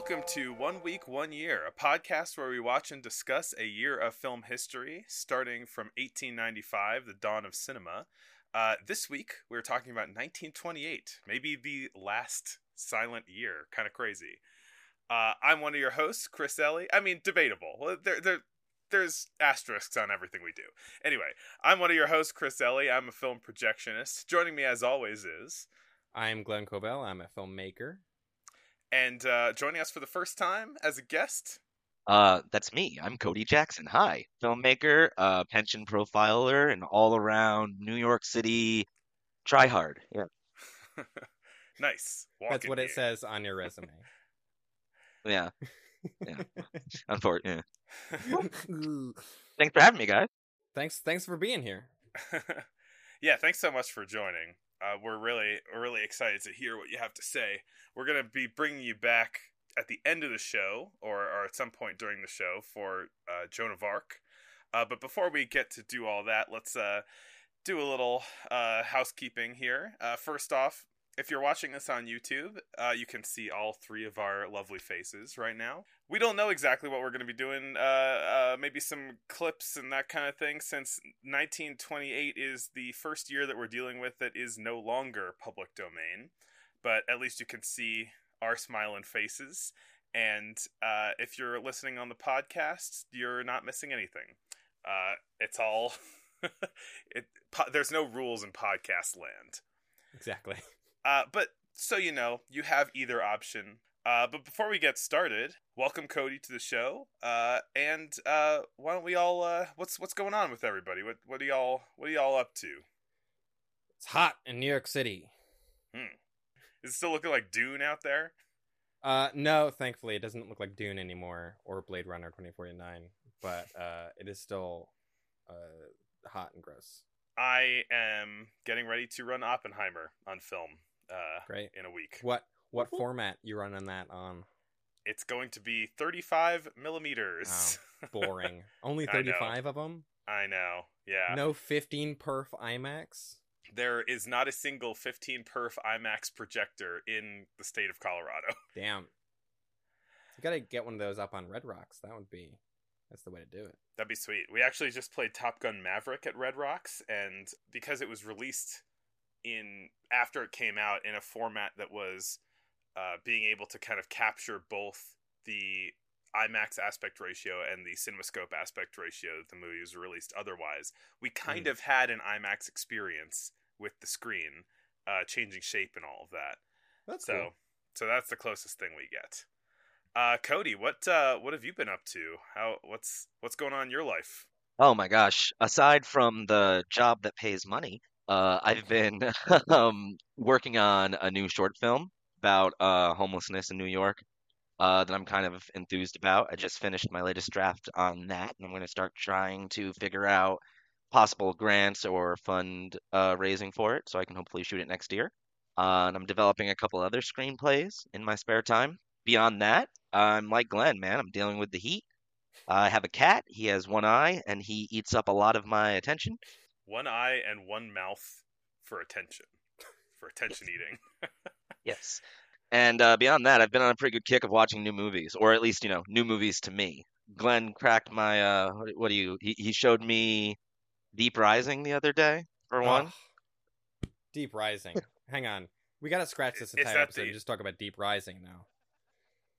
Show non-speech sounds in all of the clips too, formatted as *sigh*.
Welcome to One Week, One Year, a podcast where we watch and discuss a year of film history, starting from 1895, the dawn of cinema. Uh, this week, we're talking about 1928, maybe the last silent year. Kind of crazy. Uh, I'm one of your hosts, Chris Ellie. I mean, debatable. Well, there, there, there's asterisks on everything we do. Anyway, I'm one of your hosts, Chris Ellie. I'm a film projectionist. Joining me, as always, is. I'm Glenn Cobell. I'm a filmmaker. And uh, joining us for the first time as a guest. Uh, that's me. I'm Cody Jackson. Hi, filmmaker, uh, pension profiler, and all around New York City tryhard. Yeah. *laughs* nice. Walk that's what here. it says on your resume. *laughs* yeah. Yeah. Unfortunately. Yeah. *laughs* thanks for having me, guys. Thanks. Thanks for being here. yeah. Thanks so much for joining. Uh, we're really we're really excited to hear what you have to say. We're gonna be bringing you back at the end of the show, or, or at some point during the show, for uh, Joan of Arc. Uh, but before we get to do all that, let's uh, do a little uh, housekeeping here. Uh, first off, if you're watching this on YouTube, uh, you can see all three of our lovely faces right now. We don't know exactly what we're going to be doing, uh, uh, maybe some clips and that kind of thing, since 1928 is the first year that we're dealing with that is no longer public domain. But at least you can see our smiling faces. And uh, if you're listening on the podcast, you're not missing anything. Uh, it's all. *laughs* it, po- there's no rules in podcast land. Exactly. Uh, but so you know, you have either option. Uh, but before we get started, welcome Cody to the show. Uh, and uh, why don't we all? Uh, what's what's going on with everybody? What what are y'all what are y'all up to? It's hot in New York City. Hmm. Is it still looking like Dune out there? Uh, no, thankfully it doesn't look like Dune anymore or Blade Runner 2049, but uh, it is still uh, hot and gross. I am getting ready to run Oppenheimer on film uh, Great. in a week. What what format you running that on? It's going to be 35 millimeters. Oh, *laughs* boring. Only 35 of them. I know. Yeah. No 15 perf IMAX. There is not a single 15 perf IMAX projector in the state of Colorado. *laughs* Damn. You gotta get one of those up on Red Rocks. That would be. That's the way to do it. That'd be sweet. We actually just played Top Gun Maverick at Red Rocks, and because it was released in after it came out in a format that was uh, being able to kind of capture both the IMAX aspect ratio and the CinemaScope aspect ratio that the movie was released otherwise. We kind mm. of had an IMAX experience with the screen uh, changing shape and all of that. That's so. Cool. So that's the closest thing we get. Uh, Cody, what uh, what have you been up to? How what's what's going on in your life? Oh my gosh! Aside from the job that pays money, uh, I've been *laughs* um, working on a new short film about uh, homelessness in New York uh, that I'm kind of enthused about. I just finished my latest draft on that, and I'm going to start trying to figure out possible grants or fund uh, raising for it so I can hopefully shoot it next year. Uh, and I'm developing a couple other screenplays in my spare time. Beyond that, I'm like Glenn, man. I'm dealing with the heat. I have a cat. He has one eye, and he eats up a lot of my attention one eye and one mouth for attention, *laughs* for attention eating. *laughs* yes. And uh, beyond that, I've been on a pretty good kick of watching new movies, or at least, you know, new movies to me. Glenn cracked my, uh, what, what do you, he, he showed me Deep Rising the other day, for one. Oh, Deep Rising. *laughs* Hang on. We got to scratch this entire episode the... and just talk about Deep Rising now.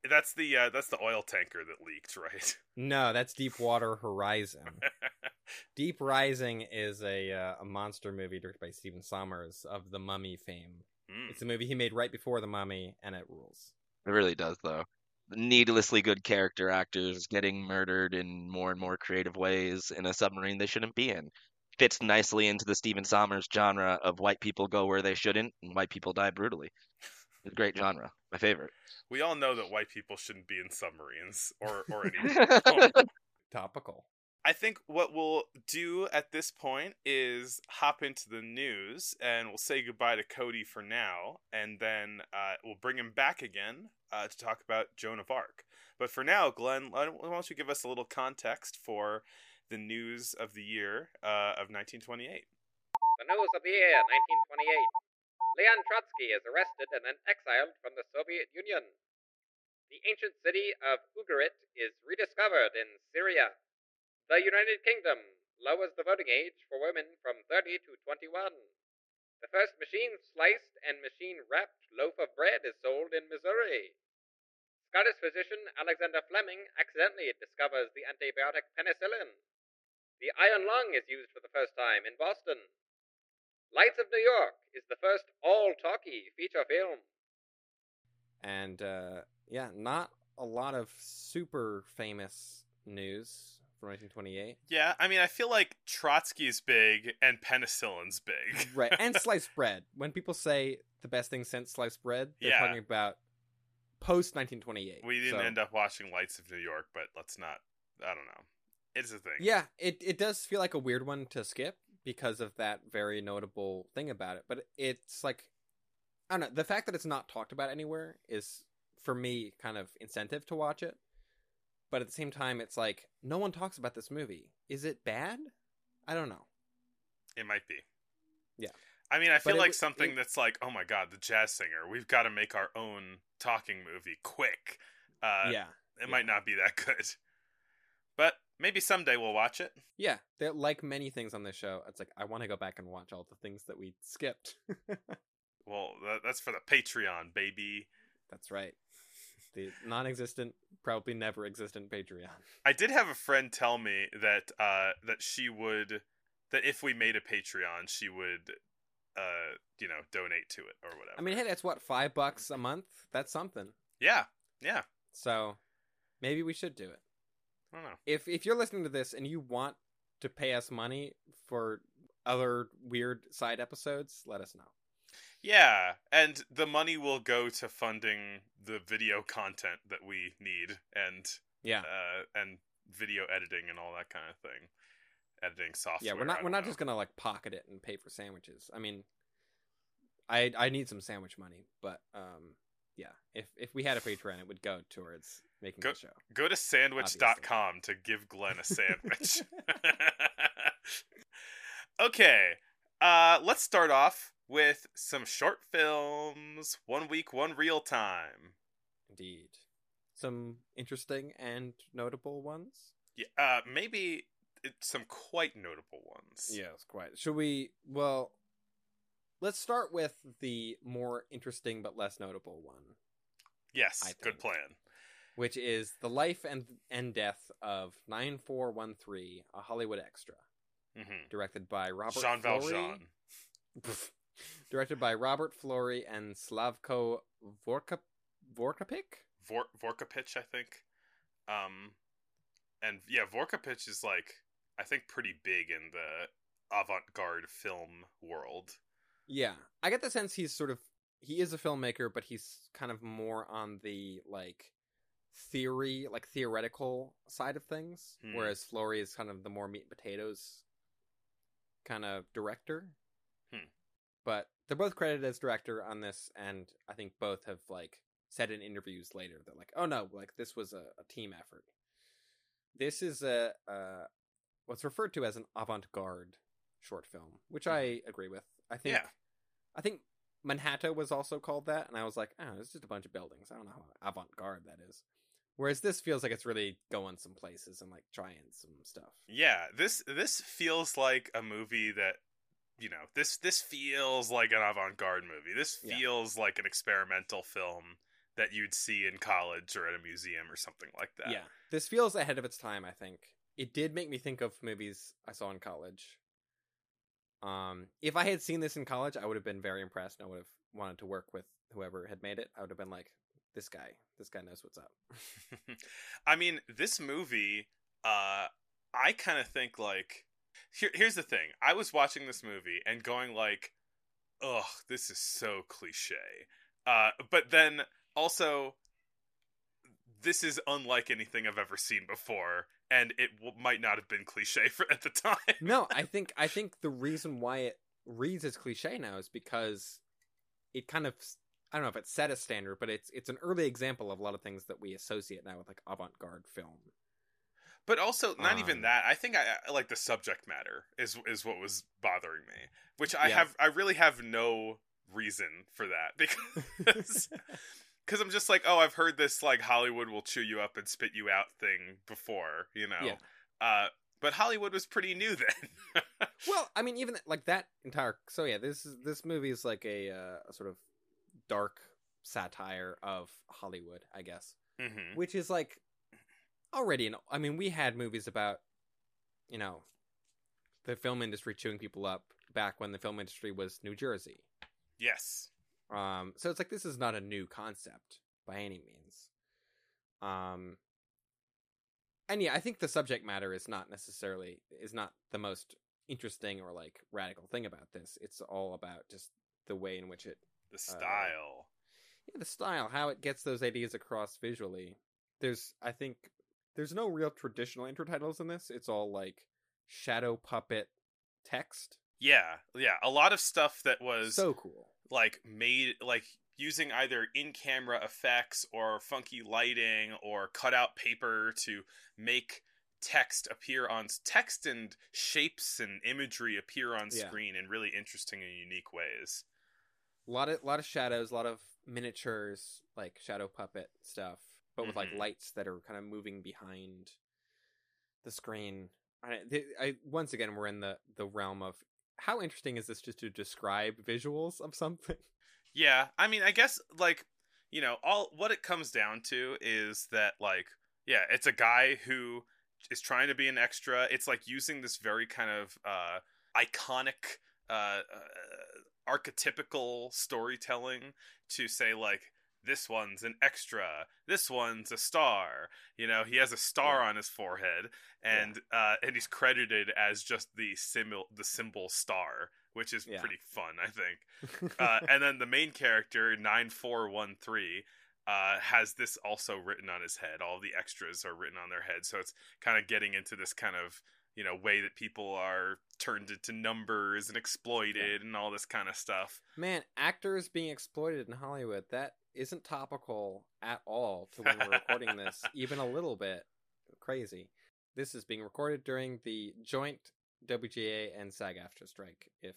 That's the uh, that's the oil tanker that leaked, *laughs* right? No, that's Deepwater Horizon. *laughs* Deep Rising is a uh, a monster movie directed by Stephen Sommers of the Mummy fame. Mm. It's a movie he made right before the Mummy, and it rules. It really does, though. Needlessly good character actors getting murdered in more and more creative ways in a submarine they shouldn't be in. Fits nicely into the Stephen Sommers genre of white people go where they shouldn't and white people die brutally. It's a great genre. My favorite. We all know that white people shouldn't be in submarines or or any. *laughs* *laughs* Topical. I think what we'll do at this point is hop into the news and we'll say goodbye to Cody for now, and then uh, we'll bring him back again uh, to talk about Joan of Arc. But for now, Glenn, why don't you give us a little context for the news of the year uh, of 1928? The news of the year 1928. Leon Trotsky is arrested and then exiled from the Soviet Union. the ancient city of Ugarit is rediscovered in Syria. The United Kingdom lowers the voting age for women from 30 to 21. The first machine sliced and machine wrapped loaf of bread is sold in Missouri. Scottish physician Alexander Fleming accidentally discovers the antibiotic penicillin. The iron lung is used for the first time in Boston. Lights of New York is the first all talkie feature film. And uh, yeah, not a lot of super famous news from 1928. Yeah, I mean, I feel like Trotsky's big and penicillin's big. right, and *laughs* sliced bread. When people say the best thing since sliced bread, they're Yeah. talking about post 1928. we didn't So- end up watching Lights of New York, but let's not. I don't know. It's a thing. Yeah, it it does feel like a weird one to skip because of that very notable thing about it. But it's like I don't know, the fact that it's not talked about anywhere is for me kind of incentive to watch it. But at the same time it's like no one talks about this movie. Is it bad? I don't know. It might be. Yeah. I mean, I feel like something it- that's like, oh my god, the jazz singer. We've got to make our own talking movie quick. Uh, yeah. It yeah. might not be that good. Maybe someday we'll watch it. Yeah, like many things on this show. It's like I want to go back and watch all the things that we skipped. *laughs* Well, that's for the Patreon, baby. That's right. The non-existent, probably never existent Patreon. *laughs* I did have a friend tell me that uh, that she would that if we made a Patreon, she would uh, you know donate to it or whatever. I mean, hey, that's what five bucks a month. That's something. yeah, yeah. So maybe we should do it. I don't know. If if you're listening to this and you want to pay us money for other weird side episodes, let us know. Yeah, and the money will go to funding the video content that we need and Yeah, uh, and video editing and all that kind of thing. Editing software. yeah. We're not we're not know. just gonna like pocket it and pay for sandwiches. I mean, I I need some sandwich money, but um, yeah. If if we had a Patreon, it would go towards making Go- the show. Go to sandwich.com to give Glenn a sandwich. *laughs* *laughs* okay. Uh, let's start off with some short films. One week, one reel time. Indeed, some interesting and notable ones. Yeah, uh, maybe some quite notable ones. Yes, quite. Should we? Well, let's start with the more interesting but less notable one, Yes, I good plan. which is the life and and death of nine four one three, a Hollywood extra, hmm directed by Robert Jean. Valjean. *laughs* directed by Robert Flory and Slavko Vorka Vorkapik. Vor- Vorkapich, I think. Um, and yeah, Vorkapich is like I think pretty big in the avant-garde film world. Yeah, I get the sense he's sort of he is a filmmaker, but he's kind of more on the like theory, like theoretical side of things, Hmm. whereas Flory is kind of the more meat and potatoes kind of director. Hmm. But they're both credited as director on this, and I think both have like said in interviews later that like, oh no, like this was a, a team effort. This is a uh, what's referred to as an avant-garde short film, which I agree with. I think Yeah. I think Manhattan was also called that, and I was like, oh, it's just a bunch of buildings. I don't know how avant-garde that is. Whereas this feels like it's really going some places and like trying some stuff. Yeah, this this feels like a movie that you know this this feels like an avant-garde movie. This Yeah. feels like an experimental film that you'd see in college or at a museum or something like that. Yeah, this feels ahead of its time. I think it did make me think of movies I saw in college. Um, if I had seen this in college, I would have been very impressed. and I would have wanted to work with whoever had made it. I would have been like, this guy, this guy knows what's up. *laughs* I mean, this movie, uh, I kind of think like, here, here's the thing. I was watching this movie and going like, ugh, this is so cliche. Uh, but then also, this is unlike anything I've ever seen before, and it w- might not have been cliche for at the time. no, *laughs* I think I think the reason why it reads as cliche now is because it kind of I don't know if it set a standard, but it's it's an early example of a lot of things that we associate now with like avant-garde film. But also, not even Um, that. I think I, I like the subject matter is is what was bothering me, which I Yeah. have I really have no reason for that *laughs* because *laughs* because I'm just like, oh, I've heard this like Hollywood will chew you up and spit you out thing before, you know. Yeah. Uh, but Hollywood was pretty new *laughs* then. Well, I mean, even like that entire. So yeah, this is this movie is like a, uh, a sort of dark satire of Hollywood, I guess, hmm which is like already. An, I mean, we had movies about, you know, the film industry chewing people up back when the film industry was New Jersey. Yes. Um, so it's like this is not a new concept by any means. Um, and yeah, I think the subject matter is not necessarily is not the most interesting or like radical thing about this. It's all about just the way in which it, The style. yeah, the style, how it gets those ideas across visually. There's, I think, there's no real traditional intertitles in this. It's all like shadow puppet text. yeah, yeah. A lot of stuff that was So cool. Like made like using either in-camera effects or funky lighting or cut out paper to make text appear on text and shapes and imagery appear on Yeah. screen in really interesting and unique ways. A lot of lot of shadows, a lot of miniatures, like shadow puppet stuff, but with like Mhm. lights that are kind of moving behind the screen. I, I once again we're in the the realm of how interesting is this just to describe visuals of something? *laughs* Yeah, I mean, I guess like you know, all what it comes down to is that like yeah, it's a guy who is trying to be an extra. It's like using this very kind of uh iconic uh, uh archetypical storytelling to say like this one's an extra this one's a star. You know he has a star Yeah. on his forehead and uh and he's credited as just the symbol the symbol star which is Yeah. pretty fun i think. *laughs* Uh, and then the main character 9413 uh, has this also written on his head. All the extras are written on their head so it's kind of getting into this kind of you know way that people are turned into numbers and exploited and all this kind of stuff. Man, actors being exploited in Hollywood, that isn't topical at all to when we're recording this, *laughs* even a little bit crazy. This is being recorded during the joint WGA and SAG-AFTRA strike, if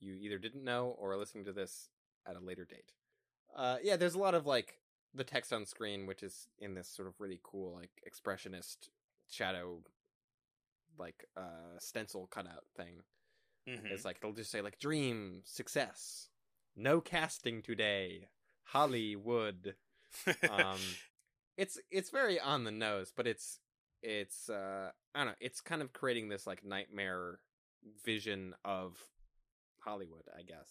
you either didn't know or are listening to this at a later date. Uh, yeah, there's a lot of like the text on screen, which is in this sort of really cool, like expressionist shadow, like uh, stencil cutout thing. Mhm. It's like it'll just say like dream success, no casting today, Hollywood. Um, *laughs* it's it's very on the nose, but it's it's uh I don't know. It's kind of creating this like nightmare vision of Hollywood. I guess.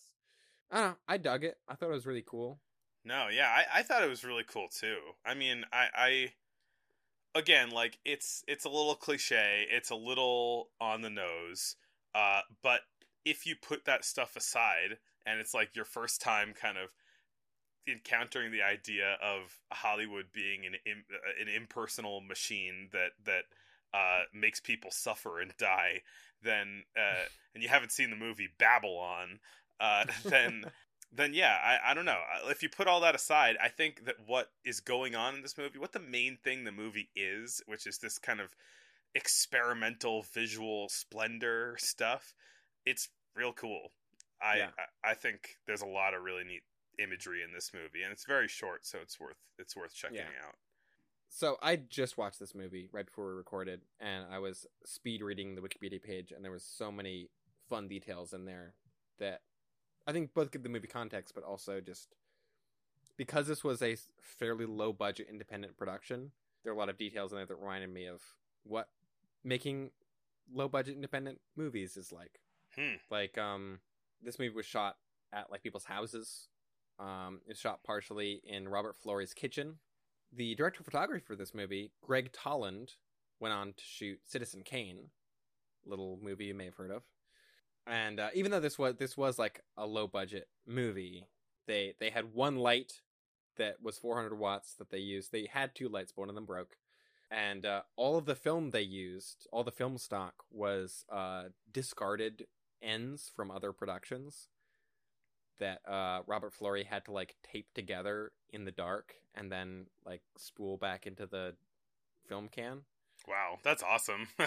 I don't know. I dug it. I thought it was really cool. No, yeah, I, I thought it was really cool too. I mean, I, I again like it's it's a little cliche, it's a little on the nose, uh, but if you put that stuff aside and it's like your first time kind of encountering the idea of Hollywood being an im- uh, an impersonal machine that that uh, makes people suffer and die, then uh, *laughs* and you haven't seen the movie Babylon, uh, *laughs* then then yeah, I, I don't know. Uh, If you put all that aside, I think that what is going on in this movie, what the main thing the movie is, which is this kind of experimental visual splendor stuff, it's real cool. I, Yeah. I I think there's a lot of really neat imagery in this movie, and it's very short, so it's worth it's worth checking Yeah. out. So I just watched this movie right before we recorded, and I was speed reading the Wikipedia page, and there was so many fun details in there that I think both give the movie context, but also just because this was a fairly low budget independent production, there are a lot of details in there that reminded me of what making low budget independent movies is like. Hmm. Like, um, this movie was shot at like people's houses. Um, it's shot partially in Robert Flory's kitchen. The director of photography for this movie, Gregg Toland, went on to shoot Citizen Kane, little movie you may have heard of. And uh, even though this was this was like a low budget movie, they they had one light that was 400 watts that they used. They had two lights, but one of them broke. And uh, all of the film they used, all the film stock was uh, discarded ends from other productions that uh, Robert Flory had to like tape together in the dark and then like spool back into the film can. Wow, that's awesome. *laughs*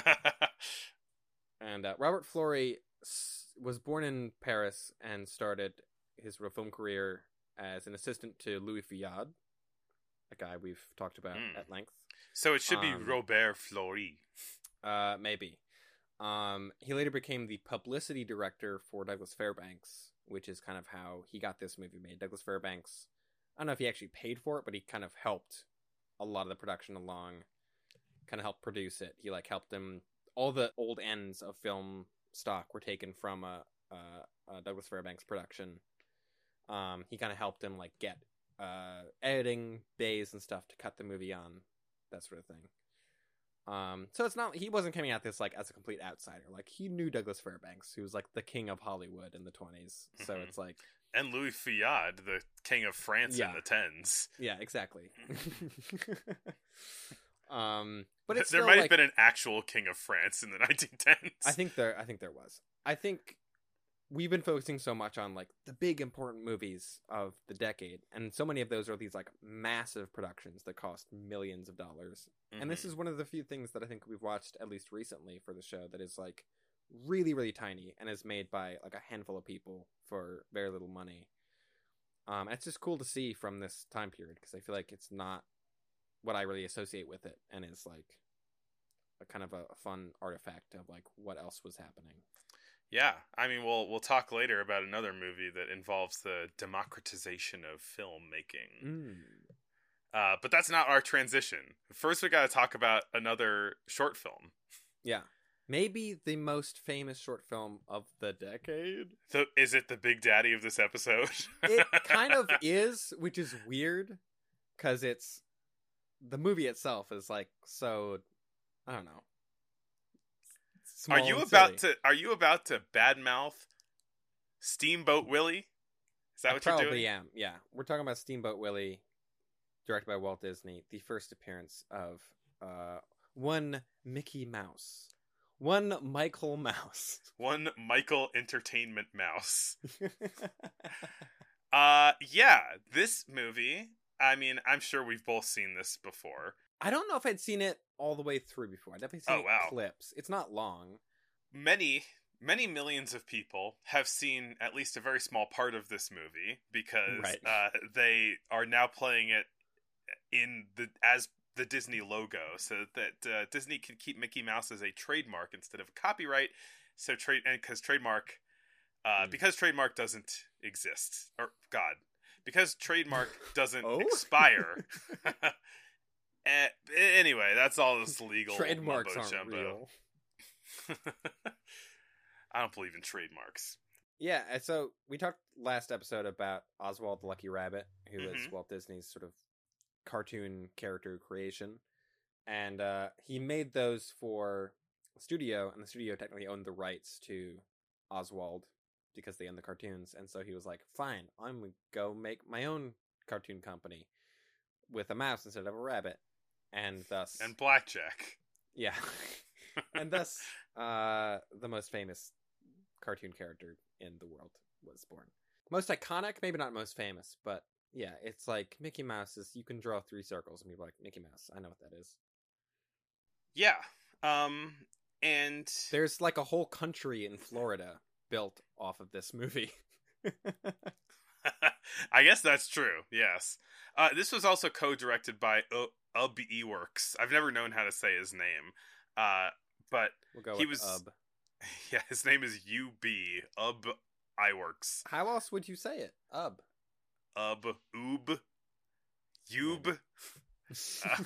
And uh, Robert Flory s- was born in Paris and started his film career as an assistant to Louis Feuillade. a guy we've talked about Mm. at length. So it should be Um, Robert Flory. Uh, maybe. Um, he later became the publicity director for Douglas Fairbanks, which is kind of how he got this movie made. Douglas Fairbanks, I don't know if he actually paid for it, but he kind of helped a lot of the production along, kind of helped produce it. He like helped him. All the old ends of film stock were taken from a, a, a Douglas Fairbanks production. Um, he kind of helped him like get uh editing bays and stuff to cut the movie on, that sort of thing. Um, so it's not he wasn't coming at this like as a complete outsider. Like he knew Douglas Fairbanks, who was like the king of Hollywood in the 20s. So Mhm. it's like, And Louis Feuillade, the king of France Yeah. in the tens. yeah, exactly. *laughs* um, but it's there still, might like, have been an actual king of France in the *laughs* 1910s. I think there I think there was. I think we've been focusing so much on like the big important movies of the decade and so many of those are these like massive productions that cost millions of dollars. And this Mhm. is one of the few things that I think we've watched at least recently for the show that is like really really tiny and is made by like a handful of people for very little money. Um and it's just cool to see from this time period because I feel like it's not what I really associate with it and it's like a kind of a fun artifact of like what else was happening. Yeah, I mean, we'll we'll talk later about another movie that involves the democratization of filmmaking. Mm. Uh, but that's not our transition. First, we got to talk about another short film. Yeah. Maybe the most famous short film of the decade. So, is it the Big Daddy of this episode? *laughs* It kind of is, which is weird because it's the movie itself is like so I don't know. Are you about silly. to? Are you about to badmouth Steamboat Willie? Is that I what you're doing? probably am. Yeah, we're talking about Steamboat Willie, directed by Walt Disney. The first appearance of uh, one Mickey Mouse, one Michael Mouse. *laughs* One Michael Entertainment Mouse. *laughs* Uh, yeah, this movie. I mean, I'm sure we've both seen this before. I don't know if I'd seen it all the way through before. I definitely seen Oh, wow. clips. It's not long. Many, many millions of people have seen at least a very small part of this movie because Right. uh, they are now playing it in the as the Disney logo, so that uh, Disney can keep Mickey Mouse as a trademark instead of a copyright. So trade and because trademark, uh, Hmm. because trademark doesn't exist, or God, because trademark doesn't Oh? expire. *laughs* *laughs* Eh, anyway, that's all this legal Trademarks aren't real. *laughs* I don't believe in trademarks. Yeah, so we talked last episode about Oswald the Lucky Rabbit, who is Mhm. Walt Disney's sort of cartoon character creation. And uh, he made those for the studio, and the studio technically owned the rights to Oswald because they own the cartoons. And so he was like, fine, I'm going to go make my own cartoon company with a mouse instead of a rabbit. And thus, And blackjack. yeah. *laughs* and thus, uh, the most famous cartoon character in the world was born. Most iconic, maybe not most famous, but yeah, it's like Mickey Mouse is. You can draw three circles and are like Mickey Mouse. I know what that is. Yeah. Um. And There's like a whole country in Florida built off of this movie. *laughs* *laughs* I guess that's true. Yes. Uh, this was also co-directed by U- Ub Iwerks. I've never known how to say his name. Uh, but we'll He was- Ub. *laughs* yeah, his name is UB Ub Iwerks. How else would you say it? Ub. Ub Ub Ub. *laughs*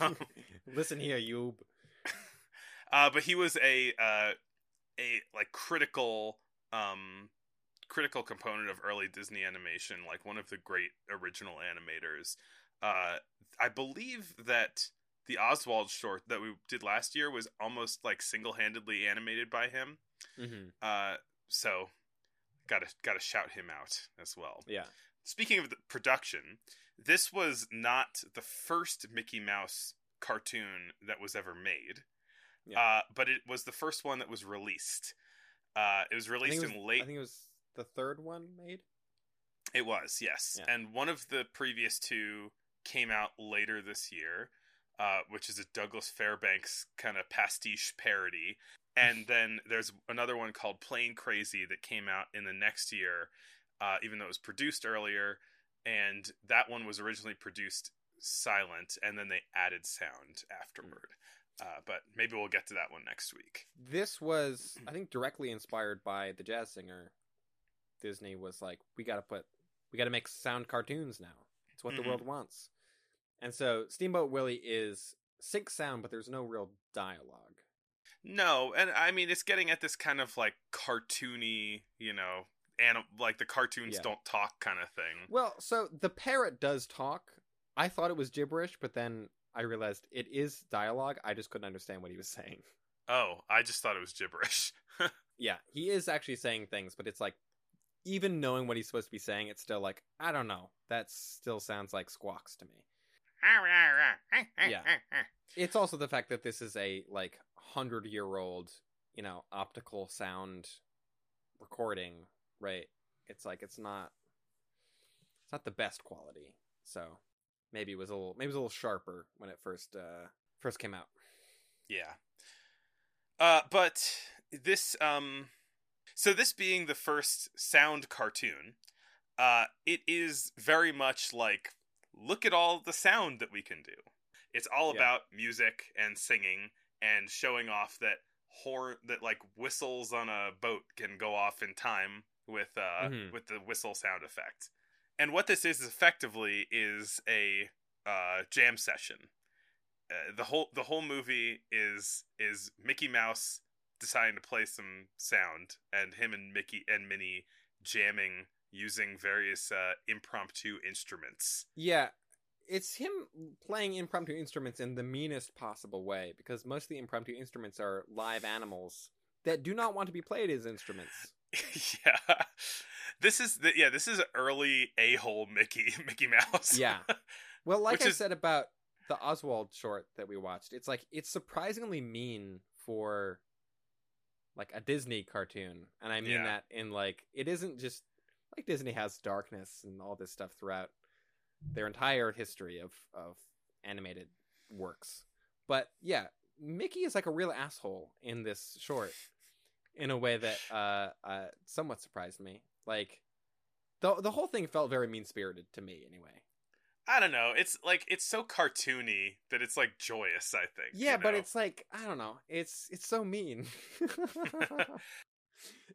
Um, *laughs* Listen here, you. Uh, but he was a uh, a like critical um critical component of early Disney animation, like one of the great original animators. Uh, I believe that the Oswald short that we did last year was almost like single handedly animated by him. hmm Uh, so gotta gotta shout him out as well. Yeah. Speaking of the production, this was not the first Mickey Mouse cartoon that was ever made, Yeah. uh, but it was the first one that was released. Uh, it was released it was, in late. I think it was the third one made. It was, yes. Yeah. And one of the previous two came out later this year, uh, which is a Douglas Fairbanks kind of pastiche parody. And *laughs* then there's another one called Plane Crazy that came out in the next year, uh, even though it was produced earlier. And that one was originally produced silent, and then they added sound afterward. Uh, but maybe we'll get to that one next week. This was, I think, *clears throat* directly inspired by the jazz singer. Disney was like, we got to put, we got to make sound cartoons now. It's what Mhm. the world wants. And so Steamboat Willie is sync sound, but there's no real dialogue. No, and I mean it's getting at this kind of like cartoony, you know, and like the cartoons Yeah. don't talk kind of thing. Well, so the parrot does talk. I thought it was gibberish, but then I realized it is dialogue. I just couldn't understand what he was saying. Oh, I just thought it was gibberish. *laughs* Yeah, he is actually saying things, but it's like even knowing what he's supposed to be saying, it's still like I don't know. That still sounds like squawks to me. Yeah. It's also the fact that this is a like hundred year old, you know, optical sound recording, right? It's like it's not it's not the best quality. So maybe it was a little maybe it was a little sharper when it first uh first came out. Yeah. Uh, but this, um, so this being the first sound cartoon, uh, it is very much like, look at all the sound that we can do. It's all Yeah. about music and singing and showing off that horn, that like whistles on a boat can go off in time with, uh, Mhm. with the whistle sound effect. And what this is effectively is a, uh, jam session uh, the whole the whole movie is is Mickey Mouse deciding to play some sound and him and Mickey and Minnie jamming using various uh, impromptu instruments. Yeah, it's him playing impromptu instruments in the meanest possible way because most of the impromptu instruments are live animals that do not want to be played as instruments. *laughs* yeah. This is the, yeah, this is early a-hole Mickey *laughs* Mickey Mouse. Yeah. *laughs* Well, like Which I is- said about the Oswald short that we watched, it's like it's surprisingly mean for like a Disney cartoon. And I mean Yeah. that in like it isn't just like Disney has darkness and all this stuff throughout their entire history of of animated works. But yeah, Mickey is like a real asshole in this short in a way that *sighs* uh, uh somewhat surprised me. Like the the whole thing felt very mean spirited to me anyway. I don't know. It's like it's so cartoony that it's like joyous, I think. Yeah, you but it's like I don't know. It's it's so mean. *laughs* *laughs* *laughs*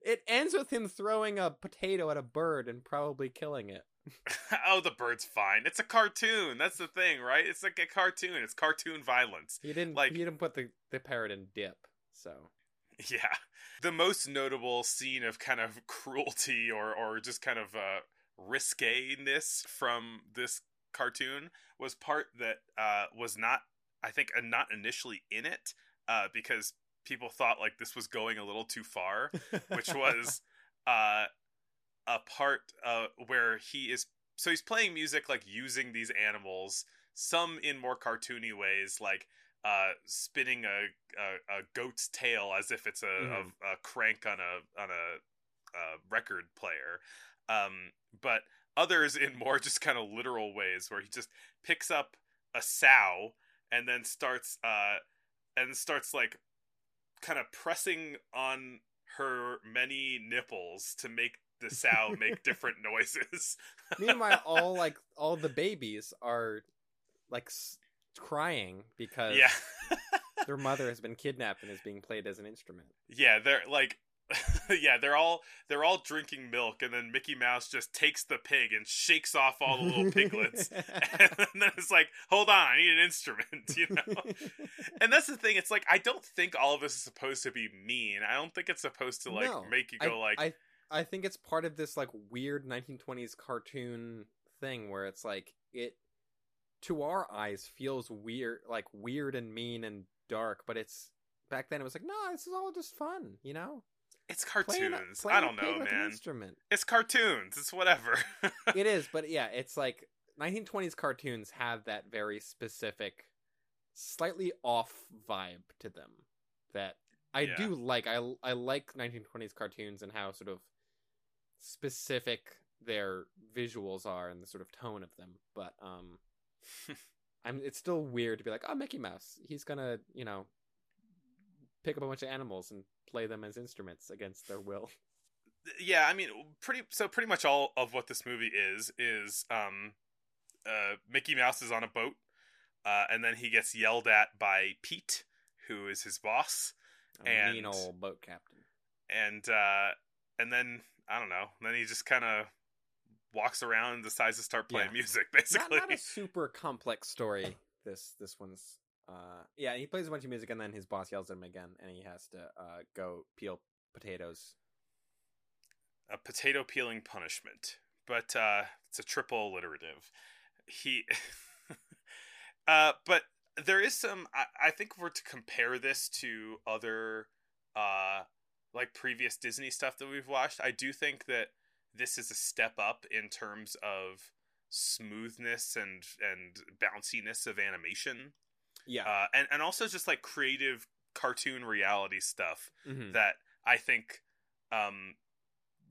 it ends with him throwing a potato at a bird and probably killing it. *laughs* oh, the bird's fine. It's a cartoon. That's the thing, right? It's like a cartoon. It's cartoon violence. He didn't Like- he didn't put the, the parrot in dip. So *laughs* Yeah. The most notable scene of kind of cruelty or or just kind of uh risque-ness from this cartoon was part that uh was not I think uh, not initially in it uh because people thought like this was going a little too far, *laughs* which was uh a part uh where he is so he's playing music like using these animals some in more cartoony ways like uh spinning a a, a goat's tail as if it's a, Mhm. a, a crank on a on a, a record player um but others in more just kind of literal ways where he just picks up a sow and then starts uh and starts like kind of pressing on her many nipples to make the sow make *laughs* different noises *laughs* meanwhile, all like all the babies are like s- crying because yeah *laughs* their mother has been kidnapped and is being played as an instrument. yeah they're like yeah they're all they're all drinking milk and then mickey mouse just takes the pig and shakes off all the little piglets. *laughs* *laughs* And then it's like hold on i need an instrument *laughs* you know? And that's the thing it's like i don't think all of this is supposed to be mean. I don't think it's supposed to like No, make you go I, like I I think it's part of this like weird 1920s cartoon thing where it's like it to our eyes feels weird like weird and mean and dark but it's back then it was like no this is all just fun you know it's a- cartoons. I don't know man. instrument. It's cartoons. It's whatever. *laughs* It is but yeah it's like 1920s cartoons have that very specific slightly off vibe to them that I Yeah. do like. I I like 1920s cartoons and how sort of specific their visuals are and the sort of tone of them but um *laughs* I'm it's still weird to be like oh Mickey Mouse he's going to you know pick up a bunch of animals and play them as instruments against their will *laughs* yeah i mean pretty so pretty much all of what this movie is is um uh, Mickey Mouse is on a boat, uh, and then he gets yelled at by Pete, who is his boss, A And- mean old boat captain. and uh, and then I don't know. Then he just kind of walks around and decides to start playing Yeah. music, Not, basically. not a *laughs* super complex story. This this one's uh yeah. He plays a bunch of music and then his boss yells at him again, and he has to uh go peel potatoes. a potato peeling punishment, but uh, it's a triple alliterative. He, *laughs* uh, but there is some. I, I think we're to compare this to other, uh, like previous Disney stuff that we've watched, I do think that this is a step up in terms of smoothness and and bounciness of animation, Yeah. uh, and and also just like creative cartoon reality stuff Mhm. that I think um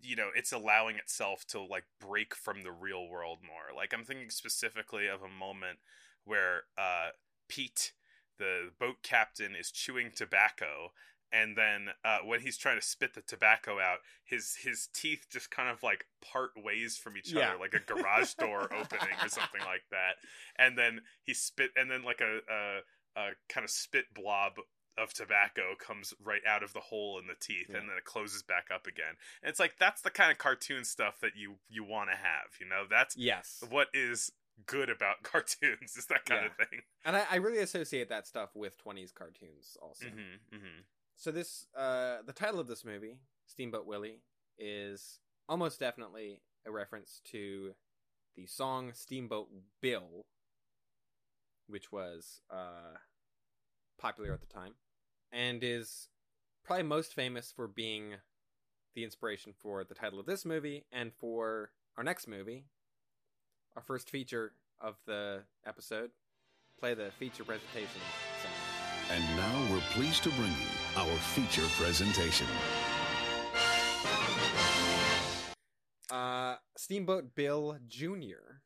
you know it's allowing itself to like break from the real world more like i'm thinking specifically of a moment where uh pete the boat captain is chewing tobacco and then uh, when he's trying to spit the tobacco out his his teeth just kind of like part ways from each Yeah. other like a garage door *laughs* opening or something like that and then he spit and then like a, a, a kind of spit blob of tobacco comes right out of the hole in the teeth Yeah. and then it closes back up again and it's like that's the kind of cartoon stuff that you you want to have you know that's yes. what is good about *laughs* cartoons is that kind of thing And I, I really associate that stuff with 20s cartoons also. hmm hmm So this uh the title of this movie, Steamboat Willie, is almost definitely a reference to the song Steamboat Bill, which was uh popular at the time and is probably most famous for being the inspiration for the title of this movie and for our next movie, our first feature of the episode. Play the feature presentation. And now we're pleased to bring you our feature presentation. Uh, Steamboat Bill Jr.,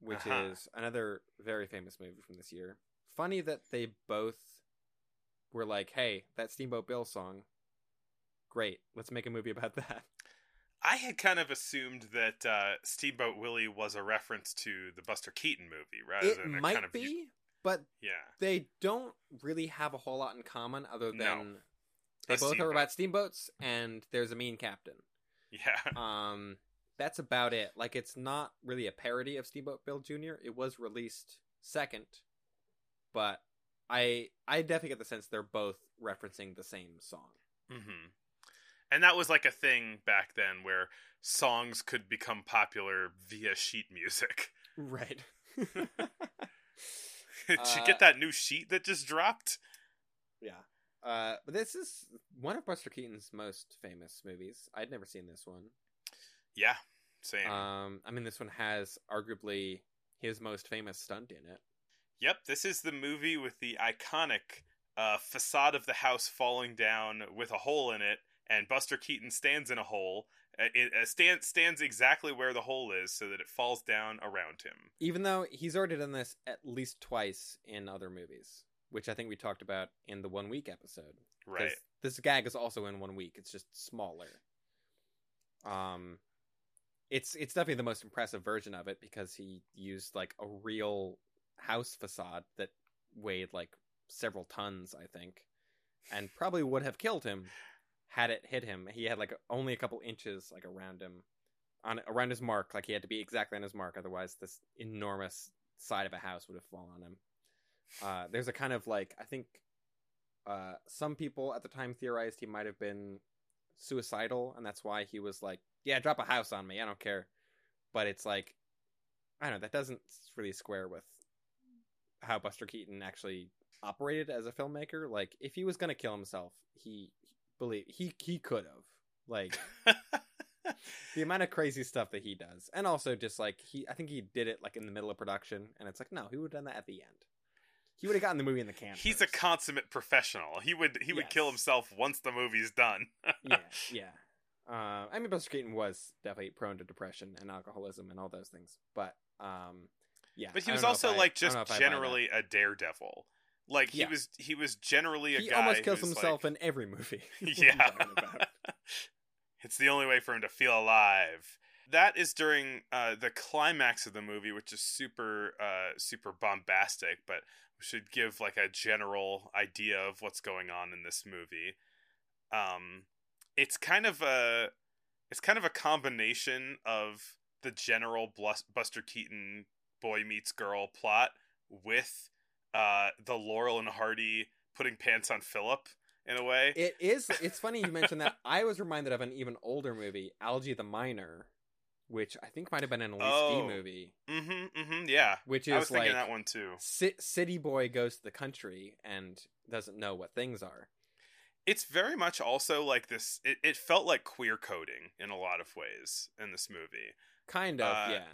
which Uh-huh. is another very famous movie from this year. Funny that they both were like, "Hey, that Steamboat Bill song, great. Let's make a movie about *laughs* that." i had kind of assumed that uh steamboat willie was a reference to the buster keaton movie rather it than a might kind of be, but yeah they don't really have a whole lot in common other No. than they A both steamboat. are about steamboats and there's a mean captain. yeah *laughs* Um, that's about it. Like, it's not really a parody of Steamboat Bill Jr. It was released second, but I I definitely get the sense they're both referencing the same song. hmm And that was like a thing back then where songs could become popular via sheet music. Right. *laughs* *laughs* *laughs* Did you Uh, get that new sheet that just dropped? yeah. Uh, but this is one of Buster Keaton's most famous movies. I'd never seen this one. Yeah, same. Um, I mean, this one has arguably his most famous stunt in it. yep, this is the movie with the iconic uh, facade of the house falling down with a hole in it, and Buster Keaton stands in a hole. Uh, It uh, stand, stands exactly where the hole is so that it falls down around him. Even though he's already done this at least twice in other movies, which I think we talked about in the one week episode. Right. This gag is also in one week. It's just smaller. Um, it's it's definitely the most impressive version of it because he used like a real house facade that weighed like several tons, I think, and probably would have killed him had it hit him. He had like only a couple inches like around him, on around his mark. Like he had to be exactly on his mark, otherwise this enormous side of a house would have fallen on him. Uh, there's a kind of like I think uh, some people at the time theorized he might have been suicidal, and that's why he was like, "Yeah, drop a house on me. I don't care." But it's like, I don't know. That doesn't really square with how Buster Keaton actually operated as a filmmaker. Like, if he was gonna kill himself, he believe he he could have. Like *laughs* the amount of crazy stuff that he does, and also just like he, I think he did it like in the middle of production, and it's like, no, he would have done that at the end. He would have gotten the movie in the can. He's a consummate professional. He would he would Yes. kill himself once the movie's done. *laughs* yeah, yeah. Uh, I mean, Buster Keaton was definitely prone to depression and alcoholism and all those things, but um, yeah. But he was also I- like just know if I buy that. generally a daredevil. Like he Yeah. was he was generally a He guy He almost kills himself like- in every movie. *laughs* *laughs* What are you yeah. *laughs* it's the only way for him to feel alive. That is during uh, the climax of the movie, which is super, uh, super bombastic, but should give like a general idea of what's going on in this movie. Um, it's kind of a, it's kind of a combination of the general Buster Keaton boy meets girl plot with uh, the Laurel and Hardy putting pants on Philip in a way. It is. It's funny you mentioned that. I was reminded of an even older movie, Algie the Miner, which I think might have been an Elise Oh. Movie, mm-hmm, mm-hmm, yeah. which I was is thinking like that one too. ci- city boy goes to the country and doesn't know what things are. It's very much also like this. It, it felt like queer coding in a lot of ways in this movie. Kind of, Uh, yeah.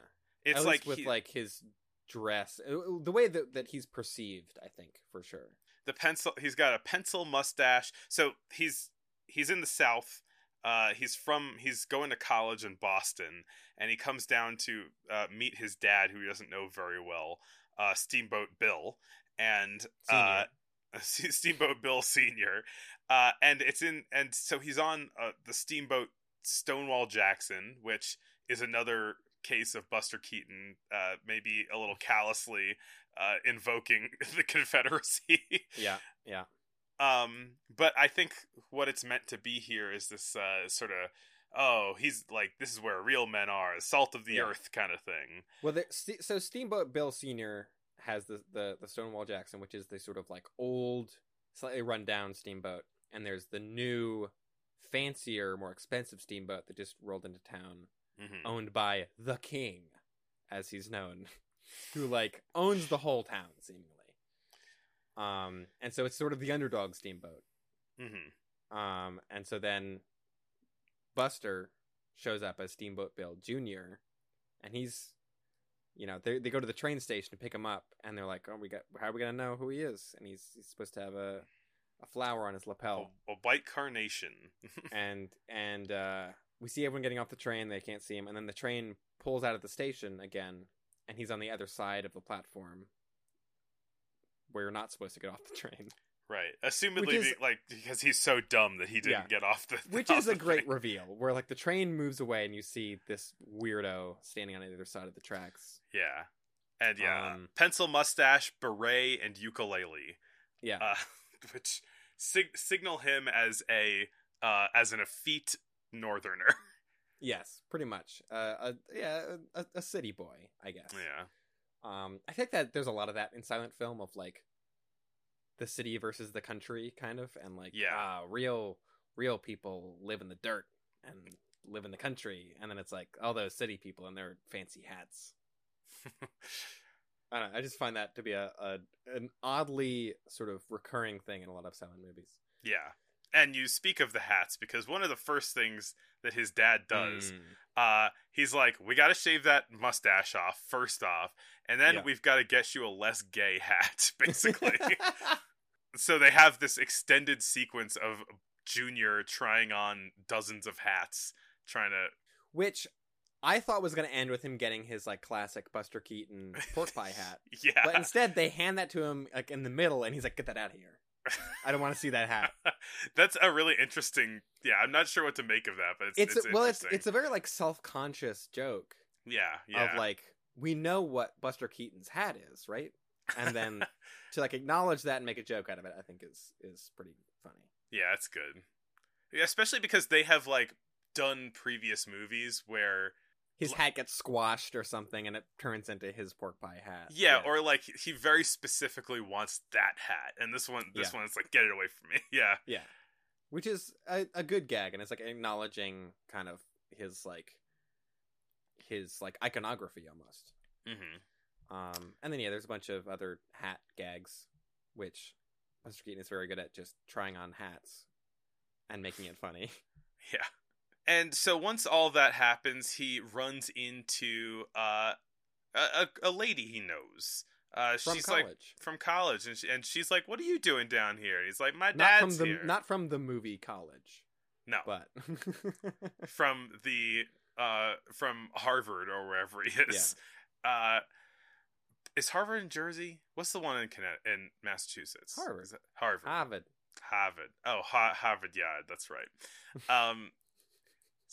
It's like with he- like his dress, uh, the way that that he's perceived. I think for sure. the pencil. He's got a pencil mustache. So he's he's in the South. Uh, he's from he's going to college in Boston, and he comes down to uh, meet his dad, who he doesn't know very well, uh, Steamboat Bill, and uh, *laughs* Steamboat Bill Senior, uh, and it's in and so he's on uh, the Steamboat Stonewall Jackson, which is another case of Buster Keaton, uh, maybe a little callously uh, invoking *laughs* the Confederacy. Yeah, yeah. Um, but I think what it's meant to be here is this uh, sort of, oh, he's like, this is where real men are, salt of the Yeah. earth kind of thing. Well, Ste- so Steamboat Bill Senior has the, the the Stonewall Jackson, which is the sort of like old, slightly run down steamboat, and there's the new, fancier, more expensive steamboat that just rolled into town, hmm owned by the King, as he's known, who like owns the whole town seemingly. Um, and so it's sort of the underdog steamboat. Mm-hmm. Um, and so then Buster shows up as Steamboat Bill Jr. and he's, you know, they they go to the train station to pick him up, and they're like, "Oh, we got how are we gonna know who he is?" And he's he's supposed to have a a flower on his lapel, A, a white carnation. *laughs* and and uh, we see everyone getting off the train. They can't see him, and then the train pulls out of the station again, and he's on the other side of the platform where you're not supposed to get off the train. right. Assumedly, is- like, because he's so dumb that he didn't Yeah. get off the. *laughs* which off is a great thing. reveal where like the train moves away and you see this weirdo standing on the other side of the tracks Yeah. And yeah, Um, pencil mustache, beret, and ukulele. yeah uh, *laughs* which sig- signal him as a uh, as an effete northerner. *laughs* yes pretty much uh, a, yeah a, a city boy i guess yeah, um i think that there's a lot of that in silent film of like the city versus the country kind of and like Yeah. ah, real real people live in the dirt and live in the country and then it's like all those city people and their fancy hats *laughs* I don't know. I just find that to be a, a an oddly sort of recurring thing in a lot of silent movies. yeah. And you speak of the hats because one of the first things that his dad does, Mm. uh, he's like, "We got to shave that mustache off first off, and then Yeah. we've got to get you a less gay hat." *laughs* Basically, *laughs* so they have this extended sequence of Junior trying on dozens of hats, trying to Which I thought was going to end with him getting his like classic Buster Keaton pork pie hat, *laughs* yeah. but instead they hand that to him like in the middle, and he's like, "Get that out of here! I don't want to see that hat." *laughs* That's a really interesting. Yeah, I'm not sure what to make of that, but it's It's, it's, well, it's it's a very like self conscious joke yeah, yeah, of like we know what Buster Keaton's hat is, right? And then *laughs* to like acknowledge that and make a joke out of it, I think is is pretty funny. yeah, that's good. Yeah, especially because they have like done previous movies where His hat gets squashed or something, and it turns into his pork pie hat. yeah, or like he very specifically wants that hat, and this one, this Yeah. one is like get it away from me. *laughs* Yeah, Yeah. Which is a, a good gag, and it's like acknowledging kind of his like his like iconography almost. hmm Um, and then yeah, there's a bunch of other hat gags, which Buster Keaton is very good at just trying on hats and making it funny. *laughs* yeah. And so once all that happens, he runs into uh, a, a lady he knows. Uh, From she's like college. from college, and, she, and she's like, "What are you doing down here?" And he's like, "My not dad's from the here." not from the movie College, no, but *laughs* from the uh from Harvard or wherever he is. Uh is Harvard in Jersey? What's the one in Connecticut in Massachusetts? Harvard. Harvard. Harvard. Harvard. Oh, ha- Harvard Yard. That's right. Um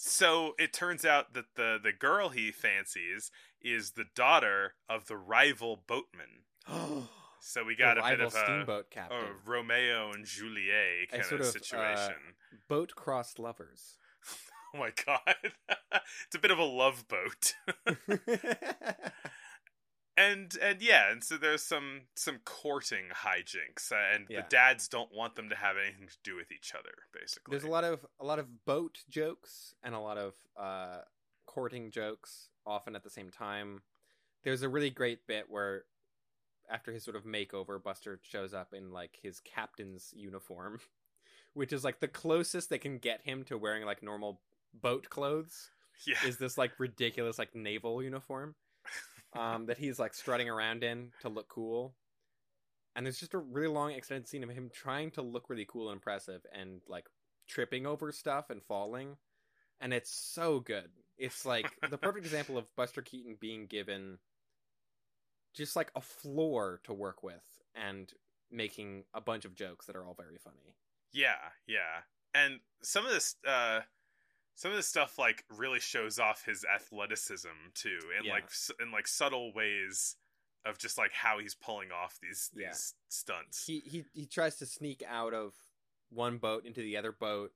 So it turns out that the the girl he fancies is the daughter of the rival boatman. *gasps* So we got The a bit of a, steamboat captain. a Romeo and Juliet A kind of of, uh, situation. Boat crossed lovers. *laughs* oh my god, *laughs* it's a bit of a love boat. *laughs* and and yeah, and so there's some some courting hijinks, uh, and Yeah. the dads don't want them to have anything to do with each other. Basically, There's a lot of a lot of boat jokes and a lot of uh, courting jokes, often at the same time. There's a really great bit where, after his sort of makeover, Buster shows up in like his captain's uniform, *laughs* which is like the closest they can get him to wearing like normal boat clothes. yeah, Is this like ridiculous like naval uniform *laughs* um, that he's like strutting around in to look cool? And there's just a really long extended scene of him trying to look really cool and impressive and like tripping over stuff and falling. And it's so good. It's like the perfect *laughs* example of Buster Keaton being given just like a floor to work with and making a bunch of jokes that are all very funny. Yeah, yeah. And some of this uh some of this stuff like really shows off his athleticism too and Yeah. like in like subtle ways of just like how he's pulling off these these Yeah. stunts. He he he tries to sneak out of one boat into the other boat,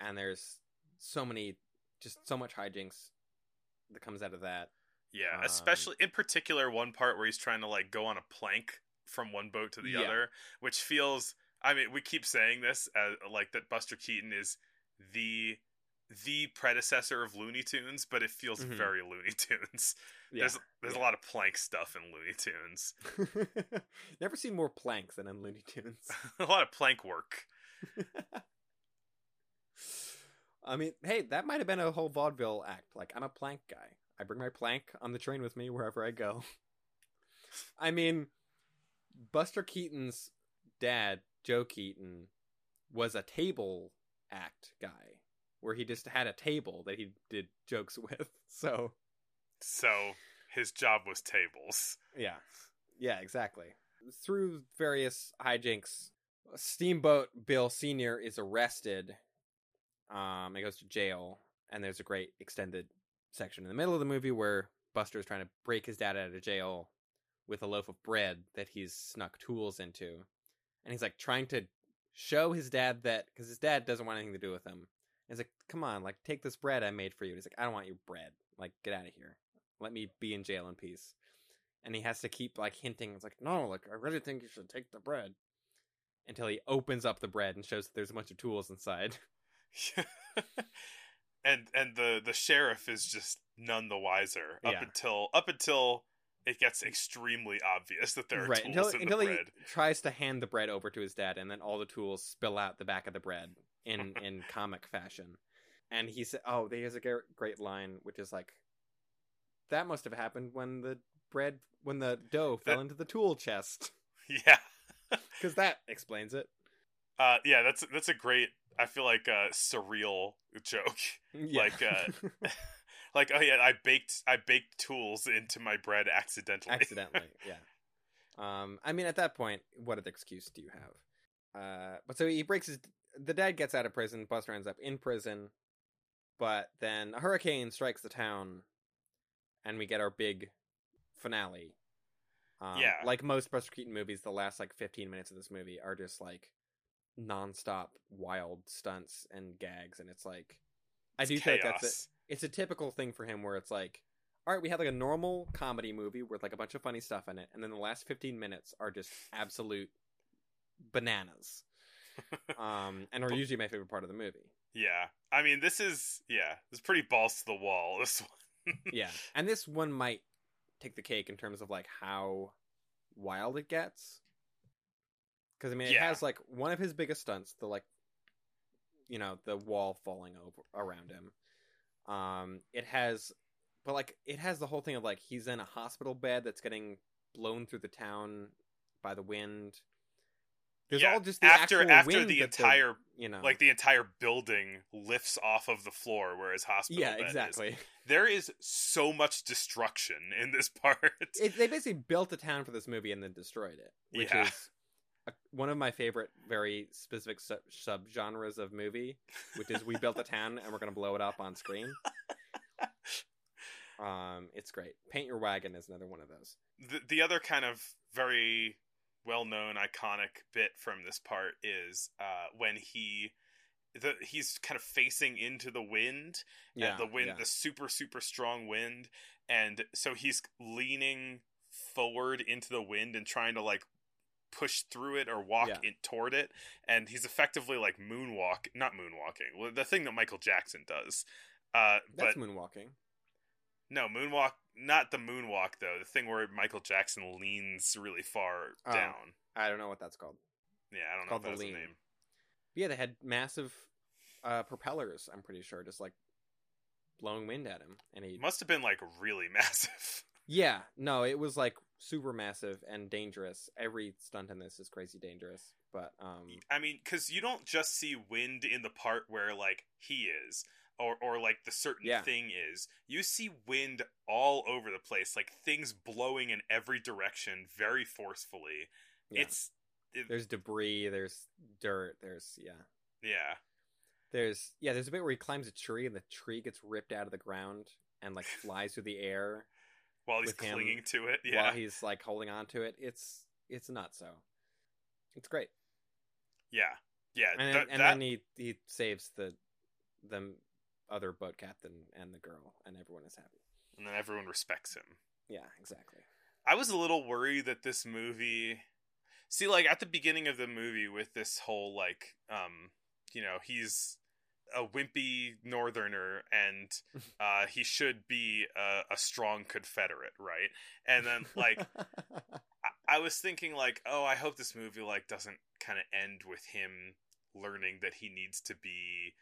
and there's so many, just so much hijinks that comes out of that. yeah, um, especially in particular one part where he's trying to like go on a plank from one boat to the Yeah. other, which feels I mean, we keep saying this as, like that Buster Keaton is the the predecessor of Looney Tunes, but it feels Mhm. very Looney Tunes. *laughs* Yeah, There's there's a lot of plank stuff in Looney Tunes. *laughs* never seen more planks than in Looney Tunes. *laughs* a lot of plank work. I mean, hey, that might have been a whole vaudeville act. Like, I'm a plank guy. I bring my plank on the train with me wherever I go. I mean, Buster Keaton's dad, Joe Keaton, was a table act guy where he just had a table that he did jokes *laughs* with. So, So his job was tables. yeah. Yeah, exactly. Through various hijinks, Steamboat Bill Sr. is arrested. Um, he goes to jail, and there's a great extended section in the middle of the movie where Buster is trying to break his dad out of jail with a loaf of bread that he's snuck tools into. And he's like trying to show his dad that, because his dad doesn't want anything to do with him. He's like, come on, like, take this bread I made for you. And he's like, I don't want your bread. Like, get out of here. Let me be in jail in peace and he has to keep like hinting. It's like, no, like I really think you should take the bread. Until he opens up the bread and shows that there's a bunch of tools inside. *laughs* and and the the sheriff is just none the wiser up Yeah. until up until it gets extremely obvious that there are right tools until in until the he tries to hand the bread over to his dad, and then all the tools spill out the back of the bread in *laughs* in comic fashion. And he said, "Oh, there's a great line, which is like, that must have happened when the bread when the dough fell That- into the tool chest, *laughs* *laughs* Yeah, because that explains it." uh, yeah, that's that's a great. I feel like a surreal joke. Yeah. Like, uh, Like, oh yeah, I baked I baked tools into my bread accidentally. accidentally *laughs* yeah um i mean at that point what other excuse do you have uh but so he breaks his the dad gets out of prison buster ends up in prison but then a hurricane strikes the town and we get our big finale um, Yeah. like most buster keaton movies the last like 15 minutes of this movie are just like nonstop wild stunts and gags and it's like i do It's like that's it. It's a typical thing for him where it's like all right we have like a normal comedy movie with like a bunch of funny stuff in it and then the last 15 minutes are just absolute bananas *laughs* um and are usually my favorite part of the movie Yeah, I mean, this is yeah, it's pretty balls to the wall. This *laughs* one. yeah and this one might take the cake in terms of like how wild it gets because i mean it Yeah. has like one of his biggest stunts the like you know the wall falling over around him um it has but like it has the whole thing of like he's in a hospital bed that's getting blown through the town by the wind there's Yeah, all just the after after the entire you know like the entire building lifts off of the floor where his hospital yeah bed is. exactly There is so much destruction in this *laughs* part. it, they basically built a town for this movie and then destroyed it, which Yeah. is a, one of my favorite, very specific sub subgenres of movie, which is we built a town and we're gonna blow it up on screen. *laughs* Um, it's great. Paint Your Wagon is another one of those. The the other kind of very well known iconic bit from this part is uh, when he the he's kind of facing into the wind Yeah, and the wind yeah. the super super strong wind and so he's leaning forward into the wind and trying to like push through it or walk Yeah. in toward it and he's effectively like moonwalk not moonwalking well, the thing that michael jackson does uh That's but moonwalking. no moonwalk not the moonwalk though the thing where michael jackson leans really far Oh. down I don't know what that's called. yeah i don't know called if the lean. name yeah, they had massive uh, propellers. I'm pretty sure, just like blowing wind at him, and he. Must have been like really *laughs* massive Yeah, no, it was like super massive and dangerous. Every stunt in this is crazy dangerous, but um, I mean, because you don't just see wind in the part where like he is, or or like the certain Yeah. thing is. You see wind all over the place, like things blowing in every direction, very forcefully. yeah. It's it, there's debris, there's dirt, there's yeah, yeah, there's yeah, there's a bit where he climbs a tree and the tree gets ripped out of the ground and like *laughs* flies through the air while he's clinging to it. Yeah, while he's like holding on to it. It's it's not So it's great. yeah, yeah. and, th- and that- then he he saves the the other boat captain and the girl, and everyone is happy. and then everyone respects him. Yeah, exactly. I was a little worried that this movie See like at the beginning of the movie with this whole like um you know, he's a wimpy northerner and *laughs* uh he should be a, a strong confederate, right? And then like *laughs* I, I was thinking like, oh, I hope this movie like doesn't kind of end with him learning that he needs to be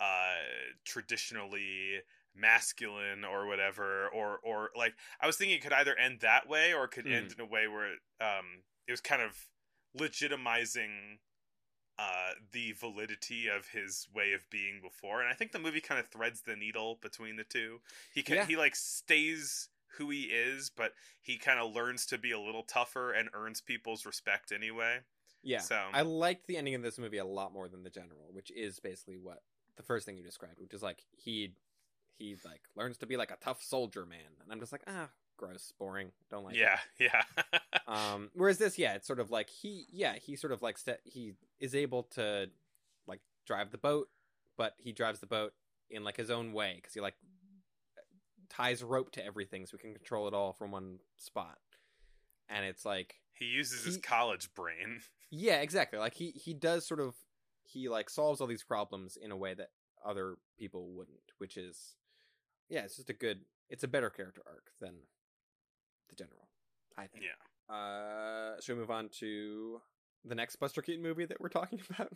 uh traditionally masculine or whatever or or like I was thinking it could either end that way or it could end in a way where um it was kind of legitimizing uh the validity of his way of being before and I think the movie kind of threads the needle between the two. He can Yeah. he like stays who he is but he kind of learns to be a little tougher and earns people's respect anyway. yeah, So I liked the ending of this movie a lot more than the general, which is basically what the first thing you described, which is like he he like learns to be like a tough soldier man, and I'm just like ah, gross, boring, don't like. it. yeah, *laughs* yeah. Um, whereas this, yeah, it's sort of like he, yeah, he sort of like st- he is able to like drive the boat, but he drives the boat in like his own way because he like ties rope to everything so we can control it all from one spot. And it's like, he uses his college brain. *laughs* yeah, exactly. Like he he does sort of he like solves all these problems in a way that other people wouldn't, which is yeah, it's just a good, it's a better character arc than the general. I think. Yeah. Uh, should we move on to the next Buster Keaton movie that we're talking *laughs* about?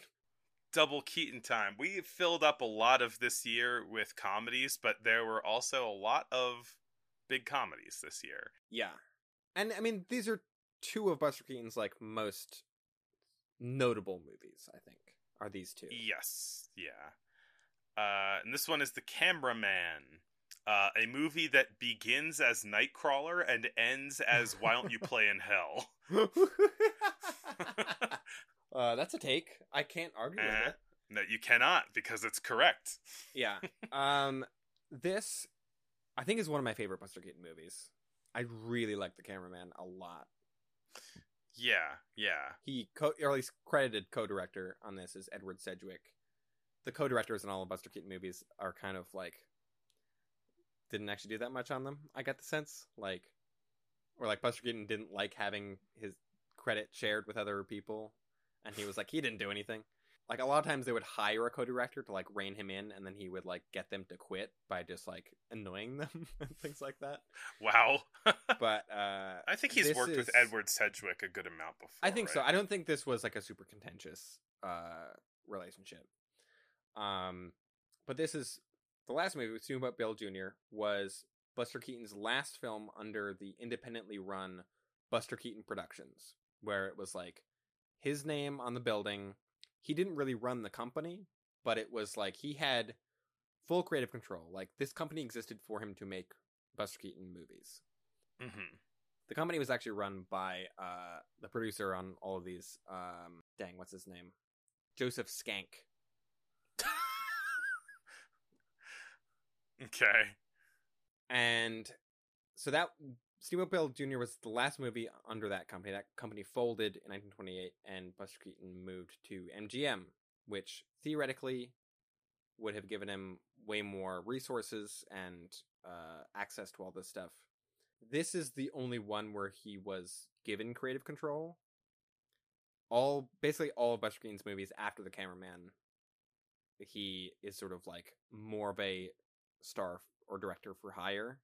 Double Keaton time. We filled up a lot of this year with comedies, but there were also a lot of big comedies this year. Yeah, and I mean these are two of Buster Keaton's like most notable movies. I think are these two. Yes, yeah. Uh, and this one is The Cameraman, uh, a movie that begins as Nightcrawler and ends as Why Don't You Play in Hell? *laughs* uh, that's a take. I can't argue Eh. with it. No, you cannot because it's correct. Yeah. *laughs* Um, this I think is one of my favorite Buster Keaton movies. I really like The Cameraman a lot. Yeah, yeah. He co- or at least credited co-director on this is Edward Sedgwick. The co-directors in all of Buster Keaton movies are kind of like didn't actually do that much on them. I got the sense like or like Buster Keaton didn't like having his credit shared with other people and he was like he didn't do anything. Like a lot of times they would hire a co-director to like rein him in and then he would like get them to quit by just like annoying them *laughs* and things like that. Wow. *laughs* But uh I think he's worked with Edward Sedgwick a good amount before. I think so. I don't think this was like a super contentious uh relationship. Um but this is the last movie we with Steamboat Bill Jr. was Buster Keaton's last film under the independently run Buster Keaton Productions, where it was like his name on the building. He didn't really run the company, but it was like he had full creative control. Like this company existed for him to make Buster Keaton movies. Mhm. The company was actually run by uh, the producer on all of these. Um, dang, what's his name? Joseph Schenck. Okay. And so that Steamboat Bill Jr. was the last movie under that company. That company folded in 1928, and Buster Keaton moved to MGM, which theoretically would have given him way more resources and uh, access to all this stuff. This is the only one where he was given creative control. All basically all of Buster Keaton's movies after The Cameraman, he is sort of like more of a star or director for hire.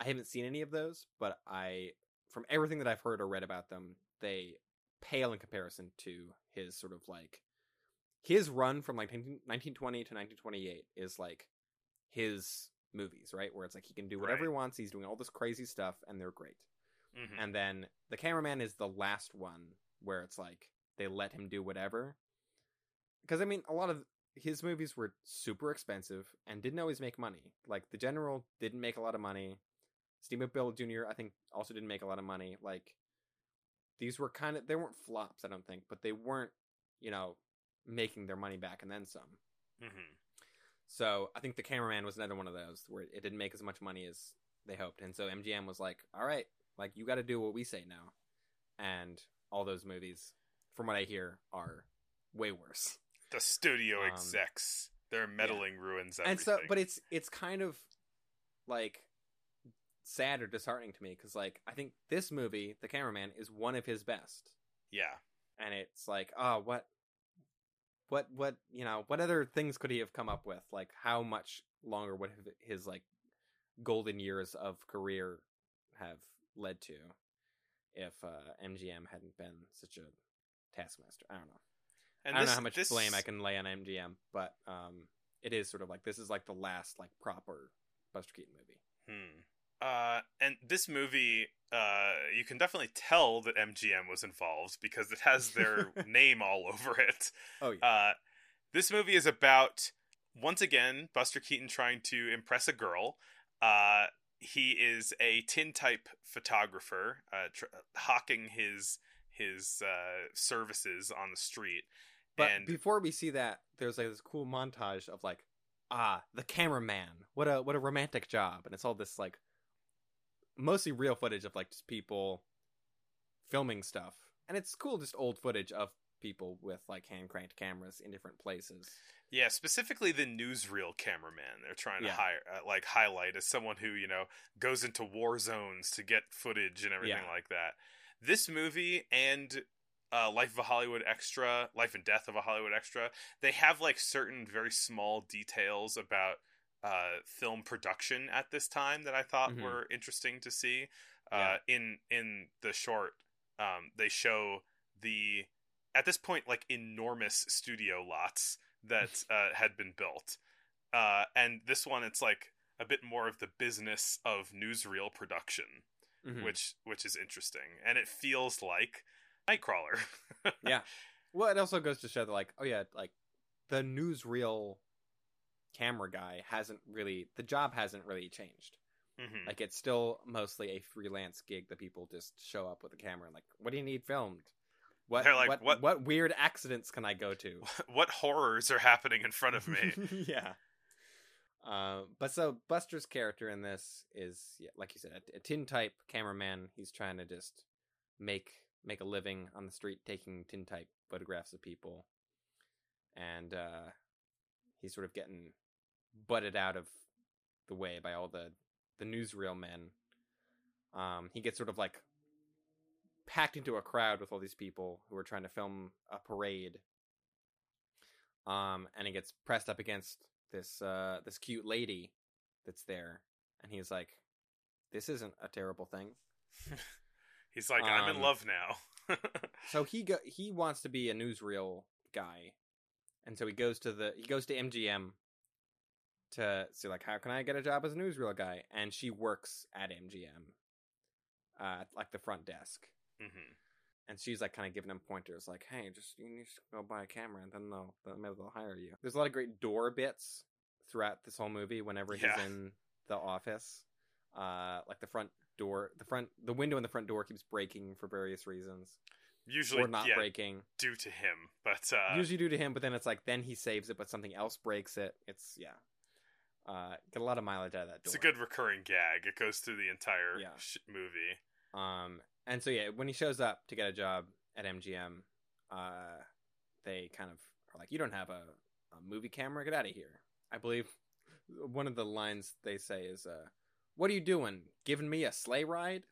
I haven't seen any of those, but I, from everything that I've heard or read about them, they pale in comparison to his sort of like his run from like 1920 to 1928 is like his movies, right? Where it's like he can do whatever Right. he wants. He's doing all this crazy stuff, and they're great. Mhm. And then the cameraman is the last one where it's like they let him do whatever. Because I mean, a lot of his movies were super expensive and didn't always make money. Like The General didn't make a lot of money. Steamboat Bill Jr. I think also didn't make a lot of money. Like these were kind of they weren't flops, I don't think, but they weren't, you know, making their money back and then some. Mhm. So I think the cameraman was another one of those where it didn't make as much money as they hoped, and so MGM was like, "All right, like you got to do what we say now," and all those movies, from what I hear, are way worse. The studio Um, execs, their meddling ruins everything. And so, but it's it's kind of like sad or disheartening to me because like I think this movie, The Cameraman, is one of his best, yeah, and it's like, oh, what, what, what, you know, what other things could he have come up with? Like, how much longer would have his like golden years of career have led to if uh, MGM hadn't been such a taskmaster? I don't know. And I don't this, know how much this, blame I can lay on MGM, but um, it is sort of like this is like the last like proper Buster Keaton movie. Hmm. Uh, and this movie, uh, you can definitely tell that MGM was involved because it has their *laughs* name all over it. Oh yeah, Uh, this movie is about once again Buster Keaton trying to impress a girl. Uh, he is a tintype photographer, uh, tr- hawking his his uh, services on the street. But and before we see that, there's like this cool montage of like, ah, the cameraman. What a what a romantic job, and it's all this like mostly real footage of like just people filming stuff, and it's cool just old footage of people with like hand cranked cameras in different places. Yeah, specifically the newsreel cameraman. They're trying to hire, uh, like, highlight as someone who you know goes into war zones to get footage and everything Yeah. like that. This movie and uh, Life of a Hollywood Extra, Life and Death of a Hollywood Extra, they have like certain very small details about uh, film production at this time that I thought Mhm. were interesting to see. Yeah. Uh, in in the short, um, they show the at this point like enormous studio lots that *laughs* uh, had been built, uh, and this one it's like a bit more of the business of newsreel production, Mhm. which which is interesting, and it feels like Nightcrawler. *laughs* yeah. Well, it also goes to show that, like, oh yeah, like the newsreel camera guy hasn't really the job hasn't really changed. Mhm. Like, it's still mostly a freelance gig that people just show up with a camera and like, what do you need filmed? What They're like, what, "What- what weird accidents can I go to? *laughs* what horrors are happening in front of me? *laughs* yeah. Uh, but so Buster's character in this is, yeah, like you said, a, a tin type cameraman. He's trying to just make make a living on the street taking tintype photographs of people, and uh, he's sort of getting butted out of the way by all the the newsreel men. Um, he gets sort of like packed into a crowd with all these people who are trying to film a parade. Um, and he gets pressed up against this uh this cute lady that's there, and he's like, "This isn't a terrible thing." *laughs* He's like, I'm in Um, love now. *laughs* So he go he wants to be a newsreel guy, and so he goes to the he goes to MGM to see like how can I get a job as a newsreel guy, and she works at MGM, uh, like the front desk, Mm-hmm. and she's like kind of giving him pointers, like, "Hey, just you need to go buy a camera, and then they'll, they'll maybe they'll hire you." There's a lot of great door bits throughout this whole movie. Whenever Yeah. he's in the office, Uh, like the front door, the front, the window in the front door keeps breaking for various reasons, Usually, or not yeah, breaking. due to him, but uh, Usually due to him, but then it's like then he saves it, but something else breaks it. It's yeah. Uh, get a lot of mileage out of that door. it's a good recurring gag. It goes through the entire Yeah. sh- movie. Um, and so yeah, when he shows up to get a job at MGM, uh, they kind of are like, "You don't have a, a movie camera. Get out of here." I believe one of the lines they say is, uh, "What are you doing? Giving me a sleigh ride?"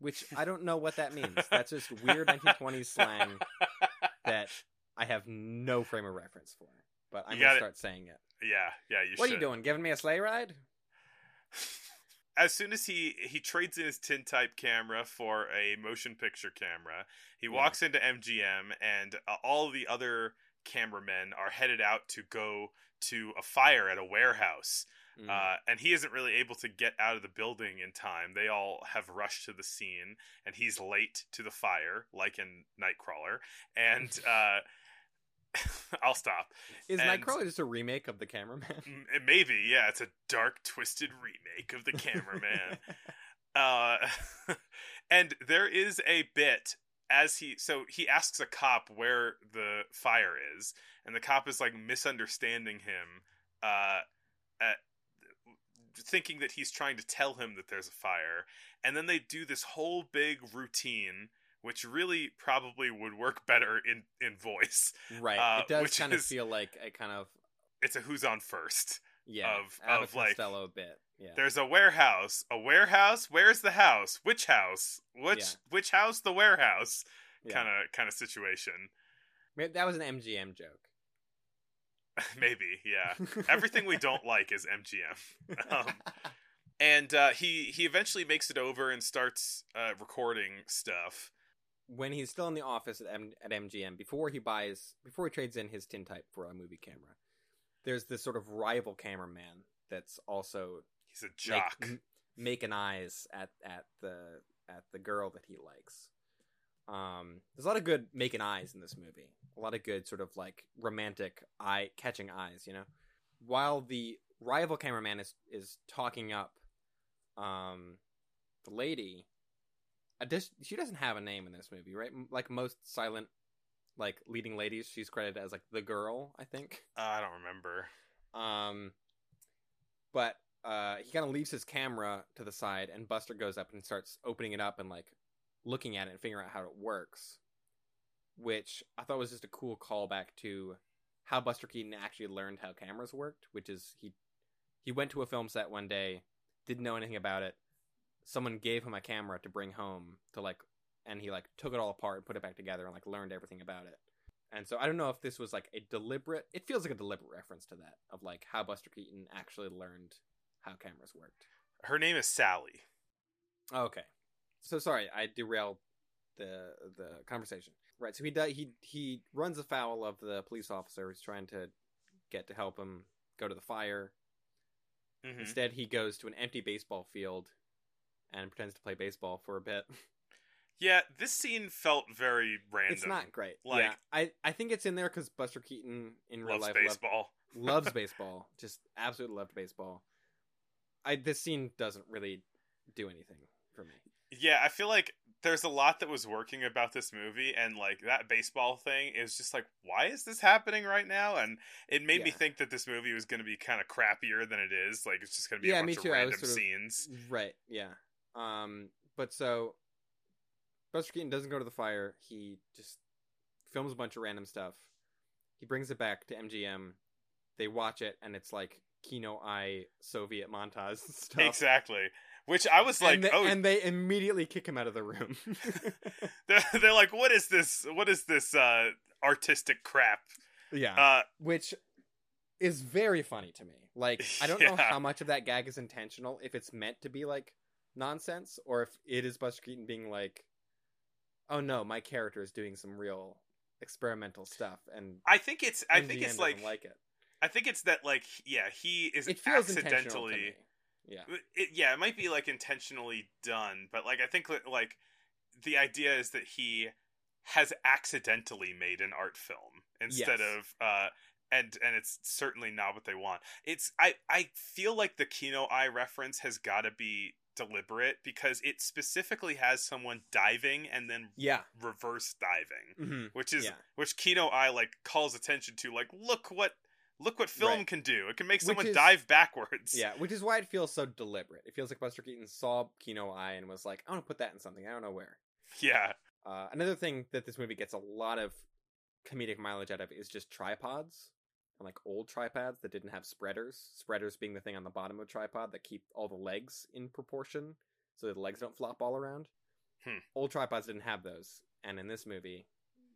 Which *laughs* I don't know what that means. That's just weird 1920s slang that I have no frame of reference for. But I'm gonna start saying it. yeah, yeah. You What are you doing? Giving me a sleigh ride? *laughs* as soon as he he trades in his tintype camera for a motion picture camera, he Yeah. walks into MGM, and uh, all the other cameramen are headed out to go to a fire at a warehouse. Mm. Uh, and he isn't really able to get out of the building in time. They all have rushed to the scene, and he's late to the fire, like in Nightcrawler. And *laughs* uh, *laughs* I'll stop. Is and- Nightcrawler just a remake of the cameraman? M- Maybe, yeah, it's a dark, twisted remake of the cameraman. *laughs* uh, and there is a bit as he so he asks a cop where the fire is, and the cop is like misunderstanding him, uh, thinking that he's trying to tell him that there's a fire, and then they do this whole big routine. Which really probably would work better in, in voice. Right. Uh, it does kind of feel like a kind of It's a who's on first. yeah of- like, Costello bit. Yeah. There's a warehouse. A warehouse? Where's the house? Which house? Which Yeah. which house? The warehouse. Kind of kind of situation. That was an MGM joke. *laughs* Maybe, yeah. Everything we don't like is MGM. *laughs* Um, and uh, he he eventually makes it over and starts uh, recording stuff. when he's still in the office at, M- at MGM before he buys before he trades in his tintype for a movie camera. There's this sort of rival cameraman that's also He's a jock. m- making eyes at at the at the girl that he likes. Um, there's a lot of good making eyes in this movie. A lot of good sort of like romantic eye catching eyes, you know. While the rival cameraman is is talking up, um, the lady. she doesn't have a name in this movie, right? Like most silent, like leading ladies, she's credited as like the girl. I think. Uh, I don't remember. Um, but uh, he kind of leaves his camera to the side, and Buster goes up and starts opening it up and like looking at it and figuring out how it works. Which I thought was just a cool callback to how Buster Keaton actually learned how cameras worked. Which is he he went to a film set one day, didn't know anything about it. Someone gave him a camera to bring home to like, and he like took it all apart and put it back together and like learned everything about it. And so I don't know if this was like a deliberate. It feels like a deliberate reference to that of like how Buster Keaton actually learned how cameras worked. Her name is Sally. Okay, so sorry I derailed the the conversation. Right, so he does he he runs afoul of the police officer who's trying to get to help him go to the fire. Mhm. Instead, he goes to an empty baseball field and pretends to play baseball for a bit. Yeah, this scene felt very random. It's not great. Like- yeah, I I think it's in there because Buster Keaton in real life loved- baseball. *laughs* loves baseball. Just absolutely loved baseball. I this scene doesn't really do anything for me. Yeah, I feel like there's a lot that was working about this movie, and like that baseball thing is just like, why is this happening right now? And it made me think that this movie was going to be kind of crappier than it is. Like it's just going to be Yeah, a me bunch too. of random sort of- scenes. Right. Yeah. Um. But so Buster Keaton doesn't go to the fire. He just films a bunch of random stuff. He brings it back to MGM. They watch it, and it's like Kino Eye Soviet montage *laughs* stuff. Exactly. Which I was like, and, they, oh, and they immediately kick him out of the room. *laughs* they're, they're like, what is this? What is this uh, artistic crap? yeah. Uh, which is very funny to me. Like I don't know *laughs* how much of that gag is intentional, if it's meant to be like nonsense, or if it is Buster Keaton being like, "Oh no, my character is doing some real experimental stuff," and I think it's. I think it's like, like it. I think it's that like, yeah, he is It feels accidentally. Yeah, it, yeah, it might be like intentionally done, but like I think like the idea is that he has accidentally made an art film instead Yes. of uh and and it's certainly not what they want. It's I I feel like the Kino Eye reference has got to be deliberate because it specifically has someone diving and then Yeah. reverse diving, hmm which is Yeah. which Kino Eye like calls attention to like look what look what film Right. can do. It can make someone is- dive backwards. Yeah, which is why it feels so deliberate. It feels like Buster Keaton saw Kino Eye and was like, I want to put that in something. I don't know where. Yeah. Uh, another thing that this movie gets a lot of comedic mileage out of is just tripods. And like old tripods that didn't have spreaders. Spreaders being the thing on the bottom of a tripod that keep all the legs in proportion so that the legs don't flop all around. Hmm. Old tripods didn't have those. And in this movie,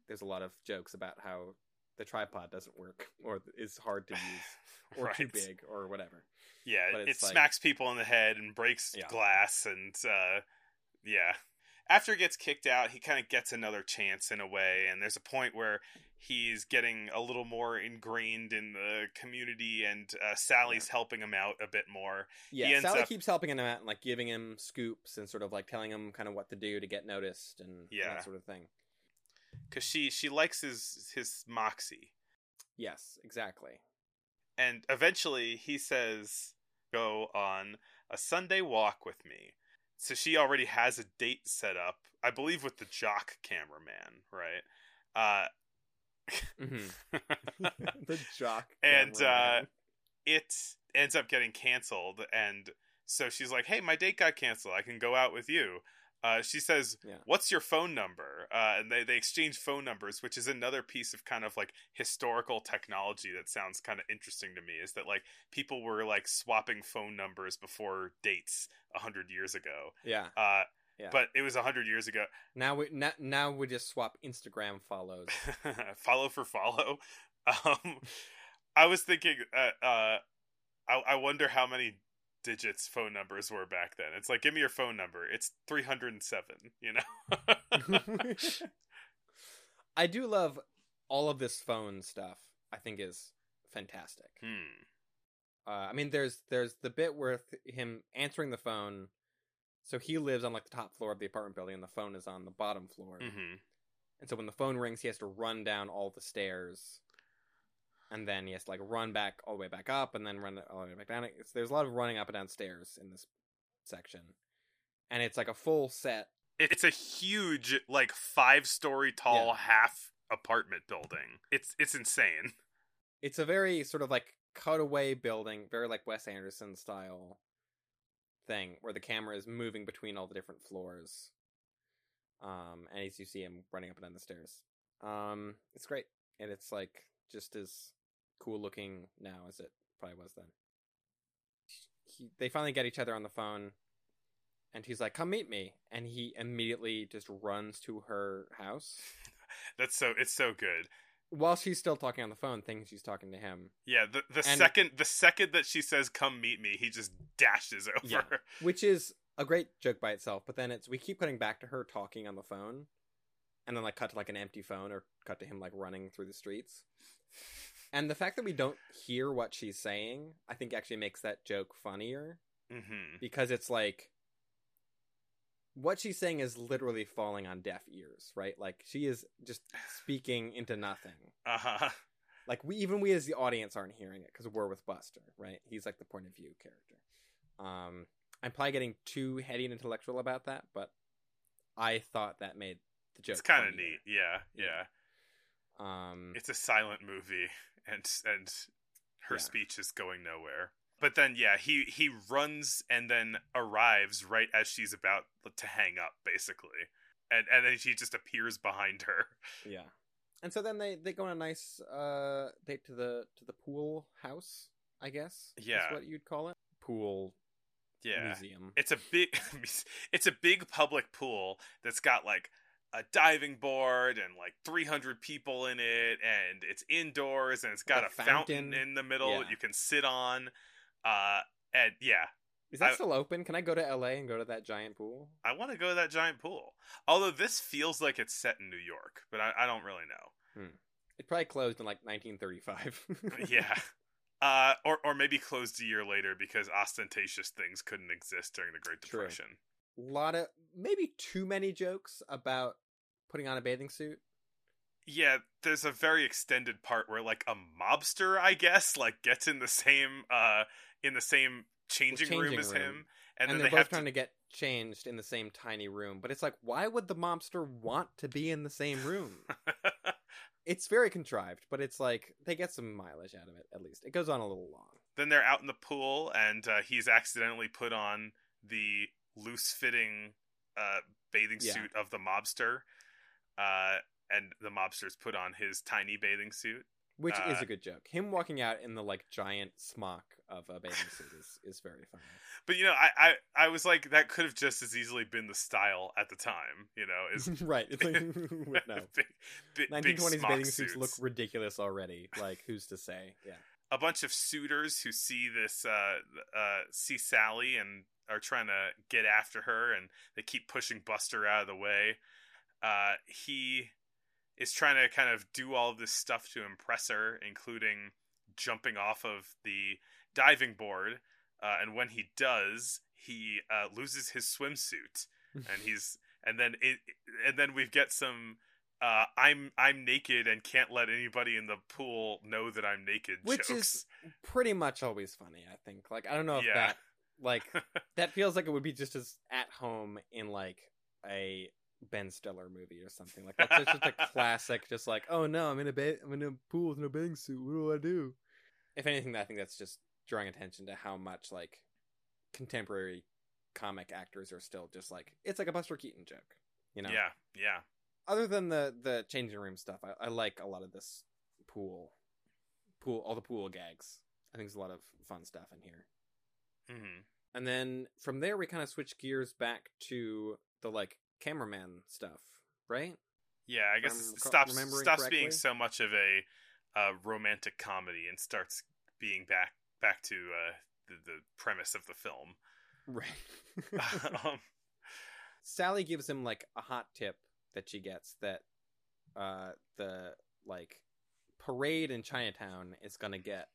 there's a lot of jokes about how the tripod doesn't work *laughs* or is hard to use *sighs* or too big or whatever. Yeah, But it like- smacks people in the head and breaks Yeah. glass and uh yeah. After he gets kicked out, he kind of gets another chance in a way and there's a point where he's getting a little more ingrained in the community and uh, Sally's helping him out a bit more. Yeah, Sally up- keeps helping him out and like giving him scoops and sort of like telling him kind of what to do to get noticed and, and Yeah. that sort of thing. Cuz she she likes his his moxie. Yes, exactly. And eventually he says, "Go on a Sunday walk with me." So she already has a date set up, I believe with the jock cameraman, right? Uh hmm *laughs* *laughs* the jock. And, uh, it ends up getting canceled and so she's like hey my date got canceled i can go out with you uh, she says Yeah. what's your phone number uh, and they, they exchange phone numbers which is another piece of kind of like historical technology that sounds kind of interesting to me is that like people were like swapping phone numbers before dates a hundred years ago yeah. uh, Yeah. but it was a hundred years ago Now we now, now we just swap Instagram follows. *laughs* follow for follow. *laughs* Um, I was thinking, uh, uh, I, I wonder how many digits phone numbers were back then. It's like, give me your phone number. It's 307, you know? *laughs* I do love all of this phone stuff. I think is fantastic. hmm. Uh, I mean, there's there's the bit where th- him answering the phone. So he lives on like the top floor of the apartment building, and the phone is on the bottom floor. hmm And so when the phone rings, he has to run down all the stairs, and then he has to like run back all the way back up, and then run all the way back down. It's, there's a lot of running up and down stairs in this section, and it's like a full set. It's a huge, like, five story tall, Yeah. half apartment building. It's it's insane. It's a very sort of like cutaway building, very like Wes Anderson style thing, where the camera is moving between all the different floors. Um, and as you see him running up and down the stairs, um, it's great, and it's like just as cool looking now as it probably was then. He, they finally get each other on the phone, and he's like, "Come meet me," and he immediately just runs to her house *laughs* That's so, it's so good. while she's still talking on the phone, thinking she's talking to him. Yeah, the the And- second the second that she says "come meet me," he just dashes over. Yeah. which is a great joke by itself. But then it's we keep cutting back to her talking on the phone, and then like cut to like an empty phone or cut to him like running through the streets. And the fact that we don't hear what she's saying, I think actually makes that joke funnier hmm because it's like what she's saying is literally falling on deaf ears, right? Like she is just speaking into nothing. Uh huh. Like we even we as the audience aren't hearing it because we're with Buster, right? He's like the point of view character. Um, I'm probably getting too heady and intellectual about that, but I thought that made the joke. It's kind of neat. Yeah, yeah. Um, It's a silent movie, and and her Yeah. speech is going nowhere. But then, yeah, he he runs and then arrives right as she's about to hang up, basically, and and then she just appears behind her. yeah. And so then they they go on a nice uh date to the to the pool house, I guess. Yeah. is what you'd call it. Pool Yeah, museum. it's a big *laughs* it's a big public pool that's got like a diving board and like 300 people in it and it's indoors and it's got a a fountain, fountain. in the middle Yeah. that you can sit on uh and yeah Is that I- still open? Can I go to LA and go to that giant pool? i want to go to that giant pool although this feels like it's set in new york but i, I don't really know It probably closed in like 1935. *laughs* yeah uh or or maybe closed a year later because ostentatious things couldn't exist during the great depression lot of maybe too many jokes about putting on a bathing suit. Yeah, there's a very extended part where like a mobster, I guess, like gets in the same uh in the same changing, room changing as room. him, and, and, then they're they both have trying to. to get changed in the same tiny room. But it's like, why would the mobster want to be in the same room? *laughs* it's very contrived, but it's like they get some mileage out of it at least. It goes on a little long. then they're out in the pool, and uh, he's accidentally put on the loose-fitting uh, bathing Yeah. suit of the mobster, uh, and the mobster's put on his tiny bathing suit. Which is Uh, a good joke. Him walking out in the like giant smock of a bathing suit is, *laughs* is very funny. But you know, I, I I was like, that could have just as easily been the style at the time. You know, is *laughs* right. It's like *laughs* no. big 1920s bathing suits look ridiculous already. Like who's to say? Yeah. a bunch of suitors who see this uh uh see Sally and are trying to get after her and they keep pushing Buster out of the way. Uh he is trying to kind of do all of this stuff to impress her, including jumping off of the diving board. Uh, and when he does, he uh, loses his swimsuit, *laughs* and he's and then it and then we get some uh, I'm I'm naked and can't let anybody in the pool know that I'm naked Which jokes. is pretty much always funny, I think. Like I don't know if Yeah. that like *laughs* that feels like it would be just as at home in like a Ben Stiller movie or something. Like that's just a *laughs* classic just like, "Oh no, I'm in a ba- I'm in a pool with no bathing suit. What do I do?" If anything, I think that's just drawing attention to how much like contemporary comic actors are still just like it's like a Buster Keaton joke, you know. Yeah, yeah. Other than the the changing room stuff, I, I like a lot of this pool, pool, all the pool gags. I think there's a lot of fun stuff in here. Hmm And then from there, we kind of switch gears back to the like cameraman stuff, right? Yeah, I guess it stops stops correctly? being so much of a uh, romantic comedy and starts being back back to uh, the the premise of the film. Right. *laughs* *laughs* um, Sally gives him like a hot tip that she gets that uh the like parade in Chinatown is gonna get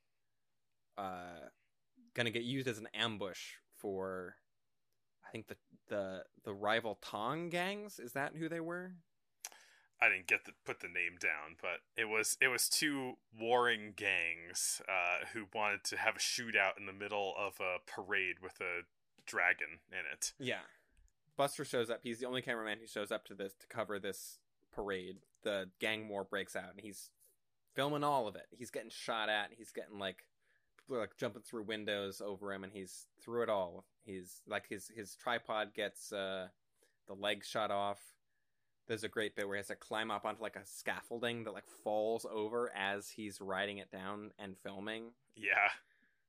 uh gonna get used as an ambush for I think the the the rival Tong gangs is that who they were? I didn't get to put the name down, but it was it was two warring gangs uh, who wanted to have a shootout in the middle of a parade with a dragon in it. Yeah. Buster shows up. He's the only cameraman who shows up to this to cover this parade. The gang war breaks out, and he's filming all of it. He's getting shot at. He's getting like like jumping through windows over him, and he's through it all. He's like his his tripod gets uh the leg shot off. There's a great bit where he has to climb up onto like a scaffolding that like falls over as he's riding it down and filming. Yeah.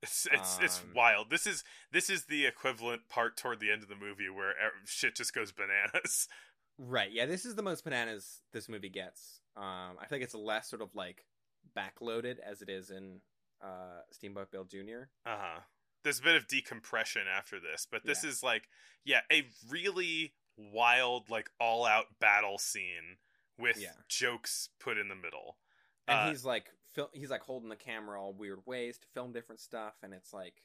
It's it's it's Um, wild. This is this is the equivalent part toward the end of the movie where shit just goes bananas. *laughs* Right. Yeah, this is the most bananas this movie gets. Um, I think it's less sort of like backloaded as it is in uh, Steamboat Bill Jr. Uh huh. There's a bit of decompression after this, but this Yeah. is like, yeah, a really wild, like all out battle scene with Yeah. jokes put in the middle. And Uh, he's like fil- he's like holding the camera all weird ways to film different stuff, and it's like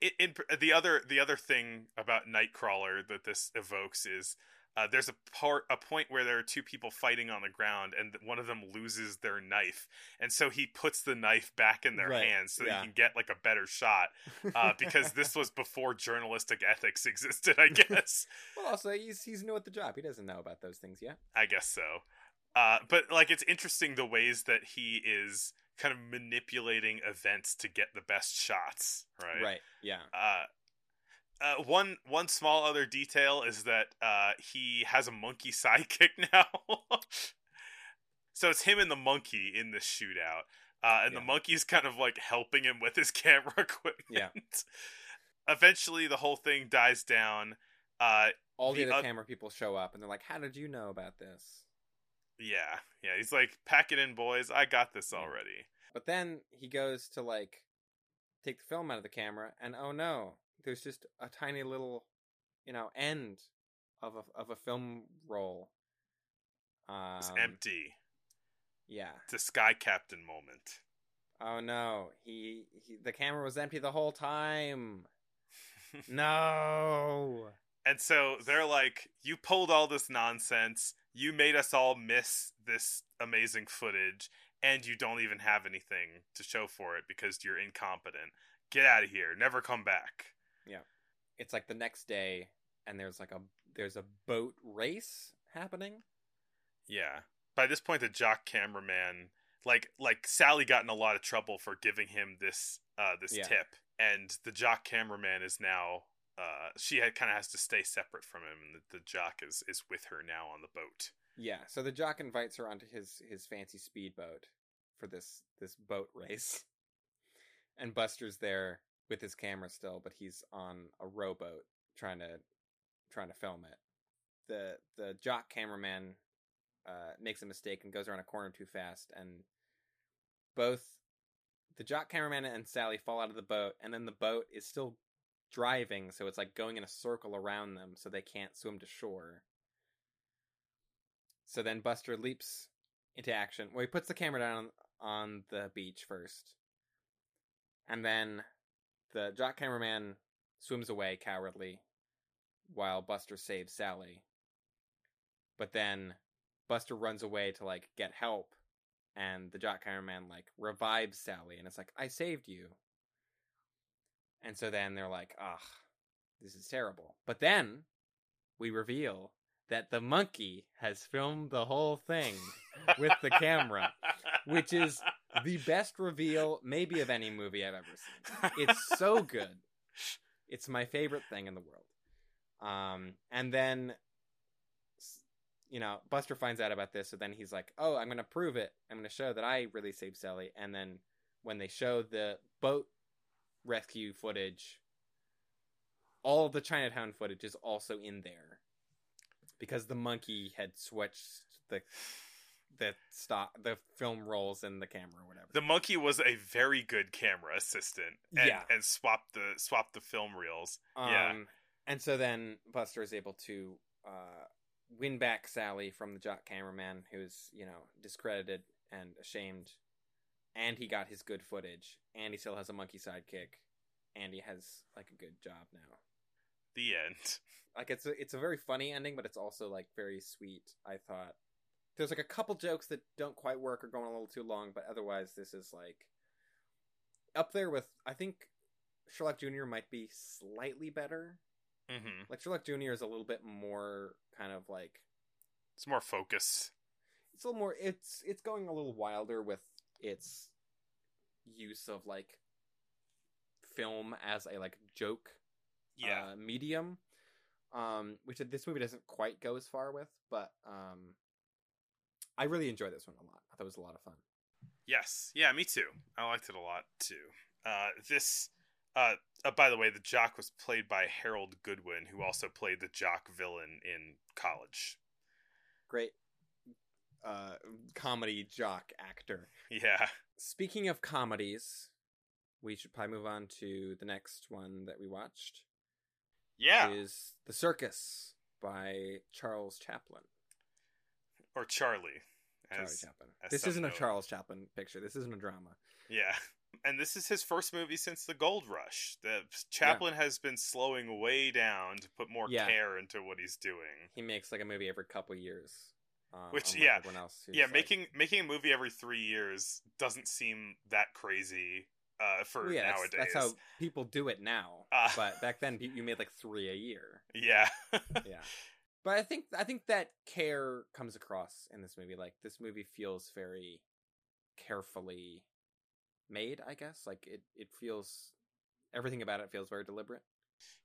in, in, the other the other thing about Nightcrawler that this evokes is uh, there's a part a point where there are two people fighting on the ground and one of them loses their knife and so he puts the knife back in their Right, hands so yeah. he can get like a better shot uh, *laughs* because this was before journalistic ethics existed I *laughs* guess well, also he's he's new at the job. He doesn't know about those things yet. I guess so uh, but like it's interesting the ways that he is kind of manipulating events to get the best shots right Right. Yeah. Uh, one one small other detail is that uh, he has a monkey *laughs* sidekick now. so it's him and the monkey in this shootout, uh, and the Yeah. monkey's kind of like helping him with his *laughs* camera equipment. Yeah. Eventually, the whole thing dies down. Uh, All the, The other camera people show up, and they're like, "How did you know about this?" yeah, yeah. He's like, "Pack it in, boys. I got this already." But then he goes to like take the film out of the camera, and oh no, there's just a tiny little, you know, end of a of a film roll. Um, It's empty. Yeah. It's a Sky Captain moment. Oh no, he, he the camera was empty the whole time. *laughs* no. And so they're like, "You pulled all this nonsense. you made us all miss this amazing footage and you don't even have anything to show for it because you're incompetent. Get out of here. Never come back. It's like the next day, and there's like a there's a boat race happening. Yeah. By this point, the jock cameraman, like like Sally, got in a lot of trouble for giving him this uh this Yeah. tip, and the jock cameraman is now uh she kind of has to stay separate from him, and the, the jock is is with her now on the boat. Yeah, so the jock invites her onto his his fancy speedboat for this this boat race. *laughs* And Buster's there with his camera still, but he's on a rowboat trying to trying to film it. The the jock cameraman uh, makes a mistake and goes around a corner too fast, and both the jock cameraman and Sally fall out of the boat, and then the boat is still driving, so it's like going in a circle around them, so they can't swim to shore. So then Buster leaps into action. Well, he puts the camera down on the beach first. And then the jock cameraman swims away cowardly while Buster saves Sally. But then Buster runs away to like get help and the jock cameraman like revives Sally and it's like I saved you. And so then they're like, "Ugh, this is terrible." But then we reveal that the monkey has filmed the whole thing with the camera, which is the best reveal maybe of any movie I've ever seen. It's so good. It's my favorite thing in the world. Um, and then, you know, Buster finds out about this, so then he's like, "Oh, I'm going to prove it. I'm going to show that I really saved Sally." And then when they show the boat rescue footage, all the Chinatown footage is also in there because the monkey had switched the the stop the film rolls in the camera or whatever. The monkey was a very good camera assistant, and, Yeah. and swapped the swapped the film reels. Um, yeah. And so then Buster is able to uh, win back Sally from the jock cameraman, who's you know discredited and ashamed, and he got his good footage, and he still has a monkey sidekick, and he has like a good job now. The end. Like it's a, it's a very funny ending, but it's also like very sweet. I thought there's like a couple jokes that don't quite work or going a little too long, but otherwise this is like up there with I think Sherlock Junior might be slightly better. hmm Like Sherlock Junior is a little bit more kind of like It's more focused. it's a little more it's it's going a little wilder with its use of like film as a like joke Yeah. uh, medium, um, which this movie doesn't quite go as far with, but um, I really enjoyed this one a lot. I thought it was a lot of fun. Yes. Yeah, me too. I liked it a lot too. Uh, this, uh, uh, by the way, the jock was played by Harold Goodwin, who also played the jock villain in College. Great uh, comedy jock actor. Yeah. Speaking of comedies, we should probably move on to the next one that we watched. Yeah. Is The Circus by Charles Chaplin. Or Charlie. Charlie Chaplin. as This isn't a. Charles Chaplin picture. This isn't a drama. Yeah. And this is his first movie since the Gold Rush. The Chaplin has been slowing way down to put more Yeah. care into what he's doing. He makes like a movie every couple years. Uh, Which, yeah. everyone else who's, yeah, like- making making a movie every three years doesn't seem that crazy uh, for Well, yeah, that's, nowadays. that's how people do it now. Ah. but back then, you you made like three a year. *laughs* Yeah. Yeah, *laughs* but I think I think that care comes across in this movie. Like this movie feels very carefully made. I guess like it it feels everything about it feels very deliberate.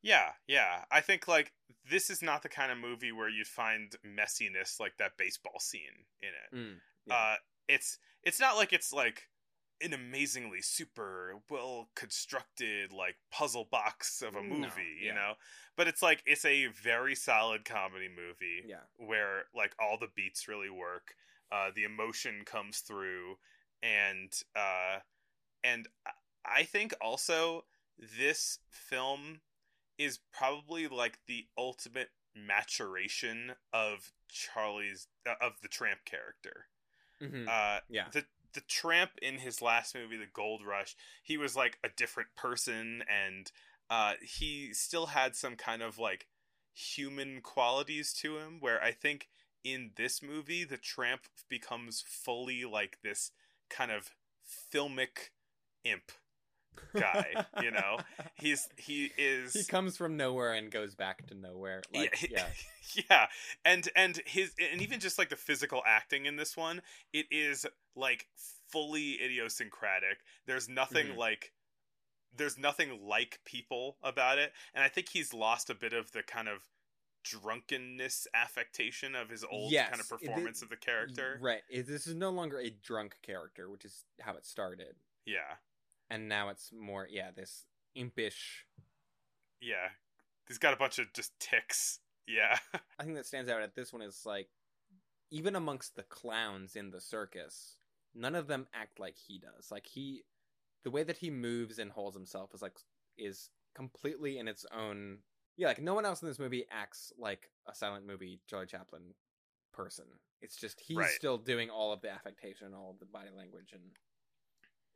Yeah, yeah. I think like this is not the kind of movie where you'd find messiness like that baseball scene in it. Mm, yeah. Uh it's it's not like it's like an amazingly super well constructed like puzzle box of a No, movie, you know. But it's like it's a very solid comedy movie yeah, where like all the beats really work. Uh the emotion comes through and uh and I- think also this film is probably like the ultimate maturation of Charlie's uh, of the tramp character. Mhm. Uh yeah, the the tramp in his last movie the Gold Rush, he was like a different person and uh he still had some kind of like human qualities to him where I think in this movie, the tramp becomes fully like this kind of filmic imp guy. you *laughs* know, he's he is he comes from nowhere and goes back to nowhere. Like, yeah, *laughs* yeah, and and his and even just like the physical acting in this one, it is like fully idiosyncratic. There's nothing Mhm. like there's nothing like people about it, and I think he's lost a bit of the kind of drunkenness affectation of his old Yes, kind of it- performance of the character. right. It- This is no longer a drunk character, which is how it started, Yeah, and now it's more yeah this impish. yeah. He's got a bunch of just ticks. Yeah, *laughs* I think that stands out at this one is like even amongst the clowns in the circus, none of them act like he does. Like he, the way that he moves and holds himself is like is completely in its own. Yeah, like no one else in this movie acts like a silent movie Charlie Chaplin person. It's just he's Right. still doing all of the affectation, and all of the body language, and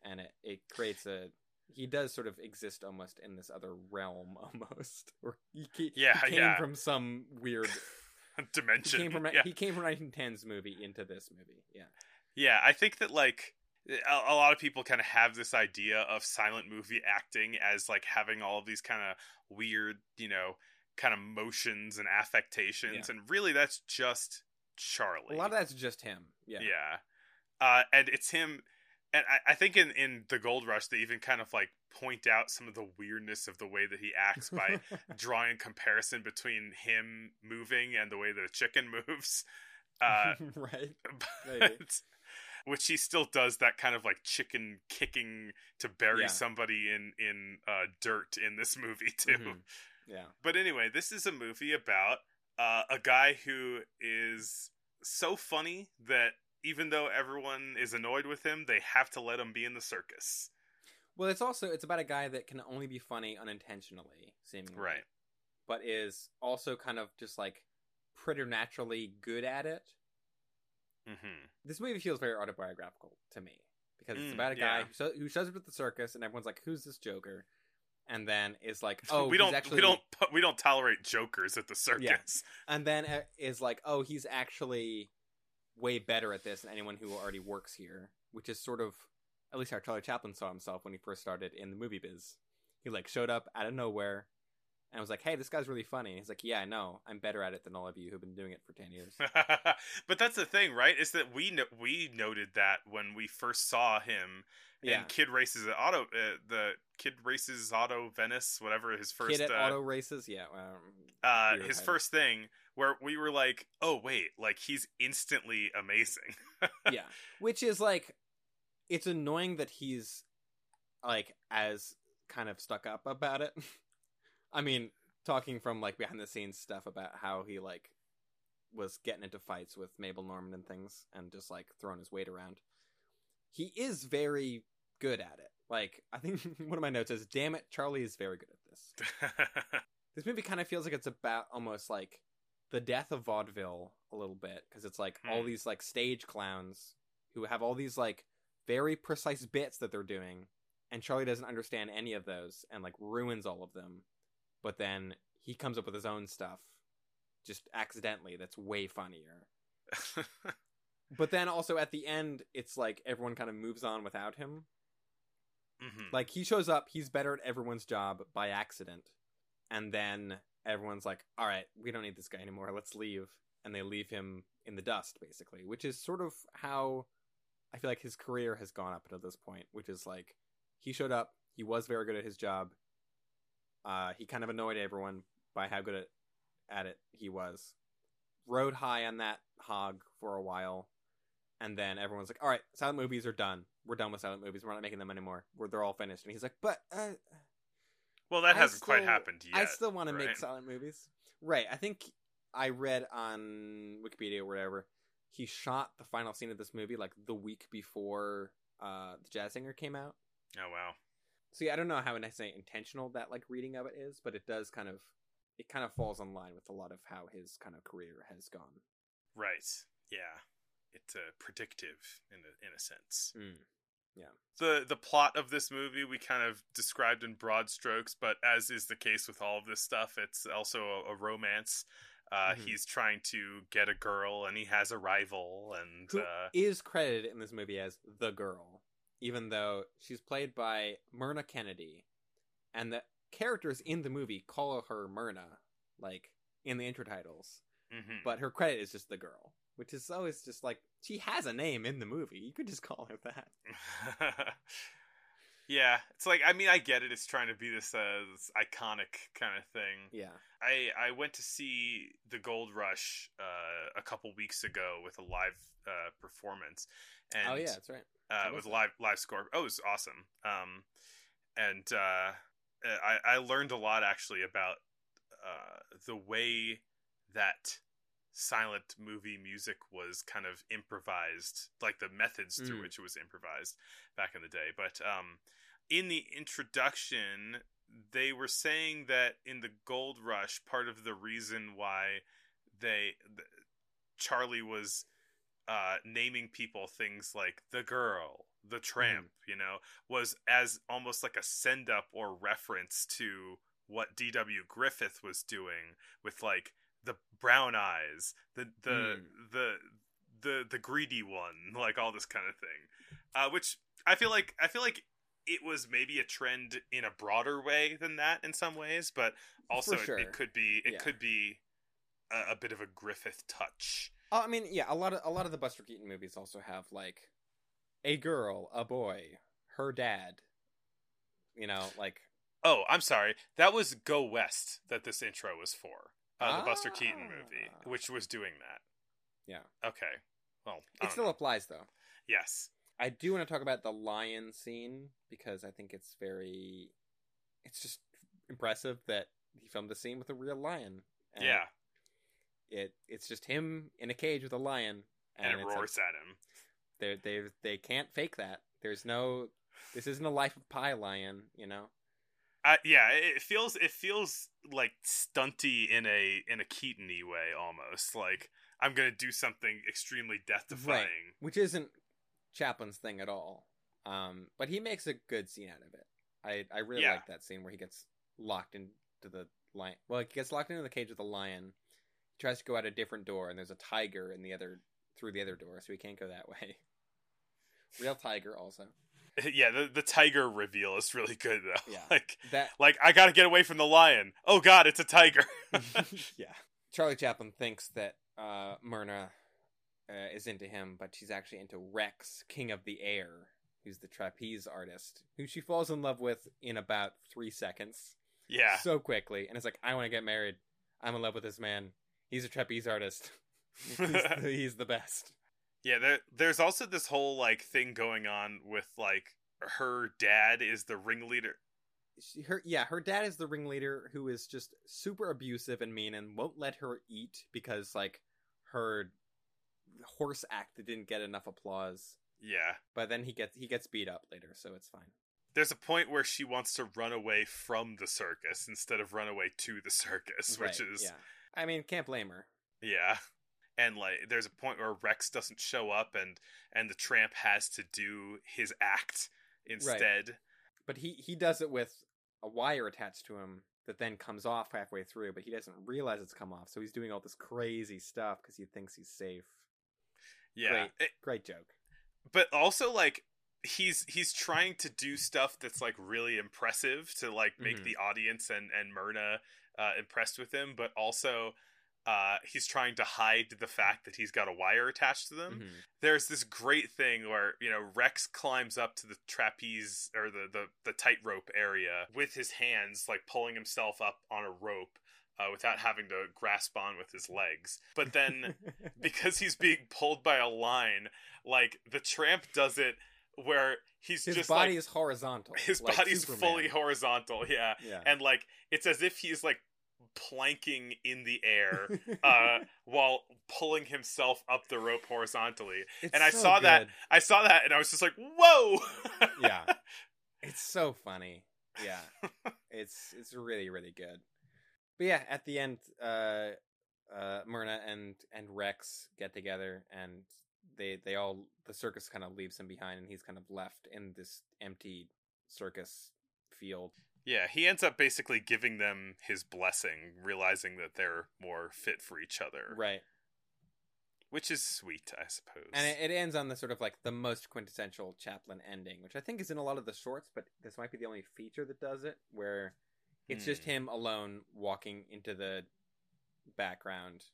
and it it creates a. He does sort of exist almost in this other realm, *laughs* almost. Or he, he, Yeah, he came yeah. from some weird *laughs* dimension he came from yeah. he came from 1910's movie into this movie. Yeah, Yeah, I think that like a, a lot of people kind of have this idea of silent movie acting as like having all of these kind of weird, you know, kind of motions and affectations, Yeah. and really that's just Charlie. a lot of that's just him. Yeah, yeah, uh, and it's him. And I, I think in, in the Gold Rush, they even kind of like point out some of the weirdness of the way that he acts by *laughs* drawing a comparison between him moving and the way the chicken moves. *laughs* Uh, right. but, *laughs* which he still does that kind of like chicken kicking to bury Yeah. somebody in in uh, dirt in this movie too. Mhm. Yeah, But anyway, this is a movie about uh, a guy who is so funny that even though everyone is annoyed with him, they have to let him be in the circus. well, it's also it's about a guy that can only be funny unintentionally, seemingly, Right. But is also kind of just like preternaturally good at it. hmm This movie feels very autobiographical to me because it's Mm, about a guy yeah. who, who shows up at the circus and everyone's like, "Who's this Joker?" And then is like, *laughs* "Oh, we don't actually we don't we don't tolerate jokers at the circus. and then uh, is like, "Oh, he's actually way better at this than anyone who already works here," which is sort of at least how Charlie Chaplin saw himself when he first started in the movie biz. He like showed up out of nowhere and was like, "Hey, this guy's really funny." And he's like, "Yeah, I know. I'm better at it than all of you who've been doing it for ten years." *laughs* but that's the thing, right? Is that we no- we noted that when we first saw him yeah, in Kid Races at Auto, uh, the Kid Races Auto Venice, whatever his first kid at uh, auto races. Yeah, um, uh, his title. first thing where we were like, oh wait, like he's instantly amazing. *laughs* yeah. Which is like it's annoying that he's like as kind of stuck up about it. *laughs* I mean talking from like behind the scenes stuff about how he like was getting into fights with mabel normand and things and just like throwing his weight around. He is very good at it. Like i think *laughs* one of my notes is damn it charlie is very good at this. This movie kind of feels like it's about almost like the death of vaudeville a little bit because it's like all Hmm. these like stage clowns who have all these like very precise bits that they're doing and charlie doesn't understand any of those and like ruins all of them but then he comes up with his own stuff just accidentally that's way funnier *laughs* but then also at the end it's like everyone kind of moves on without him Mhm. like he shows up, he's better at everyone's job by accident, and then everyone's like, "All right, we don't need this guy anymore. Let's leave." And they leave him in the dust, basically, which is sort of how I feel like his career has gone up until this point. Which is like he showed up, he was very good at his job. Uh, he kind of annoyed everyone by how good at, at it he was. Rode high on that hog for a while, and then everyone's like, "All right, silent movies are done. We're done with silent movies. We're not making them anymore. We're they're all finished." And he's like, "But uh, well, that I hasn't quite still- happened yet. I still want to make silent movies." Right. I think I read on Wikipedia or whatever he shot the final scene of this movie like the week before uh, the Jazz Singer came out. Oh wow. So yeah, I don't know how I say intentional that like reading of it is, but it does kind of it kind of falls in line with a lot of how his kind of career has gone. Right. Yeah. It's uh, predictive in a, in a sense. Mm. The the plot of this movie we kind of described in broad strokes, but as is the case with all of this stuff, it's also a, a romance Uh, Mhm. He's trying to get a girl, and he has a rival, and Who uh, is credited in this movie as the girl, even though she's played by Merna Kennedy, and the characters in the movie call her Merna, like in the intro titles, mhm. but her credit is just the girl, which is always just like she has a name in the movie. You could just call her that. *laughs* yeah, it's like I mean I get it. It's trying to be this, uh, this iconic kind of thing. Yeah. I I went to see the Gold Rush uh, a couple weeks ago with a live uh, performance, and oh yeah, that's right. uh, with live live score. Oh, it was awesome. Um, and uh, I I learned a lot actually about uh, the way that silent movie music was kind of improvised, like the methods through Mm. which it was improvised back in the day. But um, in the introduction, they were saying that in the Gold Rush, part of the reason why they th- Charlie was uh, naming people things like the girl, the tramp, you know, was as almost like a send up or reference to what D.W. Griffith was doing with like the brown eyes, the the Mm. the the the greedy one, *laughs* like all this kind of thing. Uh, which I feel like I feel like it was maybe a trend in a broader way than that in some ways, but also it- sure. it, could be it Yeah. could be a, a bit of a Griffith touch. Oh, I mean, yeah, a lot of a lot of the Buster Keaton movies also have like a girl, a boy, her dad. You know, like Oh, I'm sorry. That was Go West that this intro was for. Uh, the Buster Keaton movie, Ah. which was doing that. Yeah. Okay. Well, it still know. applies though. yes. I do want to talk about the lion scene because I think it's very, it's just impressive that he filmed the scene with a real lion. And yeah, It it's just him in a cage with a lion, and, it it's like, roars at him. they they they can't fake that. There's no. This isn't a Life of Pi lion, you know. Uh, yeah, it feels it feels like stunty in a in a Keaton-y way almost. Like I'm gonna do something extremely death defying. which isn't Chaplin's thing at all. Um, but he makes a good scene out of it. I I really Yeah. like that scene where he gets locked into the lion. Well, he gets locked into the cage with the lion. He tries to go out a different door, and there's a tiger in the other through the other door, so he can't go that *laughs* way. Real tiger, also. *laughs* yeah, the the tiger reveal is really good though. Yeah. *laughs* like That like I gotta get away from the lion. Oh God, it's a tiger. *laughs* yeah. Charlie Chaplin thinks that uh, Merna uh, is into him, but she's actually into Rex, King of the Air, who's the trapeze artist, who she falls in love with in about three seconds. yeah, So quickly. And it's like, I want to get married. I'm in love with this man. He's a trapeze artist. he's, he's the best. Yeah, there, there's also this whole like thing going on with like her dad is the ringleader. She, her, yeah, her dad is the ringleader who is just super abusive and mean and won't let her eat because, like, her horse act didn't get enough applause. Yeah, But then he gets he gets beat up later, so it's fine. there's a point where she wants to run away from the circus instead of run away to the *laughs* circus, which Right, is yeah. I mean, can't blame her. yeah. And like, there's a point where Rex doesn't show up, and and the tramp has to do his act instead. But he he does it with a wire attached to him that then comes off halfway through, but he doesn't realize it's come off. So he's doing all this crazy stuff because he thinks he's safe. Yeah, Great. It- Great joke. but also like he's he's trying to do stuff that's like really impressive to like make Mhm. the audience and and Merna uh, impressed with him, but also uh, he's trying to hide the fact that he's got a wire attached to them. Mhm. There's this great thing where you know Rex climbs up to the trapeze or the the, the tightrope area with his hands, like pulling himself up on a rope. Uh, without having to grasp on with his legs. But then *laughs* because he's being pulled by a line, like the tramp does it where he's his just body like is horizontal. his like body's Superman. fully horizontal, yeah. Yeah. And like it's as if he's like planking in the air uh *laughs* while pulling himself up the rope horizontally. It's and I so saw that. I saw that and I was just like, "Whoa!" *laughs* yeah, it's so funny. Yeah, *laughs* it's it's really really good. But yeah, at the end, uh, uh, Merna and and Rex get together, and they they all the circus kind of leaves him behind, and he's kind of left in this empty circus field. Yeah, he ends up basically giving them his blessing, realizing that they're more fit for each other. Right. Which is sweet, I suppose. And it, it ends on the sort of like the most quintessential Chaplin ending, which I think is in a lot of the shorts, but this might be the only feature that does it, where it's just Hmm. him alone walking into the background,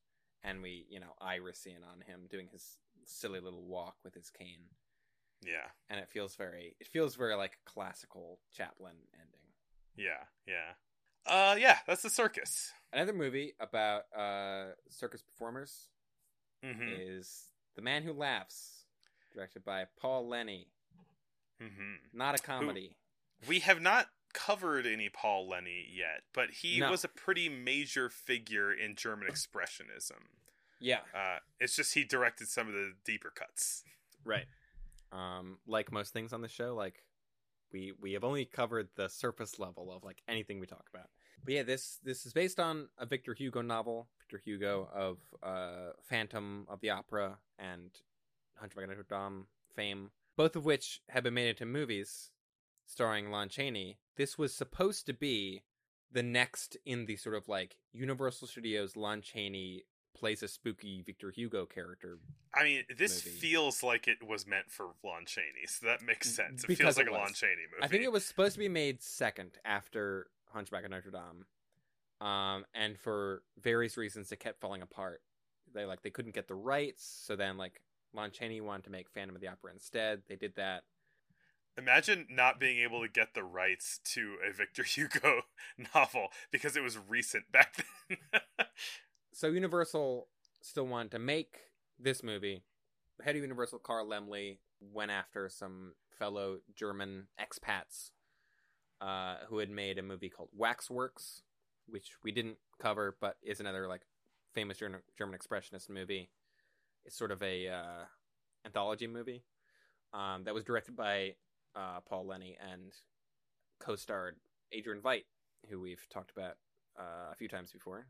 and we, you know, iris in on him doing his silly little walk with his cane, yeah, and it feels very, it feels very like a classical Chaplin ending. Yeah, yeah. Uh, yeah, that's the circus. Another movie about uh, circus performers Mm-hmm. is The Man Who Laughs, directed by Paul Leni. Mm-hmm. Not a comedy. We have not covered any Paul Leni yet, but he No. was a pretty major figure in German Expressionism. Yeah, Uh, it's just he directed some of the deeper cuts. right. Um, like most things on the show, like we we have only covered the surface level of like anything we talk about. But yeah, this this is based on a Victor Hugo novel, Victor Hugo of uh, Phantom of the Opera and Hunchback of Notre Dame fame, both of which have been made into movies starring Lon Chaney. This was supposed to be the next in the sort of like Universal Studios Lon Chaney plays a spooky Victor Hugo character. I mean, this Movie. feels like it was meant for Lon Chaney, so that makes sense. It Because feels like it a. Lon Chaney movie. I think it was supposed to be made second after Hunchback of Notre Dame, um, and for various reasons, it kept falling apart. They like they couldn't get the rights, so then like Lon Chaney wanted to make Phantom of the Opera instead. They did that. Imagine not being able to get the rights to a Victor *laughs* Hugo novel because it was recent back then. *laughs* So Universal still wanted to make this movie. The head of Universal, Carl Laemmle, went after some fellow German expats uh, who had made a movie called Waxworks, which we didn't cover, but is another like famous German, German expressionist movie. It's sort of a uh, anthology movie um, that was directed by uh, Paul Leni and co-starred Adrian Veidt, who we've talked about uh, a few times before.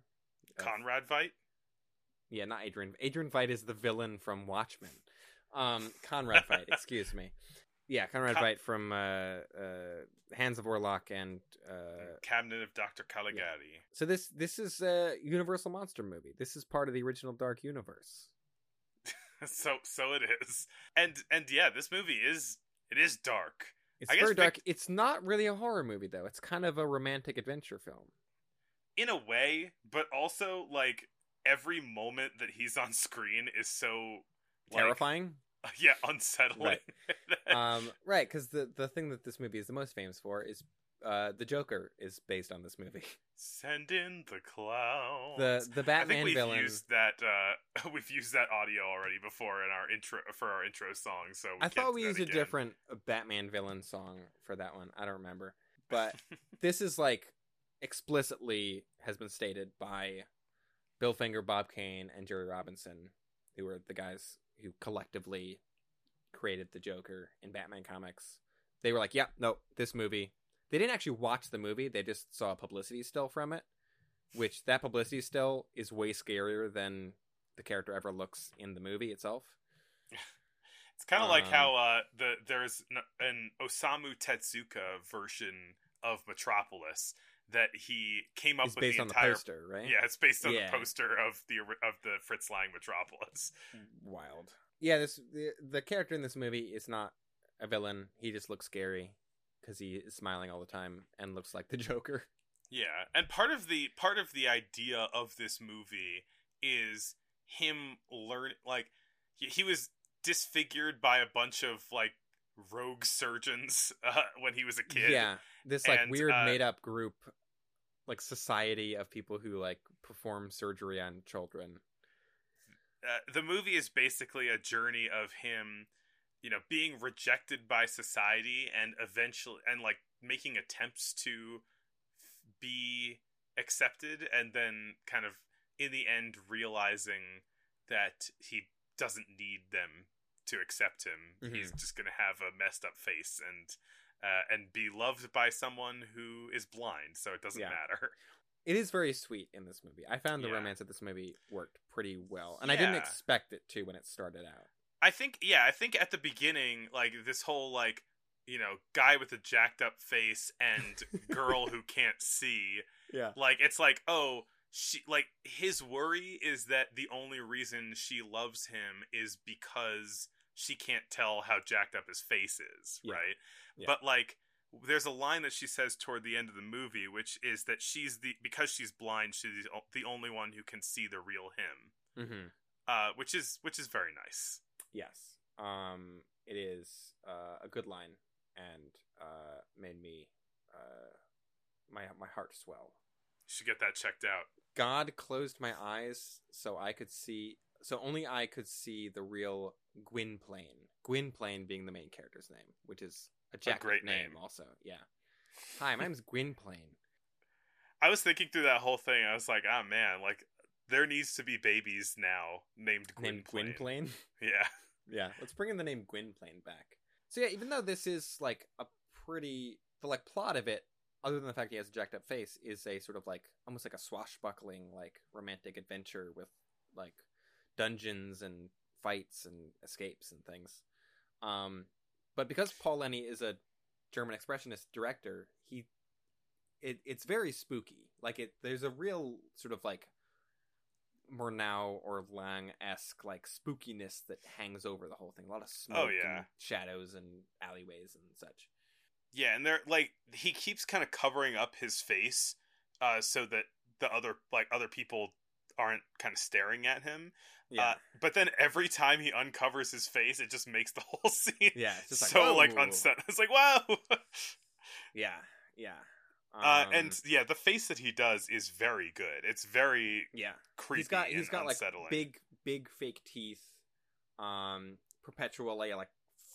Conrad Veidt. yeah, not Adrian. Adrian Veidt is the villain from Watchmen. Um, Conrad Veidt, *laughs* excuse me. Yeah, Conrad Con- Veidt from uh, uh, Hands of Orlac, and uh, Cabinet of Dr. Caligari. so this this is a Universal monster movie. This is part of the original Dark Universe. *laughs* so so it is. And and yeah, this movie is it is dark. It's I guess very dark. It's not really a horror movie though. It's kind of a romantic adventure film. In a way, but also like every moment that he's on screen is so like, Terrifying. *laughs* Yeah, unsettling. *laughs* um, right, because the the thing that this movie is the most famous for is uh, the Joker is based on this movie. Send in the clown. the the I Batman think we've villain. used that. Uh, *laughs* we've used that audio already before in our intro for our intro song. So we I thought we used a different Batman villain song for that one. I don't remember. But this is like explicitly has been stated by Bill Finger, Bob Kane, and Jerry Robinson, who were the guys who collectively created the Joker in Batman comics. They were like, "Yeah, no, this movie." They didn't actually watch the movie; they just saw a publicity still from it, which that publicity still is way scarier than the character ever looks in the movie itself. *laughs* It's kind of like Um, how uh, the there's an Osamu Tezuka version of Metropolis that he came up It's with based the on entire. the poster, right? Yeah, it's based on Yeah. the poster of the of the Fritz Lang Metropolis. wild. Yeah, this the, the character in this movie is not a villain. He just looks scary because he is smiling all the time and looks like the *laughs* Joker. Yeah, and part of the part of the idea of this movie is him learn like he, he was disfigured by a bunch of like rogue surgeons *laughs* uh, when he was a kid. Yeah, this like And, weird uh, made up group, like society of people who like perform surgery on children. uh, the movie is basically a journey of him you know being rejected by society and eventually and like making attempts to be accepted and then kind of in the end realizing that he doesn't need them to accept him he's just going to have a messed up face and uh, and be loved by someone who is blind so it doesn't Yeah. matter *laughs* It is very sweet in this movie. I found the Yeah. romance of this movie worked pretty well, and I didn't expect it to when it started out. I think yeah, I think at the beginning, like this whole like you know, guy with a jacked up face and *laughs* girl who can't see. Yeah. Like it's like, oh, she like his worry is that the only reason she loves him is because she can't tell how jacked up his face is, Yeah. right? Yeah. But like there's a line that she says toward the end of the movie which is that she's the because she's blind she's the, only one who can see the real him. Mm-hmm. Uh which is which is very nice. Yes. Um, it is uh, a good line and uh, made me uh, my my heart swell. You should get that checked out. God closed my eyes so I could see, so only I could see the real Gwynplaine. Gwynplaine being the main character's name, which is a jack great name, name. also. Yeah. Hi, my name's *laughs* Gwynplaine. I was thinking through that whole thing. I was like, oh man, like there needs to be babies now named Named Gwynplaine. Gwynplaine. *laughs* Yeah. Yeah, let's bring in the name Gwynplaine back. So yeah, even though this is like a pretty the like plot of it, other than the fact he has a jacked up face, is a sort of like almost like a swashbuckling like romantic adventure with like dungeons and fights and escapes and things. Um, but because Paul Leni is a German expressionist director, he it it's very spooky. Like it, there's a real sort of like Murnau or Lang esque like spookiness that hangs over the whole thing. A lot of smoke Oh, yeah. and shadows and alleyways and such. Yeah, and they're like he keeps kind of covering up his face uh so that the other like other people aren't kind of staring at him. Yeah, Uh, but then every time he uncovers his face, it just makes the *laughs* whole scene yeah, it's just so like whoa. unsettling. It's like wow. *laughs* Yeah, yeah. uh, Um, and yeah, the face that he does is very good. It's very yeah, creepy. he's got he's got like unsettling. big big fake teeth, um, perpetual like, like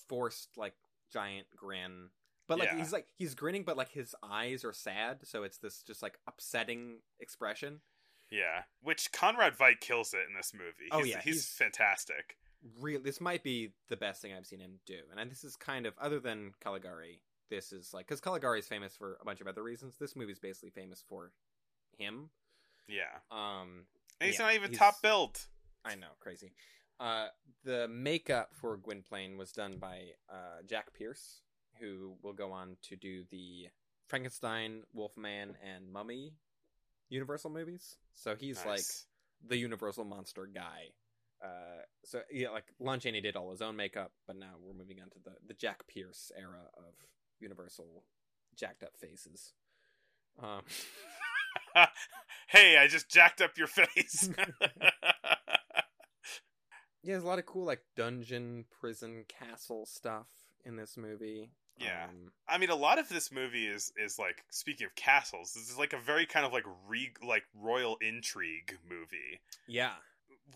forced like giant grin. But like Yeah. he's like he's grinning, but like his eyes are sad, so it's this just like upsetting expression. Yeah, which Conrad Veidt kills it in this movie. Oh, He's- yeah, he's, he's- fantastic. real this might be the best thing I've seen him do. And this is kind of other than Caligari, this is like cuz Caligari is famous for a bunch of other reasons. This movie's basically famous for him. Yeah, Um and he's Yeah, not even he's- top billed. I know, crazy. Uh the makeup for Gwynplaine was done by uh Jack Pierce, who will go on to do the Frankenstein, Wolfman and Mummy Universal movies. So he's like the Universal monster guy. Uh, so yeah, like Lon Chaney did all his own makeup, but now we're moving on to the the Jack Pierce era of Universal jacked up faces. Um, *laughs* hey, I just jacked up your face. *laughs* yeah, there's a lot of cool like dungeon, prison, castle stuff in this movie. Yeah. Um, I mean, a lot of this movie is is like speaking of castles. This is like a very kind of like re like royal intrigue movie. yeah,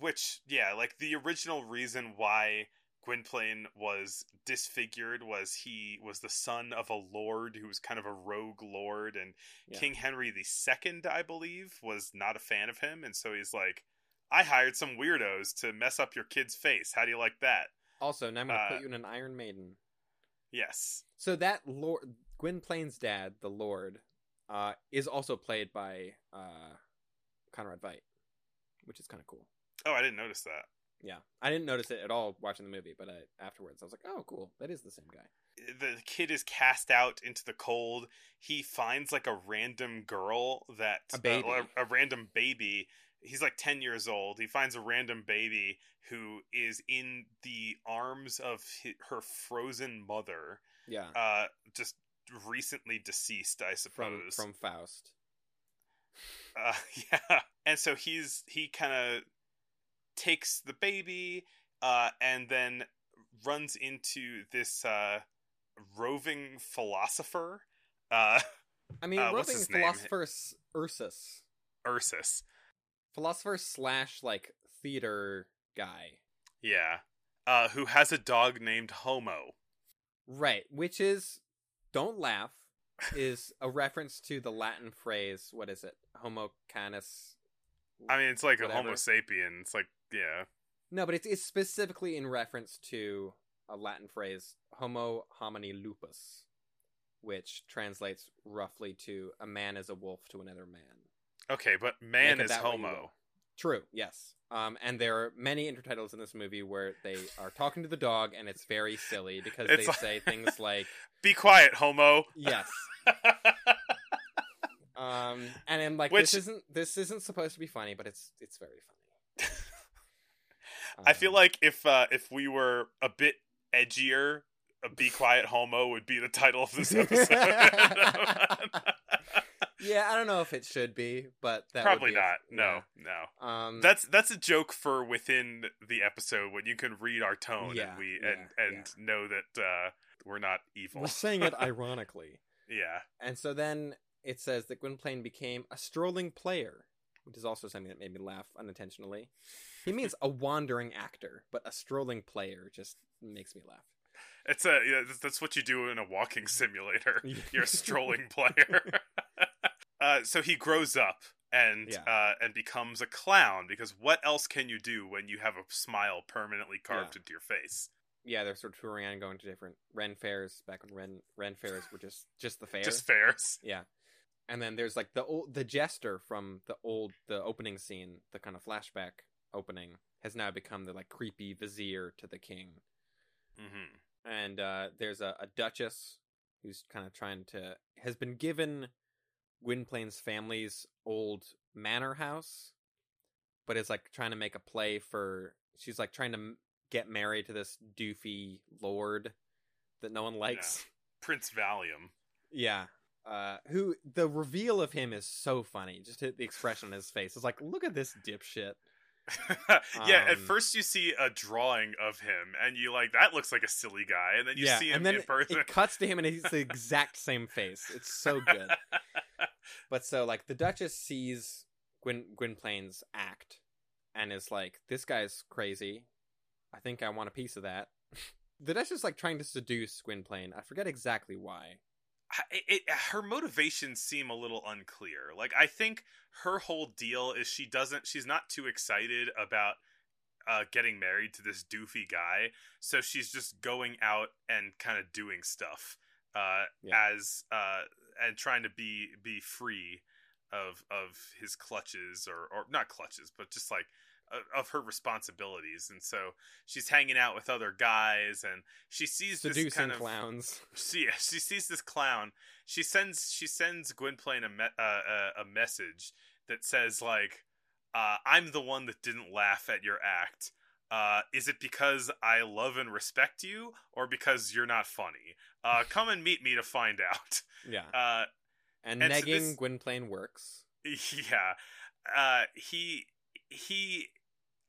Which, yeah, like the original reason why Gwynplaine was disfigured was he was the son of a lord who was kind of a rogue lord, and Yeah. King Henry II, I believe, was not a fan of him, and so he's like, "I hired some weirdos to mess up your kid's face. How do you like that?" Also, now I'm gonna Uh, put you in an Iron Maiden. Yes, So that Lord Gwynplaine's dad, the Lord, uh, is also played by uh, Conrad Veidt, which is kind of cool. Oh, I didn't notice that. Yeah, I didn't notice it at all watching the movie, but I, afterwards I was like, "Oh, cool, that is the same guy." the kid is cast out into the cold. He finds like a random girl that A baby. uh, a, a random baby. He's like 10 years old. He finds a random baby who is in the arms of hi her frozen mother, Yeah, uh just recently deceased, I suppose. from Faust. *laughs* Uh, yeah. And so he's he kind of takes the baby uh, and then runs into this uh, roving philosopher, uh, I mean, *laughs* Uh, roving his philosopher Ursus, Ursus. Philosopher slash like theater guy, Yeah. Uh, who has a dog named Homo. right? Which is, don't laugh, is a reference to the Latin phrase. What is it? Homo canis. I mean, it's like a Homo sapien. It's like, yeah. No, but it's, it's specifically in reference to a Latin phrase, homo homini lupus, which translates roughly to a man is a wolf to another man. Okay, but man is that what you Homo. True. Yes. Um, and there are many intertitles in this movie where they are talking to the dog, and it's very silly because It's they like- say things *laughs* like Be quiet, homo. "yes." *laughs* Um, and I'm like, Which- this isn't this isn't supposed to be funny, but it's it's very funny. *laughs* I feel Um, like if uh, if we were a bit edgier, a "Be Quiet, Homo" would be the title of this episode. Yeah, I don't know if it should be, but that Probably be not. No, yeah. no. Um, That's that's a joke for within the episode when you can read our tone Yeah, and we yeah, and and know that uh, we're not evil. we're saying it *laughs* ironically. yeah. And so then it says that Gwynplaine became a strolling player, which is also something that made me laugh unintentionally. He *laughs* means a wandering actor, but a strolling player just makes me laugh. It's a yeah, that's what you do in a walking simulator. *laughs* You're a strolling player. Uh, so he grows up and Yeah. uh, and becomes a clown because what else can you do when you have a smile permanently carved Yeah. into your face? Yeah, they're sort of touring around, going to different Ren fairs. Back when Ren Ren fairs were just just the fair. Just fairs. *laughs* Yeah, and then there's like the old the jester from the old the opening scene, the kind of flashback opening, has now become the like creepy vizier to the king. hmm and uh, there's a, a duchess who's kind of trying to has been given Gwynplaine's family's old manor house, but is like trying to make a play for. She's like trying to get married to this doofy lord that no one likes. *laughs* Prince Valium. Yeah. Uh, who the reveal of him is so funny. Just the expression on his face. It's like, look at this dipshit. *laughs* yeah, at Um, first you see a drawing of him, and you like that looks like a silly guy, and then you yeah, see him and then in it, person. it cuts to him and he's the exact same face. It's so good. *laughs* But so like the Duchess sees Gwyn Gwynplaine's act and is like, This guy's crazy. I think I want a piece of that. *laughs* the Duchess is like trying to seduce Gwynplaine. I forget exactly why. It, it, her motivations seem a little unclear. Like I think her whole deal is she doesn't she's not too excited about uh, getting married to this doofy guy, so she's just going out and kind of doing stuff uh, Yeah. as uh, and trying to be be free of of his clutches or or not clutches, but just like of her responsibilities. And so she's hanging out with other guys, and she sees this Seducing kind of clowns. *laughs* she she sees this clown. She sends she sends Gwynplaine a me- uh, a, a message that says like, uh, "I'm the one that didn't laugh at your act. Uh, is it because I love and respect you, or because you're not funny? Uh, *laughs* come and meet me to find out." Yeah. Uh, And, and so negging this- Gwynplaine works. *laughs* yeah, uh, he he.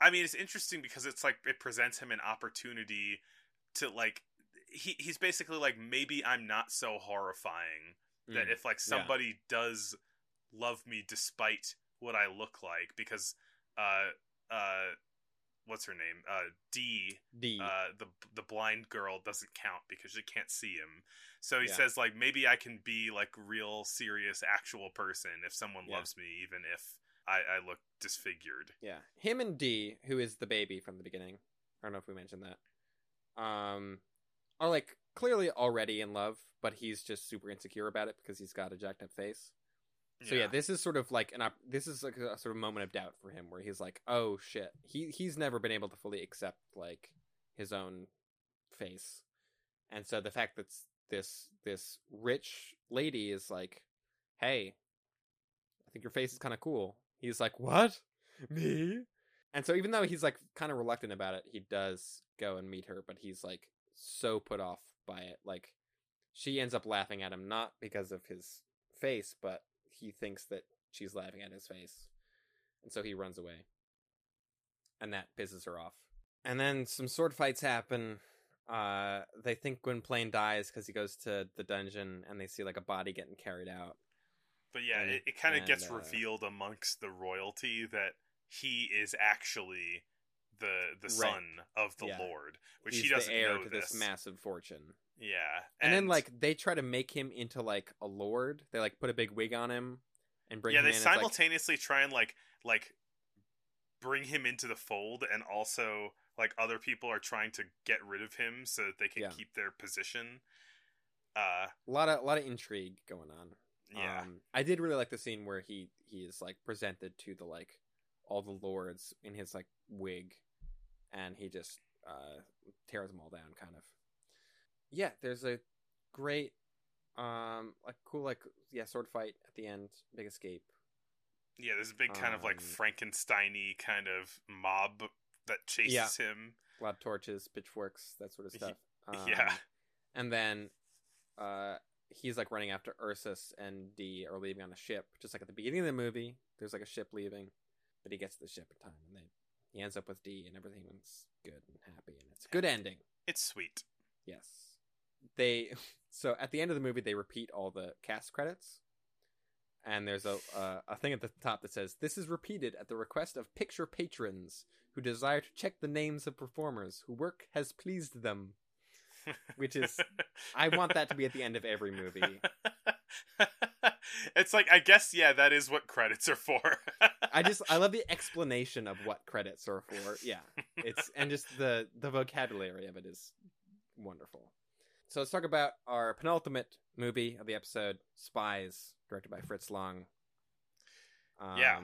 I mean, it's interesting because it's like it presents him an opportunity to like. He he's basically like maybe I'm not so horrifying that Mm. if like Yeah. somebody does love me despite what I look like because uh uh what's her name uh D D. uh the the blind girl doesn't count because she can't see him so he Yeah. says like maybe I can be like real serious actual person if someone Yeah. loves me even if I I look disfigured Yeah, him and D, who is the baby from the beginning. I don't know if we mentioned that. Um, are like clearly already in love, but he's just super insecure about it because he's got a jacked up face. So yeah. this is sort of like an op- this is like a sort of moment of doubt for him where he's like, oh shit, he he's never been able to fully accept like his own face, and so the fact that this this rich lady is like, hey, I think your face is kind of cool. He's like, what? Me? And so even though he's like kind of reluctant about it, he does go and meet her, but he's like so put off by it. Like she ends up laughing at him not because of his face, but he thinks that she's laughing at his face. And so he runs away. And that pisses her off. And then some sword fights happen. Uh they think Gwynplaine dies because he goes to the dungeon and they see like a body getting carried out. But yeah, And- it, it kind of gets uh, revealed amongst the royalty that he is actually the the Right. son of the Yeah. Lord, which He's he doesn't the heir know to this. this massive fortune. Yeah, And, then like they try to make him into like a lord. They like put a big wig on him and bring yeah, him they in as, like- simultaneously try and like like bring him into the fold, and also like other people are trying to get rid of him so that they can Yeah. keep their position. Uh, a lot of a lot of intrigue going on. Yeah, Um, I did really like the scene where he he is like presented to the like all the lords in his like wig, and he just uh, tears them all down, kind of. Yeah, there's a great, um, like cool like yeah sword fight at the end, big escape. Yeah, there's a big kind of like Um, Frankensteiny kind of mob that chases Yeah. him. A lot of torches, pitchforks, that sort of stuff. *laughs* Um, yeah. and then uh, he's like running after Ursus and D are leaving on a ship, just like at the beginning of the movie. There's like a ship leaving, but he gets to the ship in time, and they he ends up with D, and everything's good and happy, and it's a good ending. It's sweet. Yes, they. *laughs* So at the end of the movie, they repeat all the cast credits, and there's a uh, a thing at the top that says, "This is repeated at the request of picture patrons who desire to check the names of performers whose work has pleased them." Which is *laughs* I want that to be at the end of every movie. *laughs* it's like I guess yeah, that is what credits are for. I just I love the *laughs* explanation of what credits are for. Yeah, it's and just the the vocabulary of it is wonderful. So let's talk about our penultimate movie of the episode, Spies, directed by Fritz Lang. Um, Yeah.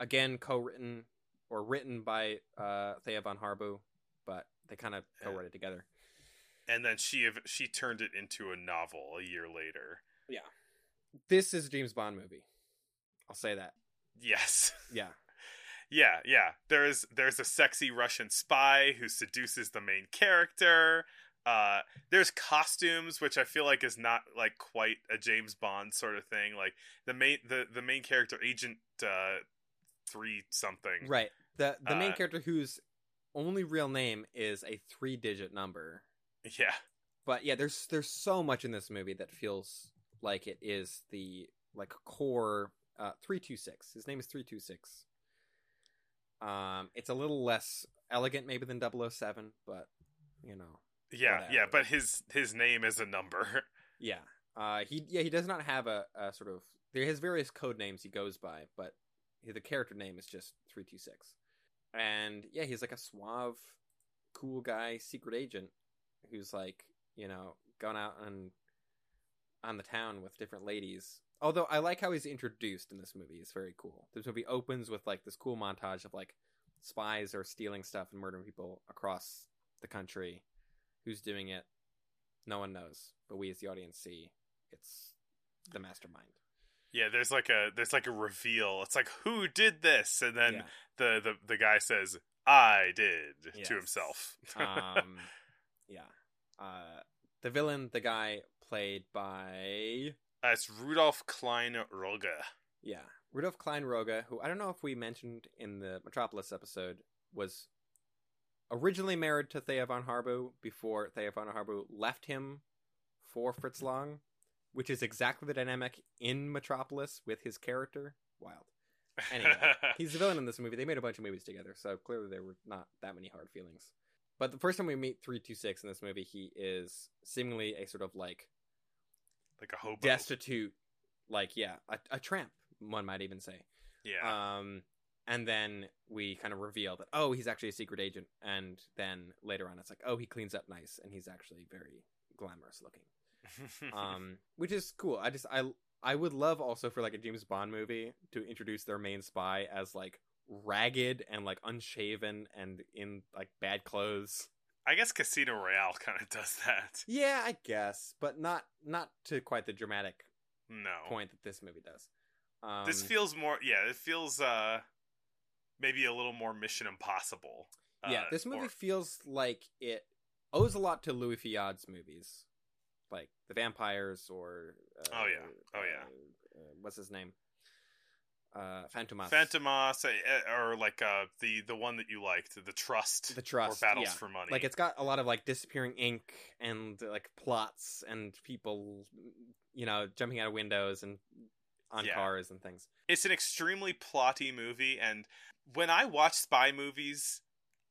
Again, co-written or written by uh, Thea von Harbou, but they kind of co-wrote it together. And then she she turned it into a novel a year later. Yeah, this is a James Bond movie. I'll say that. Yes. *laughs* Yeah. Yeah, yeah. There's there's a sexy Russian spy who seduces the main character. Uh, there's costumes, which I feel like is not like quite a James Bond sort of thing. Like the main the, the main character, Agent uh, three something. Right. The the main Uh, character whose only real name is a three digit number. Yeah, But yeah, there's there's so much in this movie that feels like it is the like core uh 326. His name is 326. Um it's a little less elegant maybe than 007, but you know. yeah, yeah. But his his name is a number. *laughs* Yeah. Uh he yeah, he does not have a, a sort of there has various code names he goes by, but the character name is just 326. And yeah, he's like a suave, cool guy, secret agent who's like, you know, gone out and on the town with different ladies. Although I like how he's introduced in this movie. It's very cool. This movie opens with like this cool montage of like spies are stealing stuff and murdering people across the country. Who's doing it? No one knows, but we as the audience see it's the mastermind. yeah, there's like a there's like a reveal. It's like who did this, and then Yeah. the, the the guy says, "I did" Yes. to himself. um, *laughs* yeah. Uh, the villain, the guy played by it's Rudolf Klein Roga. yeah Rudolf Klein-Rogge, who I don't know if we mentioned in the Metropolis episode, was originally married to Thea von Harbou before Thea von Harbou left him for Fritz Lang, which is exactly the dynamic in Metropolis with his character. Wild. Anyway, *laughs* he's the villain in this movie. They made a bunch of movies together, so clearly there were not that many hard feelings. But the first time we meet 326 in this movie, he is seemingly a sort of like like a hobo. destitute, like, yeah, a, a tramp, one might even say. yeah. Um, and then we kind of reveal that, oh, he's actually a secret agent. And then later on, it's like, oh, he cleans up nice, and he's actually very glamorous looking. *laughs* um, which is cool. I just I I would love also for like a James Bond movie to introduce their main spy as like ragged and like unshaven and in like bad clothes. I guess Casino Royale *laughs* kind of does that. Yeah, I guess, but not not to quite the dramatic No. point that this movie does. Um, this feels more yeah, it feels uh maybe a little more Mission Impossible. yeah, Uh, this movie or- feels like it owes a lot to Louis Feuillade's movies, like The Vampires or uh, Oh, yeah. Oh, yeah. uh, uh, what's his name? Uh, Fantômas. Fantômas uh, or like uh the the one that you liked, the Trust The Trust, or Battles yeah. for Money. Like it's got a lot of like disappearing ink and like plots and people, you know, jumping out of windows and on Yeah. cars and things. it's an extremely plotty movie and when I watch spy movies,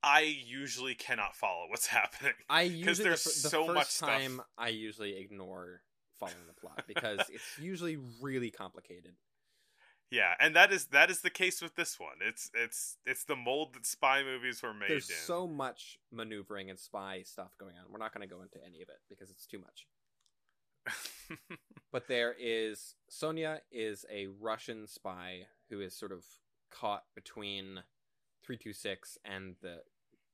I usually cannot follow what's *laughs* happening. I usually there's the, the so first much stuff. time I usually ignore following the plot because it's usually really complicated. Yeah, and that is that is the case with this one. It's it's it's the mold that spy movies were made There's in. so much maneuvering and spy stuff going on. We're not going to go into any of it because it's too much. *laughs* But there is Sonia is a Russian spy who is sort of caught between 326 and the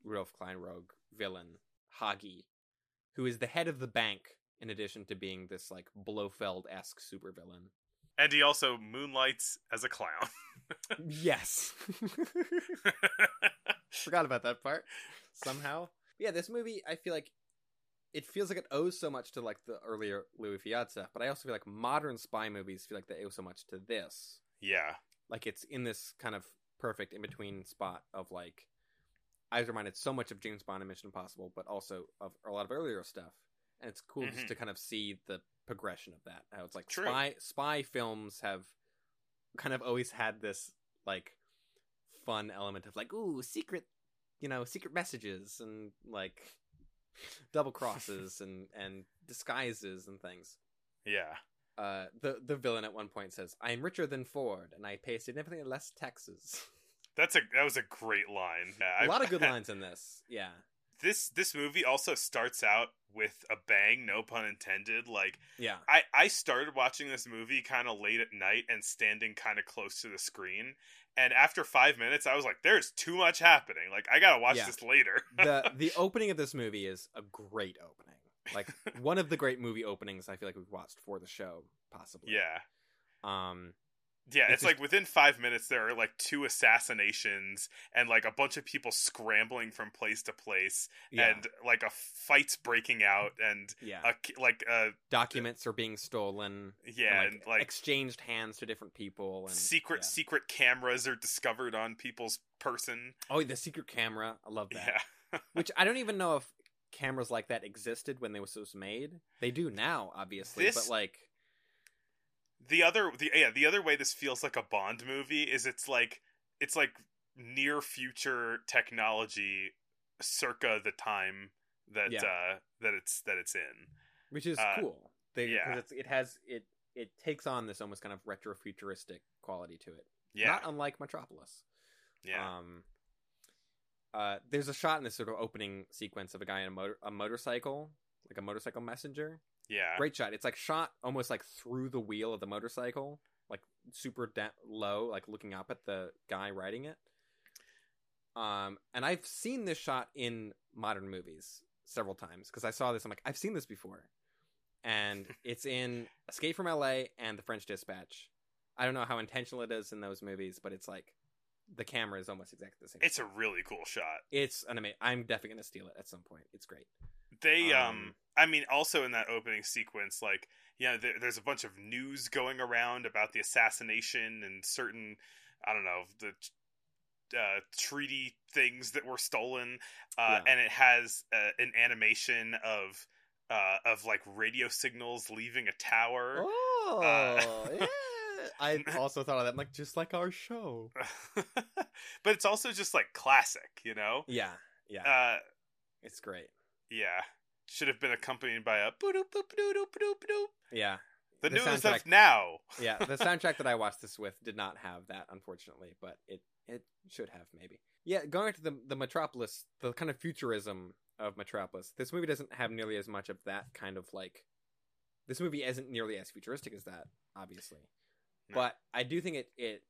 Rudolf Klein-Rogge villain Haghi, who is the head of the bank in addition to being this like Blofeld-esque supervillain. And he also moonlights as a clown. *laughs* yes. *laughs* Forgot about that part somehow. Yeah, this movie I feel like it feels like it owes so much to like the earlier Louis Feuillade but I also feel like modern spy movies feel like they owe so much to this. yeah. Like it's in this kind of perfect in between spot of like I was reminded so much of James Bond and Mission Impossible, but also of a lot of earlier stuff. And it's cool Mhm. just to kind of see the progression of that. How it's like True. spy spy films have kind of always had this like fun element of like, ooh, secret you know, secret messages and like double crosses *laughs* and and disguises and things Yeah. uh, the the villain at one point says, "I am richer than Ford, and I pay significantly less taxes." That's a that was a great line. Yeah, a lot of good *laughs* lines in this. Yeah, This this movie also starts out with a bang, no pun intended. Like yeah, I I started watching this movie kind of late at night and standing kind of close to the screen. And after five minutes, I was like, "There's too much happening. Like, I gotta watch Yeah. this later." the the *laughs* opening of this movie is a great opening. Like *laughs* one of the great movie openings I feel like we've watched for the show, possibly. yeah, Um. Yeah. It's It's, just- like within five minutes, there are like two assassinations and like a bunch of people scrambling from place to place, Yeah. and like a fight's breaking out, and yeah. a like uh Documents are being stolen. yeah, and, and like exchanged hands to different people. And secret yeah. secret cameras are discovered on people's person. Oh, the secret camera. I love that. Yeah. *laughs* Which I don't even know if cameras like that existed when they was was made. They do now, obviously, This- but like the other the yeah the other way this feels like a bond movie is it's like it's like near future technology circa the time that Yeah. uh that it's that it's in which is Uh, cool. They, yeah. it's, it has it it takes on this almost kind of retro futuristic quality to it. yeah Not unlike Metropolis. yeah Um, uh, there's a shot in this sort of opening sequence of a guy in a motor a motorcycle, like a motorcycle messenger. Yeah Great shot. It's like shot almost like through the wheel of the motorcycle, like super da- low, like looking up at the guy riding it. Um, and I've seen this shot in modern movies several times because I saw this. I'm like, I've seen this before, and *laughs* it's in Escape from L.A. and The French Dispatch. I don't know how intentional it is in those movies, but it's like the camera is almost exactly the same. it's a really cool shot it's an amazing. I'm definitely gonna steal it at some point. It's great. They um, Um, i mean also in that opening sequence like you know there, there's a bunch of news going around about the assassination and certain i don't know the uh, treaty things that were stolen uh, Yeah. and it has uh, an animation of uh, of like radio signals leaving a tower Oh, Uh, yeah. *laughs* I also thought of that. I'm like, just like our show. *laughs* but it's also just like classic you know Yeah, yeah, uh, it's great. Yeah should have been accompanied by a Yeah, the, The news of now *laughs* yeah. The soundtrack that I watched this with did not have that, unfortunately, but it it should have maybe. Yeah, going back to the the Metropolis, the kind of futurism of Metropolis. This movie doesn't have nearly as much of that kind of like. This movie isn't nearly as futuristic as that, obviously, No. but I do think it it.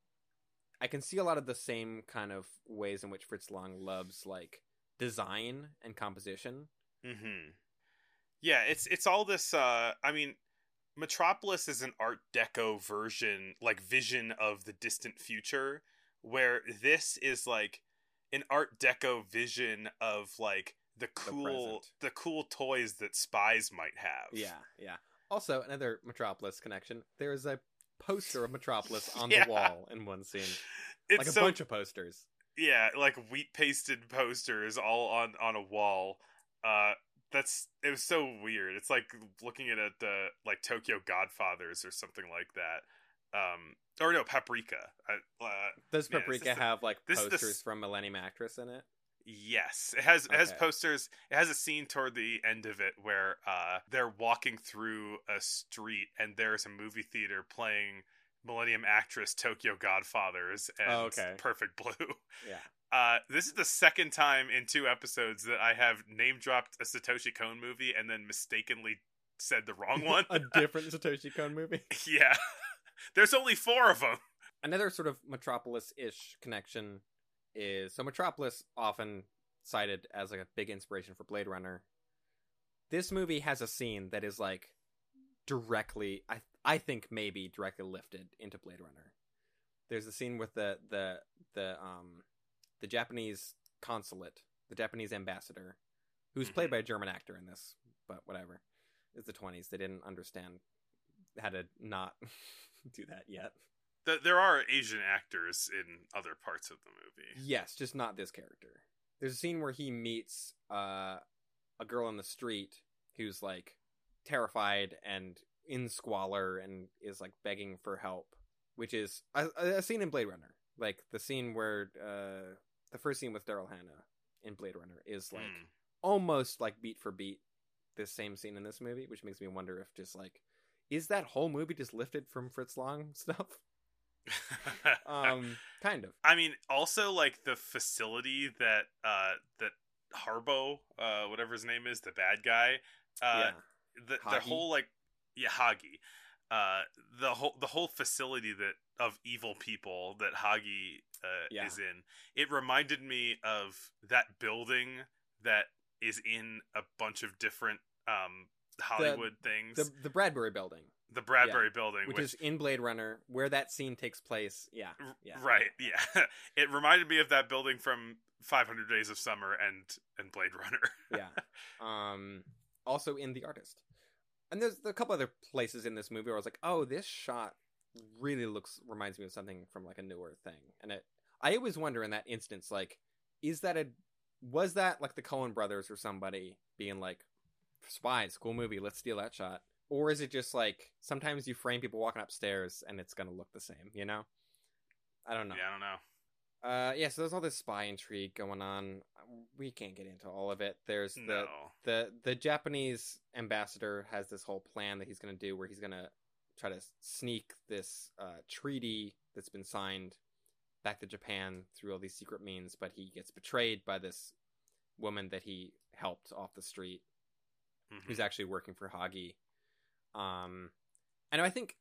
I can see a lot of the same kind of ways in which Fritz Lang loves like design and composition. Hmm Yeah, it's it's all this. Uh, I mean, Metropolis is an Art Deco version, like vision of the distant future, where this is like an Art Deco vision of like the cool present. the, cool toys that spies might have. Yeah, yeah. Also, another Metropolis connection. There is a poster of Metropolis *laughs* on Yeah. the wall in one scene, it's like a so bunch of posters. yeah, like wheat pasted posters all on on a wall. Uh, that's it was so weird. It's like looking at it, uh, like Tokyo Godfathers or something like that. Um, or no, Paprika. Uh, uh, Does this Paprika have like the posters from Millennium Actress in it? yes, it has it has posters. It has a scene toward the end of it where uh they're walking through a street and there's a movie theater playing Millennium Actress Tokyo Godfathers and Oh, okay. Perfect Blue. *laughs* Yeah. Uh, this is the second time in two episodes that I have name dropped a Satoshi Kon movie and then mistakenly said the wrong *laughs* one. a different Satoshi Kon movie. *laughs* yeah. *laughs* There's only four of them. another sort of Metropolis-ish connection is so Metropolis often cited as like a big inspiration for Blade Runner. This movie has a scene that is like directly I I think maybe directly lifted into Blade Runner. There's a scene with the the the um the Japanese consulate, the Japanese ambassador, who's played Mhm. by a German actor in this, but whatever. It's the 20s. They didn't understand how to not *laughs* do that yet. Th- there are Asian actors in other parts of the movie. Yes, just not this character. There's a scene where he meets uh, a girl in the street who's like terrified and in squalor and is like begging for help, which is a, a scene in Blade Runner. Like the scene where uh, the first scene with Daryl Hannah in Blade Runner is like Mm. almost like beat for beat this same scene in this movie, which makes me wonder if just like is that whole movie just lifted from Fritz Lang *laughs* stuff? *laughs* Um, kind of. I mean, also like the facility that uh that Harbo, uh whatever his name is, the bad guy, uh yeah. the the whole like yeah, Haghi. Uh the whole the whole facility that of evil people that Haghi uh Yeah. is in. It reminded me of that building that is in a bunch of different um Hollywood things. The the Bradbury building. the Bradbury building which, is in Blade Runner, where that scene takes place. Yeah, yeah, Right. Yeah. *laughs* it reminded me of that building from 500 Days of Summer and and Blade Runner. *laughs* yeah. Um, also in The Artist, and there's a couple other places in this movie where I was like, oh, this shot really looks reminds me of something from like a newer thing, and it. I always wonder in that instance, like, is that a was that like the Coen Brothers or somebody being like, spies, cool movie, let's steal that shot. Or is it just like sometimes you frame people walking upstairs and it's gonna look the same, you know? I don't know. Yeah, I don't know. Uh, yeah, so there's all this spy intrigue going on. We can't get into all of it. There's the No. the the Japanese ambassador has this whole plan that he's going to do, where he's going to try to sneak this uh, treaty that's been signed back to Japan through all these secret means. But he gets betrayed by this woman that he helped off the street, Mhm. who's actually working for Haghi. Um, and I think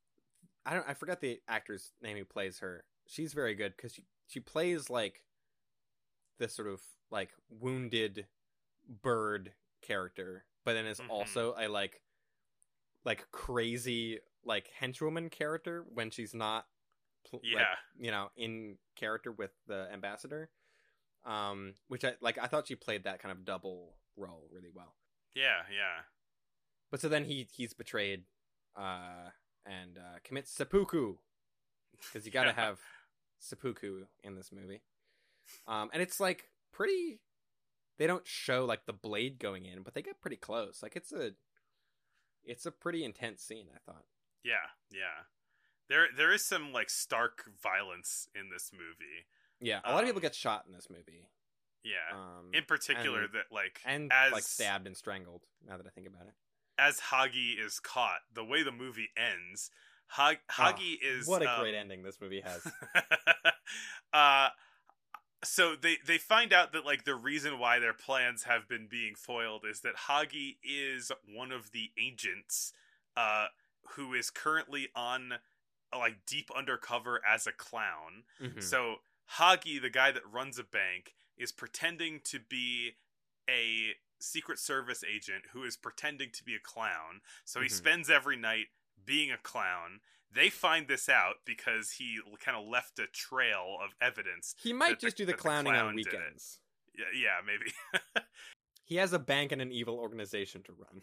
I don't I forgot the actor's name who plays her. She's very good because she she plays like this sort of like wounded bird character, but then is Mhm. also a like like crazy like henchwoman character when she's not pl- like, Yeah. you know in character with the ambassador um which i like i thought she played that kind of double role really well Yeah, yeah. but so then he he's betrayed uh and uh commits seppuku because you gotta Yeah. have seppuku in this movie um and it's like pretty they don't show like the blade going in but they get pretty close like it's a it's a pretty intense scene i thought Yeah, yeah. There there is some like stark violence in this movie. yeah a lot of people Um, get shot in this movie Yeah. um in particular and- that like and as like stabbed and strangled now that i think about it as Haghi is caught, the way the movie ends, Hag- Haghi is Ah, what a great um, ending this movie has *laughs* uh so they they find out that like the reason why their plans have been being foiled is that Haghi is one of the agents uh who is currently on like deep undercover as a clown. Mhm. So Haghi, the guy that runs a bank, is pretending to be a Secret Service agent who is pretending to be a clown. So he Mhm. spends every night being a clown. They find this out because he kind of left a trail of evidence. he might that the- just do the that the clowning clown on weekends Yeah, yeah, maybe. *laughs* he has a bank and an evil organization to run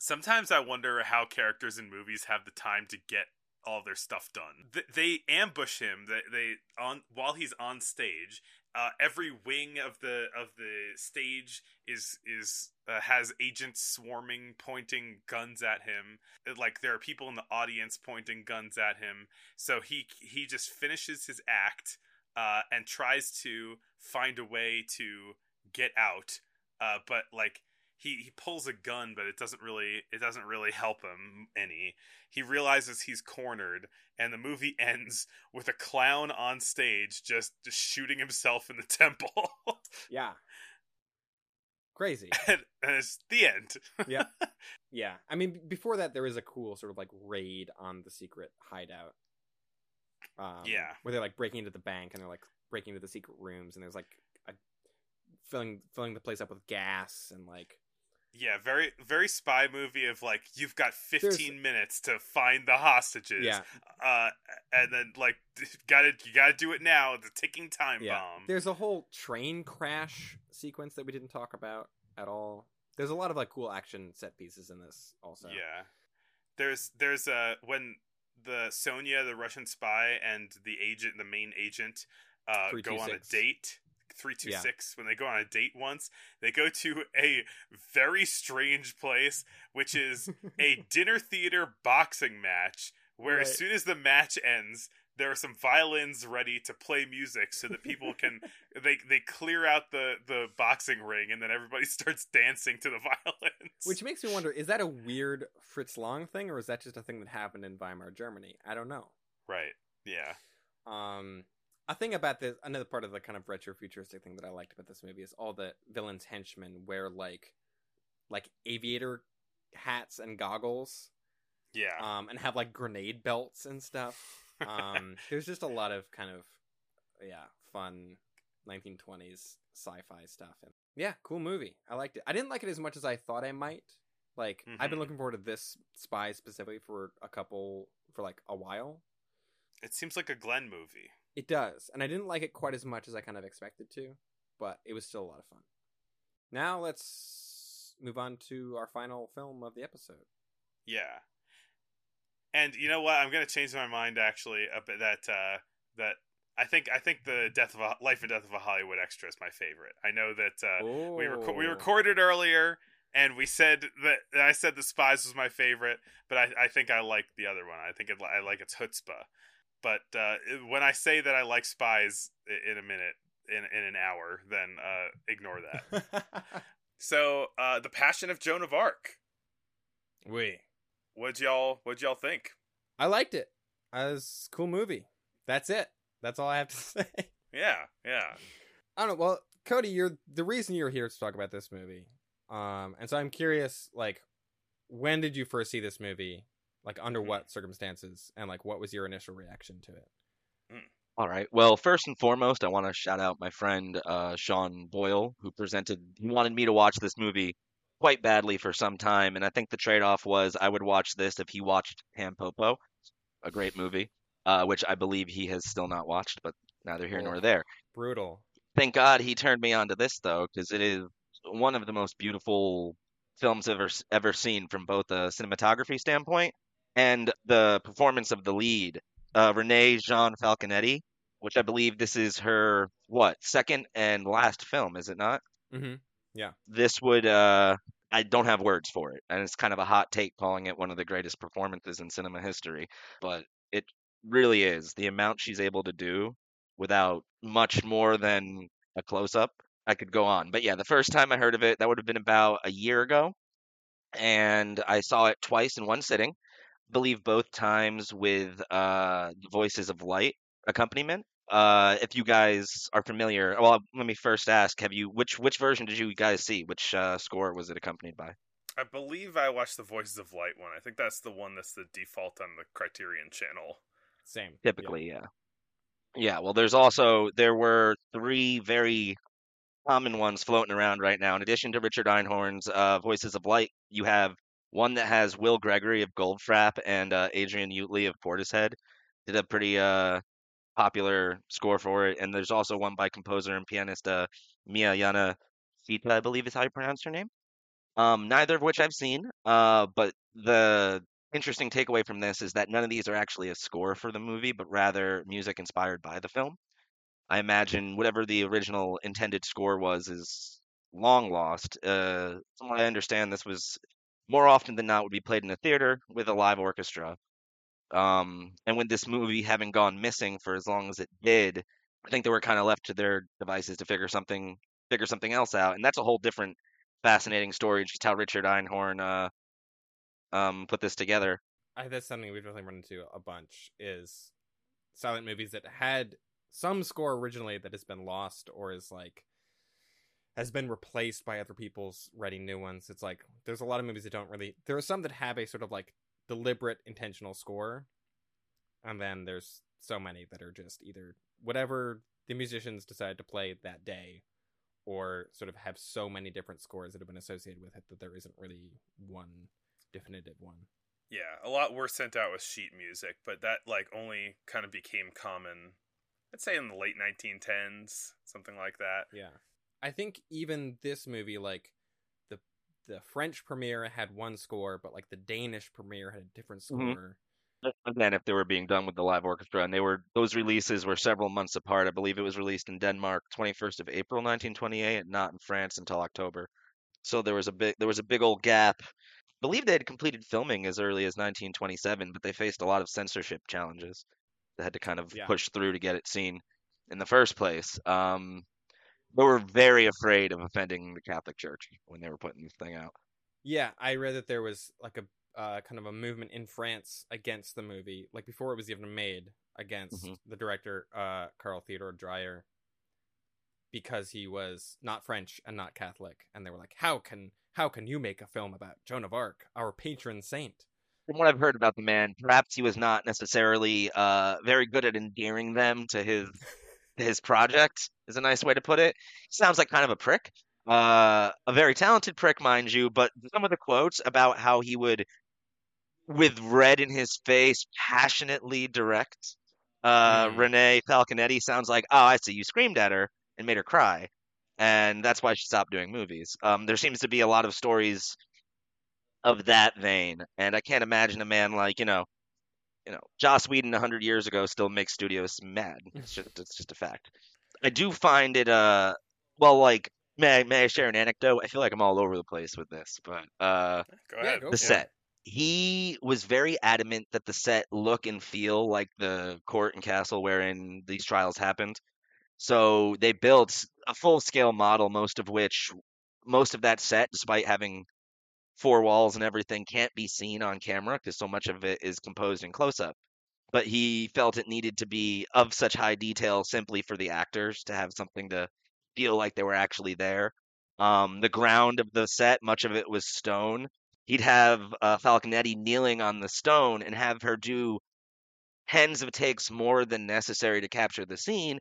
Sometimes I wonder how characters in movies have the time to get all their stuff done. Th- They ambush him. They, they on while he's on stage. Uh, every wing of the of the stage is is uh, has agents swarming, pointing guns at him. Like there are people in the audience pointing guns at him. So he he just finishes his act uh, and tries to find a way to get out. Uh, but like he he pulls a gun, but it doesn't really it doesn't really help him any. He realizes he's cornered, and the movie *laughs* ends with a clown on stage just just shooting himself in the *laughs* temple, yeah crazy *laughs* and, and it's the end. yeah yeah i mean before that there is a cool sort of like raid on the secret hideout Um, Yeah. where they're like breaking into the bank and they're like breaking into the secret rooms and there's like a, filling filling the place up with gas and like Yeah, very very spy movie of like you've got 15 minutes to find the hostages. yeah Uh and then like *laughs* got to you got to do it now, the ticking time yeah. bomb. There's a whole train crash sequence that we didn't talk about at all. There's a lot of like cool action set pieces in this also. Yeah. There's there's uh when the Sonia, the Russian spy, and the agent, the main agent, uh, go on a date. Three two six. When they go on a date once, they go to a very strange place, which is a *laughs* dinner theater boxing match. Where as soon as the match ends, there are some violins ready to play music, so that people can *laughs* they they clear out the the boxing ring, and then everybody *laughs* starts dancing to the violins. Which makes me wonder, is that a weird Fritz Lang thing or is that just a thing that happened in Weimar Germany? I don't know. right, yeah. Um a thing about this another part of the kind of retro futuristic thing that I liked about this movie is all the villains henchmen wear like like aviator hats and goggles Yeah. um and have like grenade belts and stuff. *laughs* Um there's just a lot of kind of yeah, fun 1920s sci-fi stuff and yeah, cool movie. I liked it. I didn't like it as much as I thought I might. Like I've been Mhm. looking forward to this spy specifically for a couple for like a while. it seems like a Glenn movie. It does, and I didn't like it quite as much as I kind of expected to, but it was still a lot of fun. Now let's move on to our final film of the episode. Yeah. And you know what? I'm gonna change my mind actually. That uh, that I think I think the death of a life and death of a Hollywood extra is my favorite. I know that uh, we reco- we Oh. recorded earlier and we said that I said the spies was my favorite, but I, I think I like the other one. I think it, I like its chutzpah. But uh, when I say that I like spies in a minute, in in an hour, then uh, ignore that. *laughs* so, uh, the Passion of Joan of Arc. we. What'd y'all What'd y'all think? I liked it. It was a cool movie. That's it. That's all I have to *laughs* say. Yeah, yeah. I don't know. Well, Cody, you're the reason you're here to talk about this movie. Um, and so I'm curious, like, when did you first see this movie? Like, under Mhm. what circumstances? And like, what was your initial reaction to it? All right. Well, first and foremost, I want to shout out my friend uh, Sean Boyle, who presented. He wanted me to watch this movie quite badly for some time, and I think the trade-off was I would watch this if he watched Tampopo, a great movie, uh, which I believe he has still not watched, but neither here nor Oh. there. Brutal. Thank God he turned me onto this though, because it is one of the most beautiful films ever ever seen from both a cinematography standpoint and the performance of the lead, uh, Renée Jeanne Falconetti, which I believe this is her what second and last film, is it not? Mm-hmm. This would uh, I don't have words for it, and it's kind of a hot take calling it one of the greatest performances in cinema history, but it really is the amount she's able to do without much more than a close up. I could go on. But yeah, the first time I heard of it, that would have been about a year ago. And I saw it twice in one sitting. I believe both times with uh Voices of Light accompaniment. Uh if you guys are familiar, well let me first ask, have you which which version did you guys see? Which uh score was it accompanied by? I believe I watched the Voices of Light one. I think that's the one that's the default on the Criterion channel. Same. Typically, yeah. Yeah, well, there's also there were three very common ones floating around right now. In addition to Richard Einhorn's uh, Voices of Light, you have one that has Will Gregory of Goldfrapp and uh, Adrian Utley of Portishead. Did a pretty uh, popular score for it, and there's also one by composer and pianist uh, Mia Yana Fita, I believe is how you pronounce her name. Um, neither of which I've seen, uh, but the interesting takeaway from this is that none of these are actually a score for the movie, but rather music inspired by the film. I imagine whatever the original intended score was is long lost. Uh, from what I understand, this was more often than not would be played in a theater with a live orchestra. Um, and with this movie having gone missing for as long as it did, I think they were kind of left to their devices to figure something figure something else out, and that's a whole different fascinating story. Just how Richard Einhorn uh, um, put this together. I, that's something we've definitely run into a bunch is silent movies that had some score originally that has been lost or is like has been replaced by other people's writing new ones. It's like there's a lot of movies that don't really there are some that have a sort of like deliberate intentional score. And then there's so many that are just either whatever the musicians decide to play that day or sort of have so many different scores that have been associated with it that there isn't really one definitive one. Yeah, a lot were sent out with sheet music, but that like only kind of became common I'd say in the late 1910s, something like that. Yeah. I think even this movie like the the French premiere had one score, but like the Danish premiere had a different Mhm. score. Again, if they were being done with the live orchestra, and they were those releases were several months apart. I believe it was released in Denmark, 21st of April, 1928, and not in France until October. So there was a big there was a big old gap. I believe they had completed filming as early as 1927, but they faced a lot of censorship challenges. They had to kind of Yeah. push through to get it seen in the first place. Um, they were very afraid of offending the Catholic Church when they were putting this thing out. Yeah, I read that there was like a uh, kind of a movement in France against the movie, like before it was even made, against Mhm. the director uh, Carl Theodor Dreyer, because he was not French and not Catholic, and they were like, "How can how can you make a film about Joan of Arc, our patron saint?" From what I've heard about the man, perhaps he was not necessarily uh, very good at endearing them to his his project. Is a nice way to put it. Sounds like kind of a prick, uh, a very talented prick, mind you. But some of the quotes about how he would, with red in his face, passionately direct uh, Hmm. Renee Falconetti sounds like, oh, I see, you screamed at her and made her cry, and that's why she stopped doing movies. Um, there seems to be a lot of stories of that vein, and I can't imagine a man like you know, you know, Joss Whedon hundred years ago still makes studios mad. It's just it's just a fact. I do find it uh well like may I, may I share an anecdote? I feel like I'm all over the place with this, but uh Go Yeah, ahead. the for it. set. He was very adamant that the set look and feel like the court and castle wherein these trials happened. So they built a full scale model, most of which, most of that set, despite having four walls and everything, can't be seen on camera because so much of it is composed in close up. But he felt it needed to be of such high detail simply for the actors to have something to feel like they were actually there. Um, the ground of the set, much of it was stone. He'd have uh, Falconetti kneeling on the stone and have her do tens of takes more than necessary to capture the scene,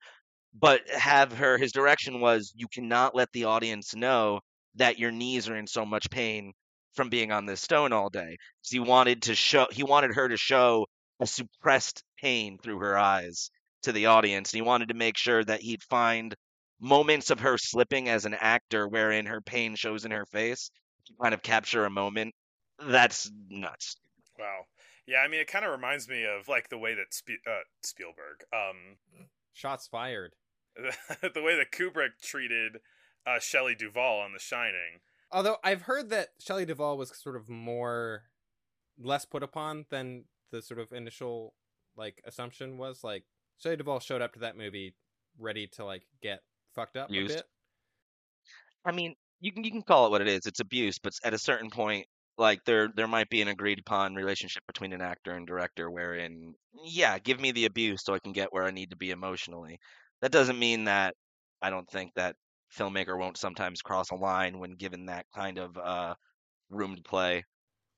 but have her, his direction was you cannot let the audience know that your knees are in so much pain from being on this stone all day. He wanted to show, he wanted her to show a suppressed pain through her eyes to the audience. And he wanted to make sure that he'd find moments of her slipping as an actor wherein her pain shows in her face to kind of capture a moment. That's nuts. Wow. Yeah, I mean, it kind of reminds me of like the way that Spe- uh, Spielberg, um, Shots fired. *laughs* the way that Kubrick treated uh, Shelley Duvall on The Shining. Although I've heard that Shelley Duvall was sort of more less put upon than the sort of initial like assumption was. Like Shelley Duvall showed up to that movie ready to like get fucked up Used. a bit. I mean, you can you can call it what it is. It's abuse, but at a certain point, like there there might be an agreed upon relationship between an actor and director wherein, yeah, give me the abuse so I can get where I need to be emotionally. That doesn't mean that I don't think that filmmaker won't sometimes cross a line when given that kind of uh room to play,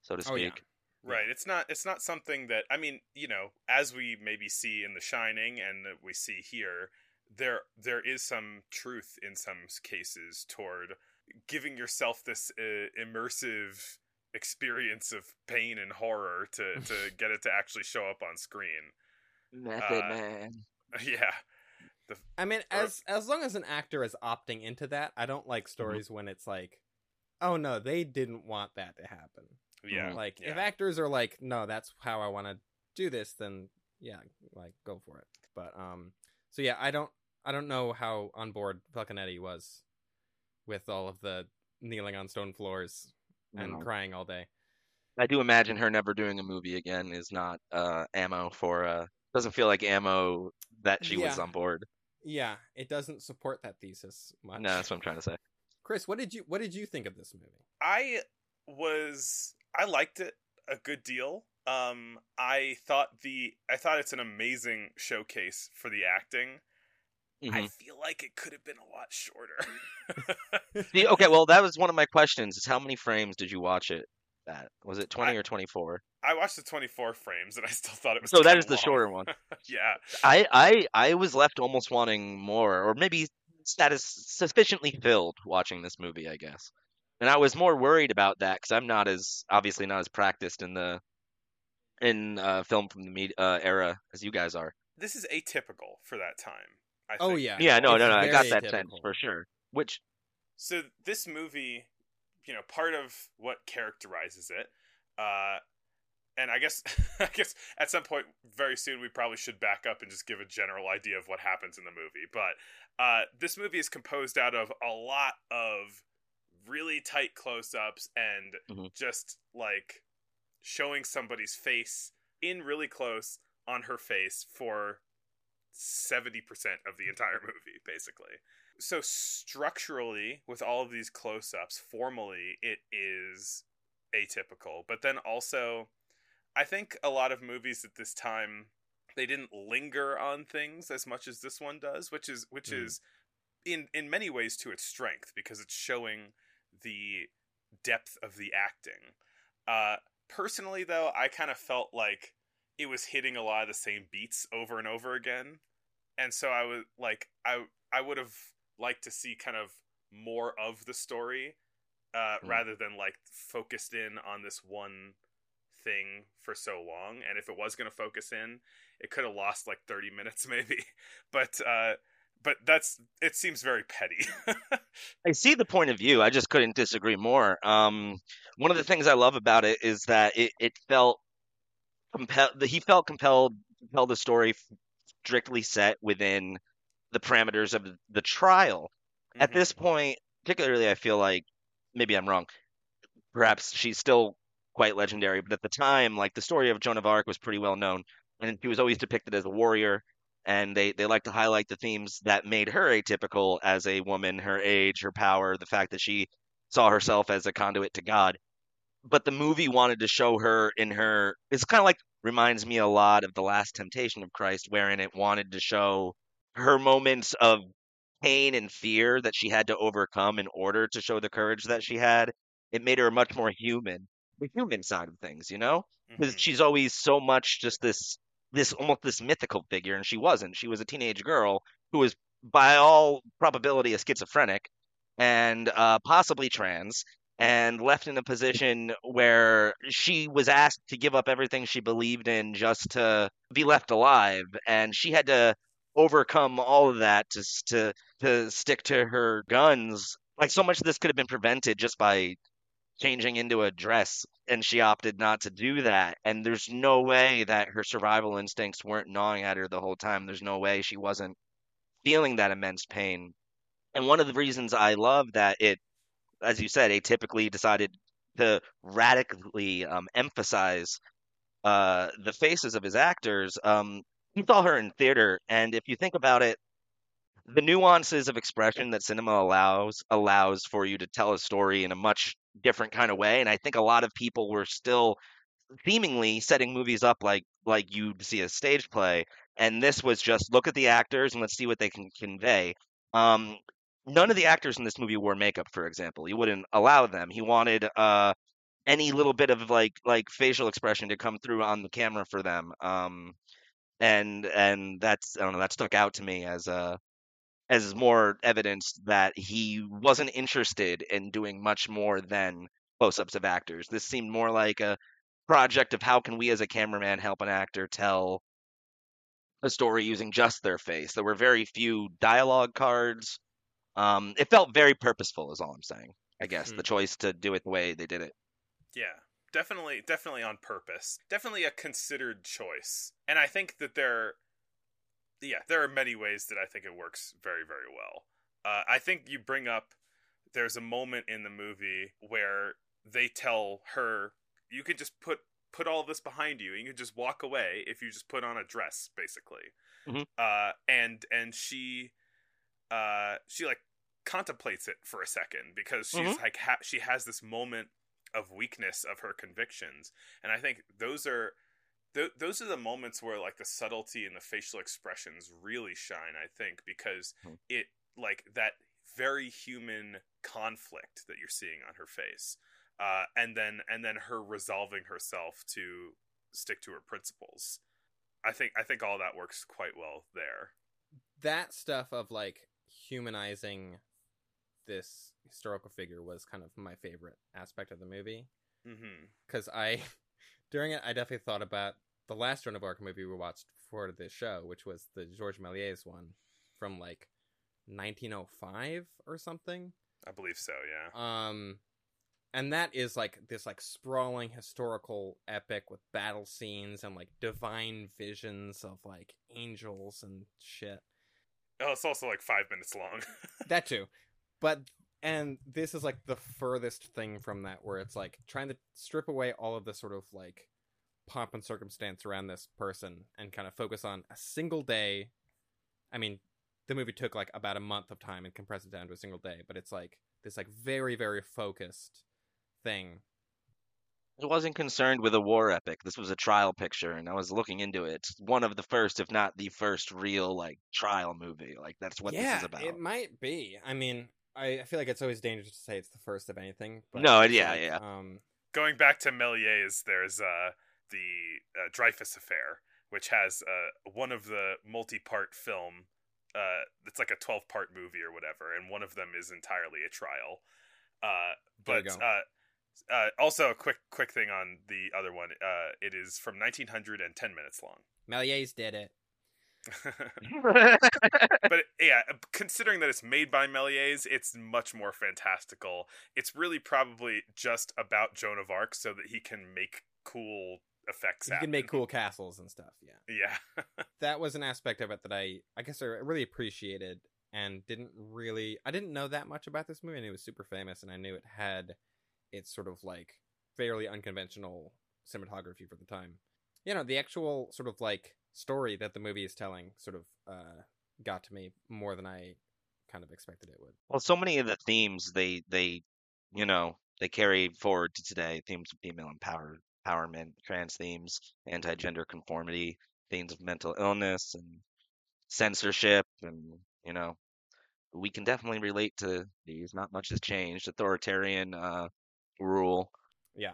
so to Oh, yeah. speak. Right. It's not. It's not something that I mean. You know, as we maybe see in The Shining, and that we see here, there there is some truth in some cases toward giving yourself this uh, immersive experience of pain and horror to to *laughs* get it to actually show up on screen. Method Uh, man. *laughs* yeah. I mean, Or- as as long as an actor is opting into that, I don't like stories when it's like, oh no, they didn't want that to happen. Yeah. Like if actors are like, no, that's how I want to do this, then yeah, like go for it. But um, so yeah, I don't I don't know how on board Falconetti was with all of the kneeling on stone floors and No. crying all day. I do imagine her never doing a movie again is not uh ammo for uh doesn't feel like ammo that she was on board. Yeah, it doesn't support that thesis much. No, that's what I'm trying to say. Chris, what did you what did you think of this movie? I was I liked it a good deal. Um I thought the I thought it's an amazing showcase for the acting. I Mhm. feel like it could have been a lot shorter. *laughs* See, okay, well, that was one of my questions. Is how many frames did you watch it at? Was it 20 I- or 24? I watched the 24 frames and I still thought it was. So that is kinda the long. shorter one. *laughs* yeah, I, I I was left almost wanting more, or maybe status sufficiently filled watching this movie, I guess. And I was more worried about that because I'm not as obviously not as practiced in the in uh, film from the me- uh, era as you guys are. this is atypical for that time. I Oh think. yeah. Yeah, no, It's no, no, I got very that sense for sure. Which So this movie, you know, part of what characterizes it, uh, and I guess, *laughs* I guess at some point very soon we probably should back up and just give a general idea of what happens in the movie. But uh, this movie is composed out of a lot of really tight close-ups and Mhm. just like showing somebody's face in really close on her face for 70% of the entire *laughs* movie basically so structurally with all of these close-ups formally it is atypical. But then also i think a lot of movies at this time they didn't linger on things as much as this one does which is which Mm. is in in many ways to its strength because it's showing the depth of the acting. Uh personally though i kind of felt like it was hitting a lot of the same beats over and over again. And so i was like i i would have liked to see kind of more of the story uh Mm. rather than like focused in on this one thing for so long and if it was going to focus in it could have lost like 30 *laughs* minutes maybe but uh but that's it seems very petty *laughs* I see the point of view. I just couldn't disagree more. Um, one of the things I love about it is that it, it felt compelled. He felt compelled to tell the story strictly set within the parameters of the trial. At Mhm. this point, particularly, I feel like maybe I'm wrong. Perhaps she's still quite legendary, but at the time, like the story of Joan of Arc was pretty well known, and she was always depicted as a warrior. And they, they like to highlight the themes that made her atypical as a woman, her age, her power, the fact that she saw herself as a conduit to God. But the movie wanted to show her in her. It's kind of like reminds me a lot of the Last Temptation of Christ, wherein it wanted to show her moments of pain and fear that she had to overcome in order to show the courage that she had. It made her much more human, the human side of things, you know? Because Mhm. she's always so much just this, this almost this mythical figure, and she wasn't. She was a teenage girl who was, by all probability, a schizophrenic and uh, possibly trans, and left in a position where she was asked to give up everything she believed in just to be left alive, and she had to overcome all of that to to to stick to her guns. Like so much of this could have been prevented just by changing into a dress, and she opted not to do that. And there's no way that her survival instincts weren't gnawing at her the whole time. There's no way she wasn't feeling that immense pain. And one of the reasons I love that it, as you said, atypically decided to radically um, emphasize uh, the faces of his actors. Um, he saw her in theater, and if you think about it, the nuances of expression that cinema allows allows for you to tell a story in a much different kind of way. And I think a lot of people were still seemingly setting movies up like like you'd see a stage play, and this was just look at the actors and let's see what they can convey. Um, none of the actors in this movie wore makeup, for example. He wouldn't allow them. He wanted uh, any little bit of like like facial expression to come through on the camera for them. Um, and and that's I don't know that stuck out to me as uh as more evidence that he wasn't interested in doing much more than close-ups of actors. This seemed more like a project of how can we as a cameraman help an actor tell a story using just their face. There were very few dialogue cards. Um, it felt very purposeful, is all I'm saying. I guess Hmm. the choice to do it the way they did it. Yeah, definitely, definitely on purpose. Definitely a considered choice, and I think that there, yeah, there are many ways that I think it works very, very well. Uh, I think you bring up there's a moment in the movie where they tell her you can just put put all this behind you. And you can just walk away if you just put on a dress, basically. Mhm. Uh, and and she, uh, she like contemplates it for a second because she's Mhm. like ha- she has this moment of weakness of her convictions, and I think those are. Th- those are the moments where like the subtlety and the facial expressions really shine i think because Hmm. it like that very human conflict that you're seeing on her face uh, and then and then her resolving herself to stick to her principles. I think I think all that works quite well there. That stuff of like humanizing this historical figure was kind of my favorite aspect of the movie because I *laughs* during it I definitely thought about the last Joan of Arc movie we watched for this show, which was the Georges Méliès one from like 1905 or something. I believe so. Yeah. Um, and that is like this like sprawling historical epic with battle scenes and like divine visions of like angels and shit. Oh, it's also like five minutes long. *laughs* That too, but and this is like the furthest thing from that where it's like trying to strip away all of the sort of like pomp and circumstance around this person and kind of focus on a single day. I mean, the movie took like about a month of time and compressed it down to a single day, but it's like this like very very focused thing. it wasn't concerned with a war epic. This was a trial picture, and I was looking into it. It's one of the first, if not the first, real like trial movie. Like that's what yeah, this is about. it might be. I mean, I, I feel like it's always dangerous to say it's the first of anything. But No, yeah, like, yeah. Um, Going back to Méliès, there's uh, the uh, Dreyfus Affair, which has uh, one of the multi-part film. Uh, it's like a 12-part movie or whatever, and one of them is entirely a trial. Uh, but uh, uh, also a quick quick thing on the other one. Uh, it is from 1900 and 10 minutes long. Méliès did it. *laughs* but yeah, uh, considering that it's made by Méliès, it's much more fantastical. It's really probably just about Joan of Arc, so that he can make cool effects. You can make cool castles and stuff. Yeah, Yeah, *laughs* that was an aspect of it that I, I guess, I really appreciated and didn't really. I didn't know that much about this movie, and it was super famous, and I knew it had its sort of like fairly unconventional cinematography for the time. You know, the actual sort of like story that the movie is telling sort of uh got to me more than I kind of expected it would. well, so many of the themes they they, you know, they carry forward to today. Themes of female empower, empowerment, trans themes, anti-gender conformity, themes of mental illness and censorship, and you know, we can definitely relate to these. Not much has changed. Authoritarian uh, rule, Yeah.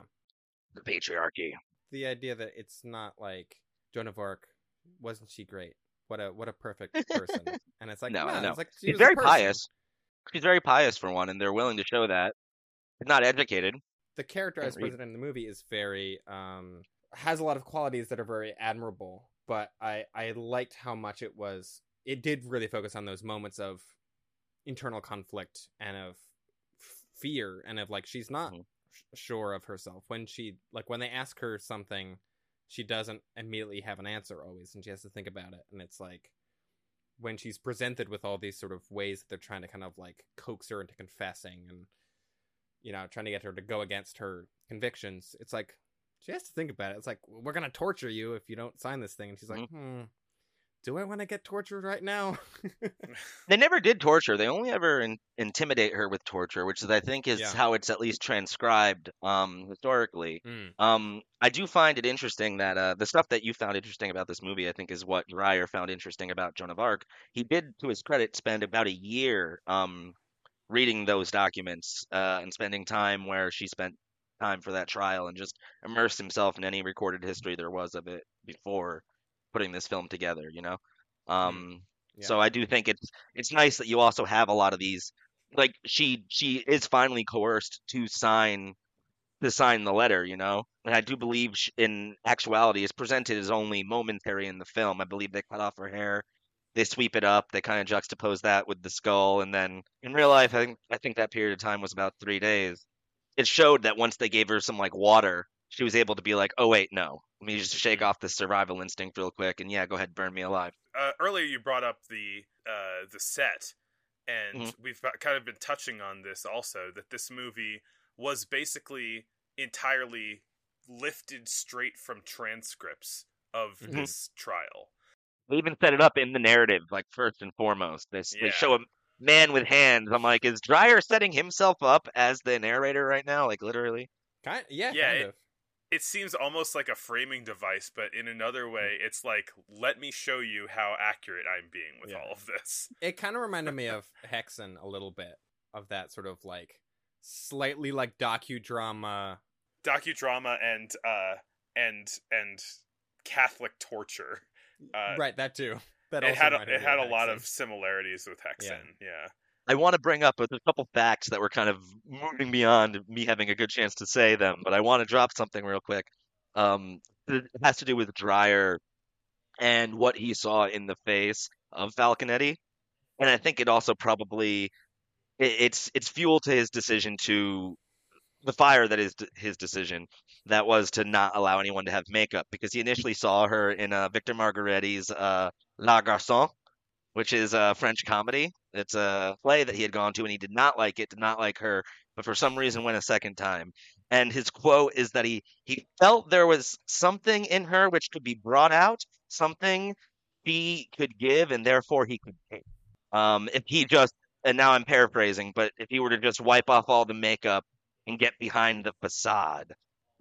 the patriarchy. the idea that it's not like Joan of Arc wasn't she great? What a what a perfect *laughs* person. and it's like No, no, no. it's like she She's very pious. She's very pious for one, and they're willing to show that. She's not educated. The character Can't as read. presented in the movie is very um has a lot of qualities that are very admirable, but I I liked how much it was it did really focus on those moments of internal conflict and of fear and of like she's not Mhm. sure of herself when she like when they ask her something she doesn't immediately have an answer always and she has to think about it and it's like when she's presented with all these sort of ways that they're trying to kind of like coax her into confessing and you know trying to get her to go against her convictions it's like she has to think about it. It's like we're gonna torture you if you don't sign this thing. And she's like hmm do i want to get tortured right now *laughs* They never did torture. They only ever in- intimidate her with torture, which is, I think, is Yeah. how it's at least transcribed um, historically. Mm. Um, I do find it interesting that uh, the stuff that you found interesting about this movie, I think, is what Dreyer found interesting about Joan of Arc. He did, to his credit, spend about a year um, reading those documents uh, and spending time where she spent time for that trial and just immersed himself in any recorded history there was of it before putting this film together. You know. Um, Yeah. So I do think it's it's nice that you also have a lot of these. Like she she is finally coerced to sign to sign the letter, you know. And I do believe sh in actuality it's presented as only momentary in the film. I believe they cut off her hair, they sweep it up, they kind of juxtapose that with the skull, and then in real life, I think I think that period of time was about three days. It showed that once they gave her some like water, she was able to be like, oh wait, no, let me just shake off this survival instinct real quick, and yeah, go ahead, burn me alive. uh, earlier you brought up the uh, the set, and Mhm. we've kind of been touching on this also that this movie was basically entirely lifted straight from transcripts of Mhm. this trial. They even set it up in the narrative, like first and foremost. They, s- they show a man with hands. I'm like, is Dreyer setting himself up as the narrator right now? Like literally? kind yeah, Yeah, kind it- of It seems almost like a framing device, but in another way, Mm. it's like, let me show you how accurate I'm being with Yeah. all of this. *laughs* it kind of reminded me of hexen a little bit of that sort of like slightly like docudrama. docudrama and uh and and Catholic torture. Uh, right, that too. That it had a, it had a lot of similarities with Hexen. Yeah. I want to bring up a, couple facts that were kind of moving beyond me having a good chance to say them, but I want to drop something real quick. Um, it has to do with Dreyer and what he saw in the face of Falconetti, and I think it also probably it, it's it's fuel to his decision to the fire that is his decision that was to not allow anyone to have makeup because he initially saw her in uh, Victor Margueritte's uh, La Garçonne, which is a French comedy. It's a play that he had gone to and he did not like it, did not like her, but for some reason went a second time. And his quote is that he he felt there was something in her which could be brought out, something he could give, and therefore he could take. Um, if he just and now I'm paraphrasing, but if he were to just wipe off all the makeup and get behind the facade,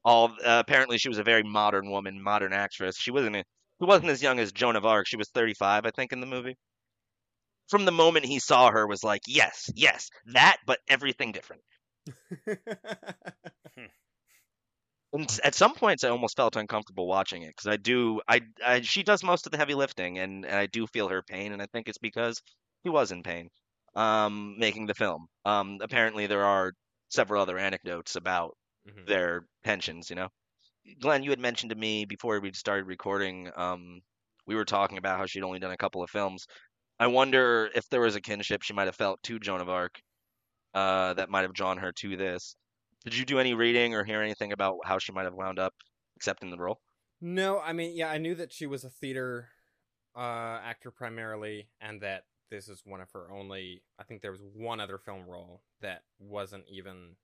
all uh, apparently she was a very modern woman, modern actress. She wasn't a, she wasn't as young as Joan of Arc. She was 35, I think, in the movie. From the moment he saw her, was like, yes, yes, that, but everything different. *laughs* And at some points, I almost felt uncomfortable watching it because I do, I, I, she does most of the heavy lifting, and, and I do feel her pain, and I think it's because he was in pain, um, making the film. Um, apparently, there are several other anecdotes about Mhm. their pensions. You know, Glenn, you had mentioned to me before we started recording, um, we were talking about how she'd only done a couple of films. I wonder if there was a kinship she might have felt to Joan of Arc, uh, that might have drawn her to this. Did you do any reading or hear anything about how she might have wound up accepting the role? No, I mean, yeah, I knew that she was a theater uh, actor primarily, and that this is one of her only. I think there was one other film role that wasn't even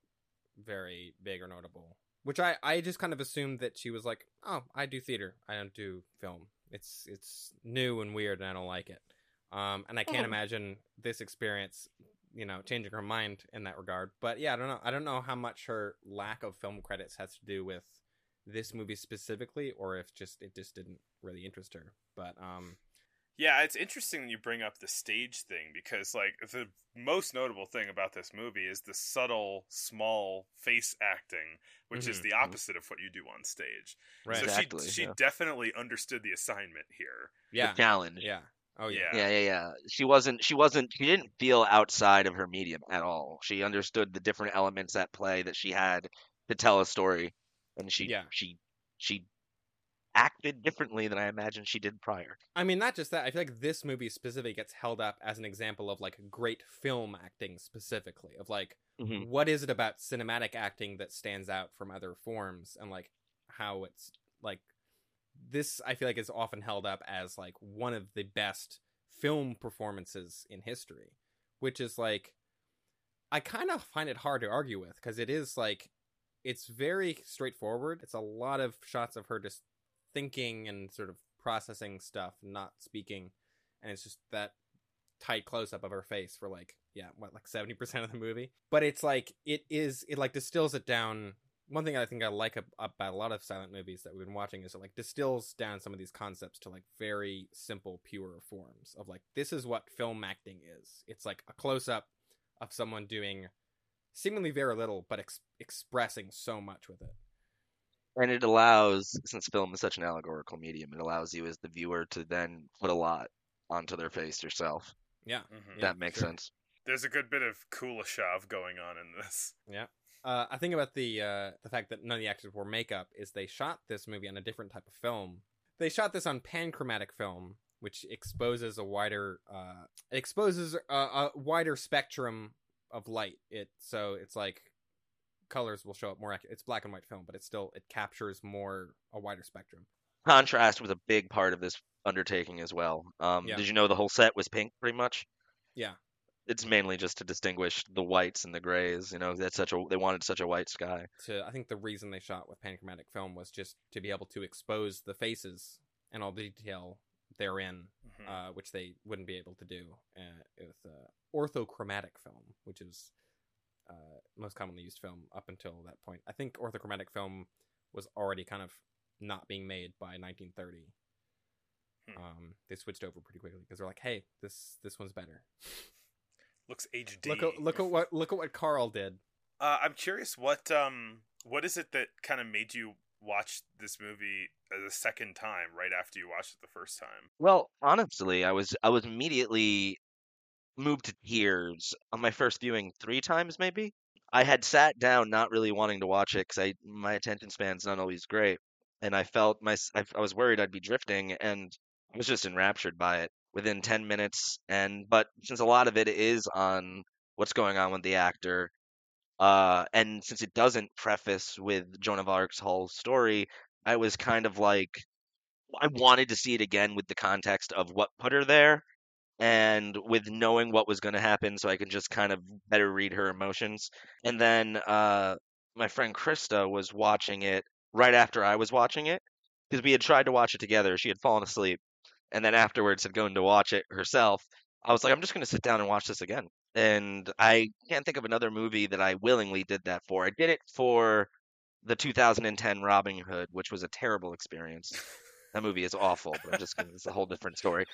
very big or notable. Which I, I just kind of assumed that she was like, oh, I do theater, I don't do film. It's it's new and weird, and I don't like it. Um, and I can't Oh. imagine this experience, you know, changing her mind in that regard. But yeah, I don't know. I don't know how much her lack of film credits has to do with this movie specifically, or if just it just didn't really interest her. But um, Yeah, it's interesting that you bring up the stage thing because, like, the most notable thing about this movie is the subtle, small face acting, which is Mhm. the opposite of what you do on stage. right? So Exactly, she she yeah. definitely understood the assignment here. yeah, The challenge. yeah. Oh yeah. Yeah. Yeah, yeah. She wasn't she wasn't she didn't feel outside of her medium at all. She understood the different elements at play that she had to tell a story and she Yeah. she she acted differently than I imagined she did prior. I mean, not just that. I feel like this movie specifically gets held up as an example of like great film acting specifically. Of like, Mhm. what is it about cinematic acting that stands out from other forms, and like how it's like this. I feel like is often held up as like one of the best film performances in history, which is like I kind of find it hard to argue with because it is like it's very straightforward. It's a lot of shots of her just thinking and sort of processing stuff, not speaking, and it's just that tight close up of her face for like yeah, what like seventy percent of the movie. But it's like it is it like distills it down. One thing I think I like about a lot of silent movies that we've been watching is it like distills down some of these concepts to like very simple, pure forms of like this is what film acting is. It's like a close up of someone doing seemingly very little but ex- expressing so much with it. And it allows since film is such an allegorical medium, it allows you as the viewer to then put a lot onto their face yourself. Yeah, Mhm. Yeah, that makes sure. sense. There's a good bit of Kuleshov going on in this. Yeah. Uh, I think about the uh, the fact that none of the actors wore makeup is they shot this movie on a different type of film. They shot this on panchromatic film, which exposes a wider uh, exposes a, a wider spectrum of light. It so it's like colors will show up more accurate. It's black and white film, but it still it captures more a wider spectrum. Contrast was a big part of this undertaking as well. Um, Yeah. Did you know the whole set was pink, pretty much? Yeah. It's mainly just to distinguish the whites and the grays. You know, that's such a they wanted such a white sky. To I think the reason they shot with panchromatic film was just to be able to expose the faces and all the detail therein Mhm. uh, which they wouldn't be able to do uh, with uh, orthochromatic film, which is uh, most commonly used film up until that point. I think orthochromatic film was already kind of not being made by 1930. Hmm. Um, they switched over pretty quickly because they're like, "Hey, this this one's better. *laughs* Looks HD. Look at look at what look at what Carl did." Uh, I'm curious what um what is it that kind of made you watch this movie the second time right after you watched it the first time? Well, honestly, I was I was immediately moved to tears on my first viewing three times maybe. I had sat down not really wanting to watch it because I my attention span's not always great, and I felt my I, I was worried I'd be drifting, and I was just enraptured by it within ten minutes. And but since a lot of it is on what's going on with the actor, uh, and since it doesn't preface with Joan of Arc's whole story, I was kind of like I wanted to see it again with the context of what put her there and with knowing what was going to happen so I can just kind of better read her emotions. And then uh, my friend Krista was watching it right after I was watching it because we had tried to watch it together. She had fallen asleep and then afterwards had gone to watch it herself. I was like, I'm just going to sit down and watch this again. And I can't think of another movie that I willingly did that for. I did it for the 2010 Robin Hood, which was a terrible experience. That movie is awful, but I'm just kidding. It's a whole different story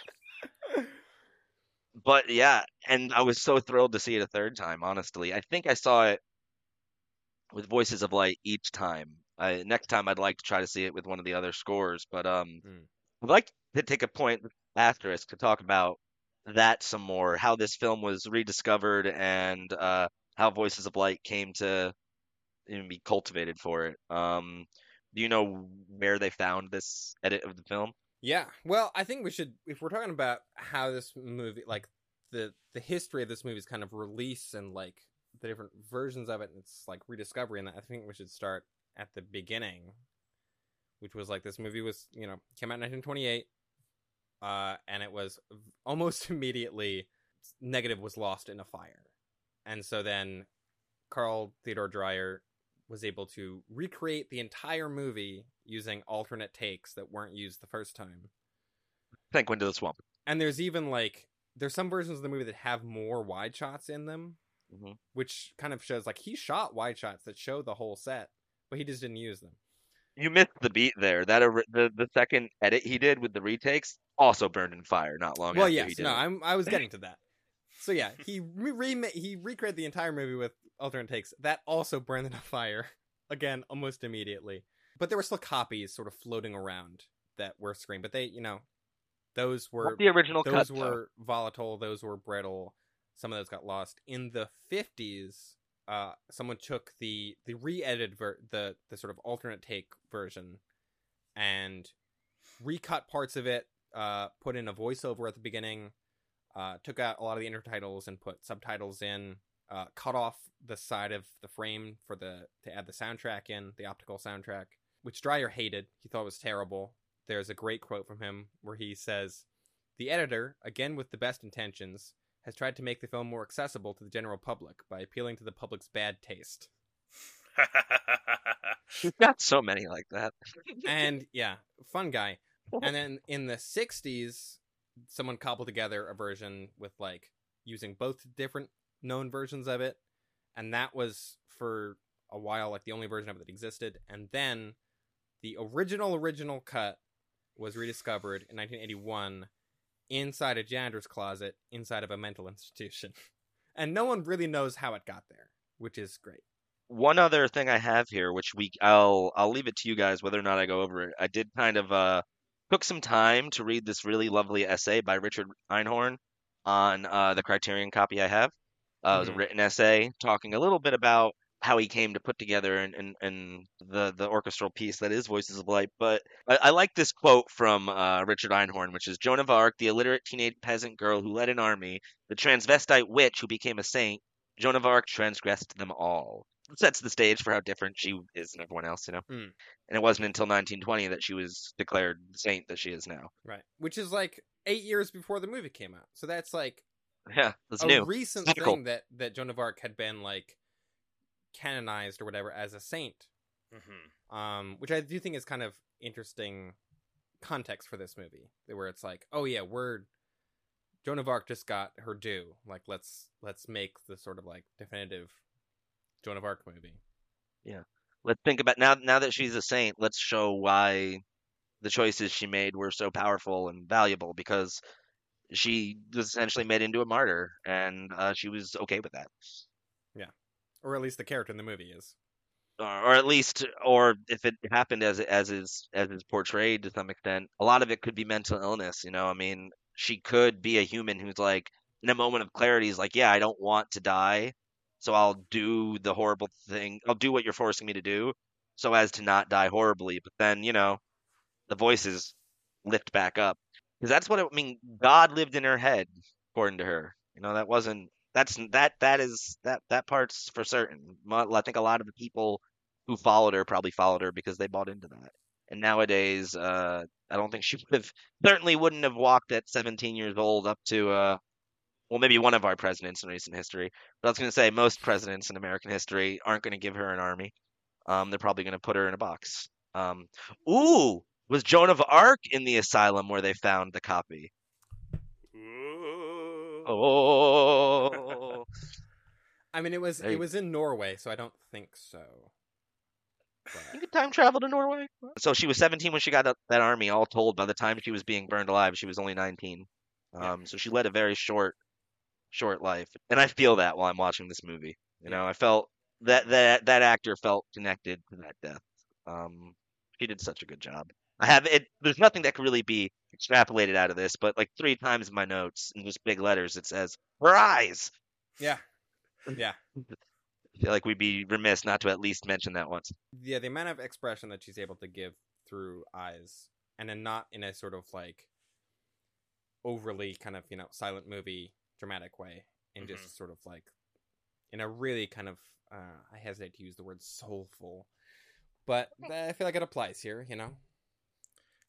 but yeah, and I was so thrilled to see it a third time. Honestly, I think I saw it with Voices of Light each time. Next time, I'd like to try to see it with one of the other scores. But um, Mm. I'd like to take a point asterisk to talk about that some more. How this film was rediscovered and uh, how Voices of Light came to even be cultivated for it. Um, do you know where they found this edit of the film? Yeah. Well, I think we should if we're talking about how this movie like the the history of this movie's kind of release and like the different versions of it and it's like rediscovery and I think we should start at the beginning which was like this movie was, you know, came out in 1928 uh and it was almost *laughs* immediately negative was lost in a fire. And so then Carl Theodor Dreyer was able to recreate the entire movie using alternate takes that weren't used the first time. Wind of the Swamp. And there's even like there's some versions of the movie that have more wide shots in them, Mhm. which kind of shows like he shot wide shots that show the whole set, but he just didn't use them. You missed the beat there. That the the second edit he did with the retakes also burned in fire not long well, after he yes, did no, it. I'm I was *laughs* getting to that. So yeah, he re- he recreated the entire movie with alternate takes. That also burned in a *laughs* fire again almost immediately. But there were still copies sort of floating around that were screened, but they, you know, those were Not the original cut. those though. were volatile those were brittle some of those got lost in the 50s uh someone took the the re-edited ver- the the sort of alternate take version and recut parts of it uh put in a voiceover at the beginning uh took out a lot of the intertitles and put subtitles in uh cut off the side of the frame for the to add the soundtrack in the optical soundtrack which Dreyer hated. He thought was terrible. There's a great quote from him where he says, The editor, again with the best intentions, has tried to make the film more accessible to the general public by appealing to the public's bad taste. *laughs* We've got so many like that. And *laughs* yeah, fun guy. And then *laughs* in the 60s, someone cobbled together a version with like using both different known versions of it. And that was for a while like the only version of it that existed. And then the original, original cut was rediscovered in 1981 inside a janitor's closet inside of a mental institution. *laughs* And no one really knows how it got there, which is great. One other thing I have here, which we I'll I'll leave it to you guys whether or not I go over it. I did kind of uh took some time to read this really lovely essay by Richard Einhorn on uh, the Criterion copy I have. Uh, It was a Mhm. written essay talking a little bit about how he came to put together and, and, and the, the orchestral piece that is Voices of Light. But I, I like this quote from uh, Richard Einhorn, which is Joan of Arc, the illiterate teenage peasant girl who led an army, the transvestite witch who became a saint, Joan of Arc transgressed them all. It sets the stage for how different she is than everyone else, you know? Mm. And it wasn't until 1920 that she was declared saint that she is now. Right. Which is like eight years before the movie came out. So that's like Yeah, that's a new. recent thing that that Joan of Arc had been like canonized or whatever as a saint. hmm Um, which I do think is kind of interesting context for this movie, where it's like, oh yeah, we're Joan of Arc just got her due. Like let's let's make the sort of like definitive Joan of Arc movie. Yeah, let's think about now. Now that she's a saint, let's show why the choices she made were so powerful and valuable because she was essentially made into a martyr, and uh, she was okay with that. Or at least the character in the movie is. or, or at least, or if it happened as as is as is portrayed to some extent, a lot of it could be mental illness. You know, I mean, she could be a human who's like, in a moment of clarity, is like, yeah, I don't want to die, so I'll do the horrible thing. I'll do what you're forcing me to do, so as to not die horribly. But then, you know, the voices lift back up because that's what it, I mean. God lived in her head, according to her. You know, that wasn't. That's that that is that that part's for certain. I think a lot of the people who followed her probably followed her because they bought into that. And nowadays, uh, I don't think she *laughs* would have certainly wouldn't have walked at 17 years old up to uh, well, maybe one of our presidents in recent history. But I was going to say most presidents in American history aren't going to give her an army. Um, they're probably going to put her in a box. Um, ooh, was Joan of Arc in the asylum where they found the copy? Ooh. Oh, *laughs* I mean, it was Hey. it was in Norway, so I don't think so. you could time travel to Norway. So she was 17 when she got that, that army. All told, by the time she was being burned alive, she was only 19. Yeah. Um, so she led a very short, short life, and I feel that while I'm watching this movie. You know, I felt that that that actor felt connected to that death. Um, he did such a good job. I have it. There's nothing that could really be extrapolated out of this, but like three times in my notes in just big letters, it says her eyes. yeah, yeah, I feel like we'd be remiss not to at least mention that once. yeah. The amount of expression that she's able to give through eyes, and then not in a sort of like overly kind of you know silent movie dramatic way, in Mhm. just sort of like in a really kind of uh, I hesitate to use the word soulful, but I feel like it applies here. You know,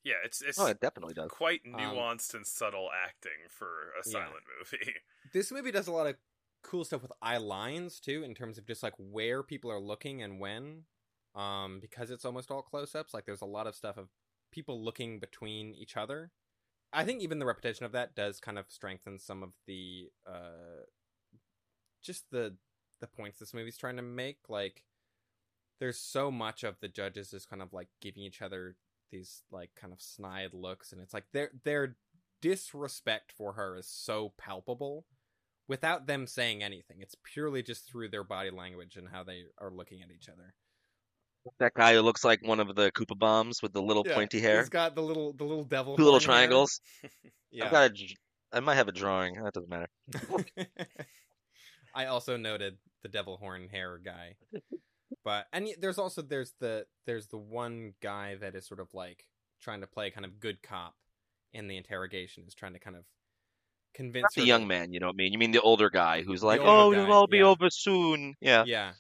Yeah, it's it's Oh, it definitely does. quite Um, nuanced and subtle acting for a Yeah. silent movie. *laughs* this movie does a lot of cool stuff with eye lines too in terms of just like where people are looking and when um because it's almost all close-ups like there's a lot of stuff of people looking between each other i think even the repetition of that does kind of strengthen some of the uh just the the points this movie's trying to make like there's so much of the judges just kind of like giving each other these like kind of snide looks and it's like their their disrespect for her is so palpable without them saying anything. It's purely just through their body language and how they are looking at each other. That guy who looks like one of the Koopa bombs with the little pointy hair, He's got the little the little devil. two little triangles. *laughs* I've got a, I might have a drawing. That doesn't matter. *laughs* I also noted the devil horn hair guy. *laughs* But and there's also there's the there's the one guy that is sort of like trying to play kind of good cop in the interrogation is trying to kind of convince Not the young man, you know what I mean? You mean the older guy who's like, "Oh, it'll all be yeah. over soon." Yeah. Yeah.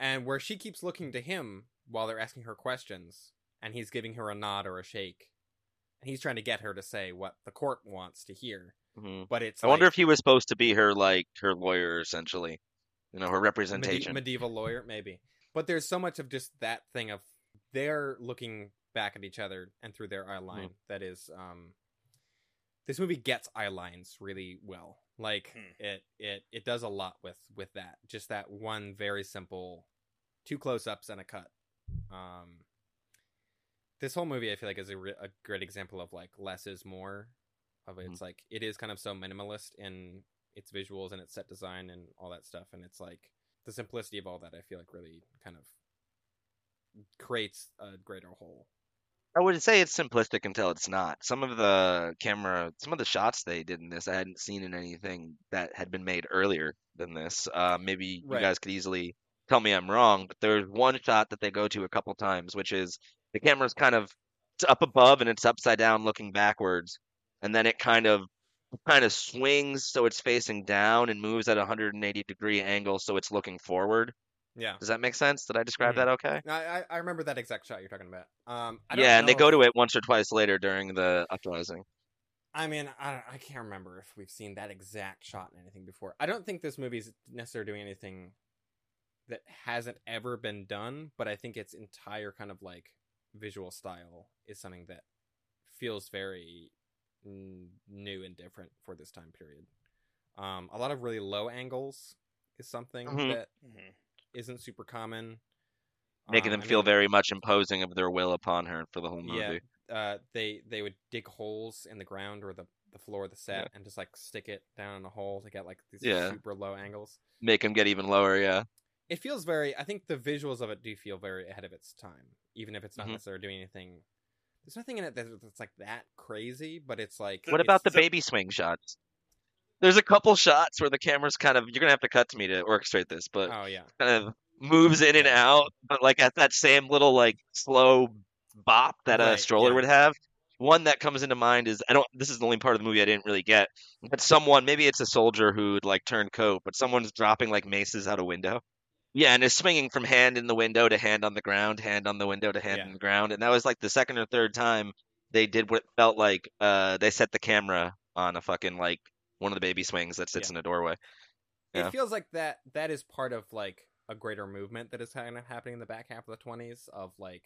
And where she keeps looking to him while they're asking her questions, and he's giving her a nod or a shake. And he's trying to get her to say what the court wants to hear. hmm But it's I wonder if he was supposed to be her like her lawyer essentially. You know, her representation. medieval lawyer, maybe. But there's so much of just that thing of they're looking back at each other and through their eye line that is um this movie gets eye lines really well. Like Hmm. it it it does a lot with with that. Just that one very simple two close-ups and a cut. Um this whole movie I feel like is a, re- a great example of like less is more of Mhm. it's like it is kind of so minimalist in its visuals and its set design and all that stuff and it's like the simplicity of all that I feel like really kind of creates a greater whole. I would say it's simplistic until it's not. Some of the camera, some of the shots they did in this, I hadn't seen in anything that had been made earlier than this. Uh, maybe you guys could easily tell me I'm wrong, but there's one shot that they go to a couple times, which is the camera's kind of it's up above and it's upside down looking backwards, and then it kind of kind of swings so it's facing down and moves at a 180 degree angle so it's looking forward. Yeah. Does that make sense? Did I describe Mhm. that okay? I, I I remember that exact shot you're talking about. Um, I don't Yeah, and they go to it once or twice later during the uprising. I mean, I I can't remember if we've seen that exact shot in anything before. I don't think this movie's necessarily doing anything that hasn't ever been done, but I think its entire kind of like visual style is something that feels very new and different for this time period. Um, a lot of really low angles is something Mhm. that Mhm. isn't super common. making Um, them I feel mean, very much imposing of their will upon her for the whole movie. Yeah, uh, they they would dig holes in the ground or the, the floor of the set Yeah. and just like stick it down in a hole to get like these Yeah. super low angles. Make them get even lower, yeah. it feels very. I think the visuals of it do feel very ahead of its time, even if it's not Mhm. necessarily doing anything. There's nothing in it that- that's like that crazy, but it's like. What it's- about the so- baby swing shots? There's a couple shots where the camera's kind of you're gonna have to cut to me to orchestrate this, but Oh yeah, kind of moves in and out, but like at that same little like slow bop that a stroller yeah. would have. One that comes into mind is I don't. This is the only part of the movie I didn't really get. But someone, maybe it's a soldier who'd like turned coat, but someone's dropping like maces out a window. Yeah, and is swinging from hand in the window to hand on the ground, hand on the window to hand Yeah. on the ground, and that was like the second or third time they did what felt like uh they set the camera on a fucking like one of the baby swings that sits Yeah. in a doorway. Yeah. it feels like that. That is part of like a greater movement that is kind of happening in the back half of the 20s of like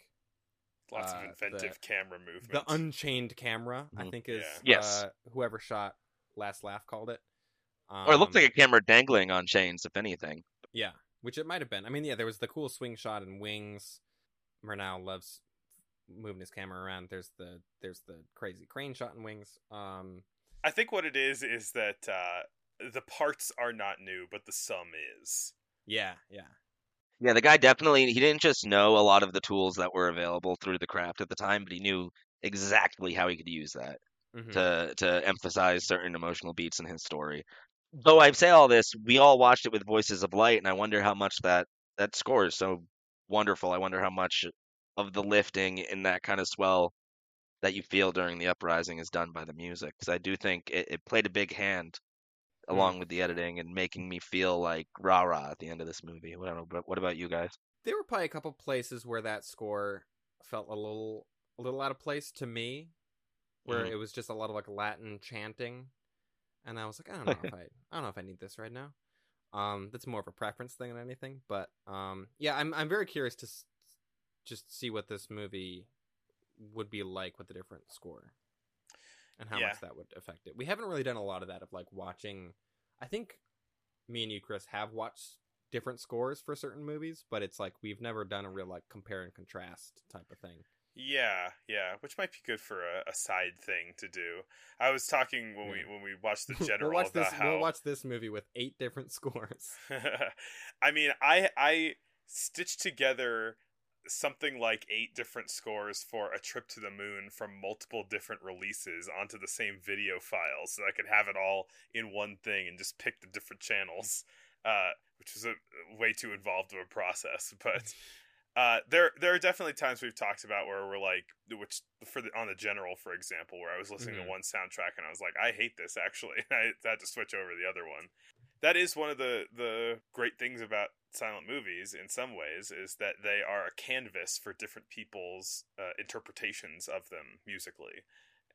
Lots uh, of inventive the- camera movement. the unchained camera. I Mhm. think is Yeah. Yes. uh, whoever shot Last Laugh called it. Um, or it looked like a camera dangling on chains, if anything. Yeah, which it might have been. I mean, yeah, there was the cool swing shot in Wings. Murnau loves moving his camera around. There's the there's the crazy crane shot in Wings. Um, I think what it is is that uh, the parts are not new, but the sum is. yeah, yeah, Yeah, the guy definitely he didn't just know a lot of the tools that were available through the craft at the time, but he knew exactly how he could use that Mhm. to to emphasize certain emotional beats in his story. Though I say all this, we all watched it with Voices of Light, and I wonder how much that that score is so wonderful. I wonder how much of the lifting in that kind of swell that you feel during the uprising is done by the music, because I do think it, it played a big hand along with the editing and making me feel like rah rah at the end of this movie. I don't know, but what about you guys? there were probably a couple places where that score felt a little a little out of place to me, where Mhm. it was just a lot of like Latin chanting, and I was like, I don't know if *laughs* I I don't know if I need this right now. Um, that's more of a preference thing than anything, but um, yeah, I'm I'm very curious to s- just see what this movie would be like with a different score, and how Yeah. much that would affect it. We haven't really done a lot of that of like watching. I think me and you, Chris, have watched different scores for certain movies, but it's like we've never done a real like compare and contrast type of thing. Yeah, yeah, which might be good for a, a side thing to do. I was talking when we when we watched the *laughs* general we'll watch about this. how We'll watch this movie with eight different scores. *laughs* I mean, I I stitched together something like eight different scores for a trip to the moon from multiple different releases onto the same video file so I could have it all in one thing and just pick the different channels, uh, which was a way too involved of a process. *laughs* But uh, there there are definitely times we've talked about where we're like, which for the on the general, for example, where I was listening Mhm. to one soundtrack and I was like, I hate this actually. *laughs* I had to switch over to the other one that is one of the the great things about silent movies in some ways is that they are a canvas for different people's uh, interpretations of them musically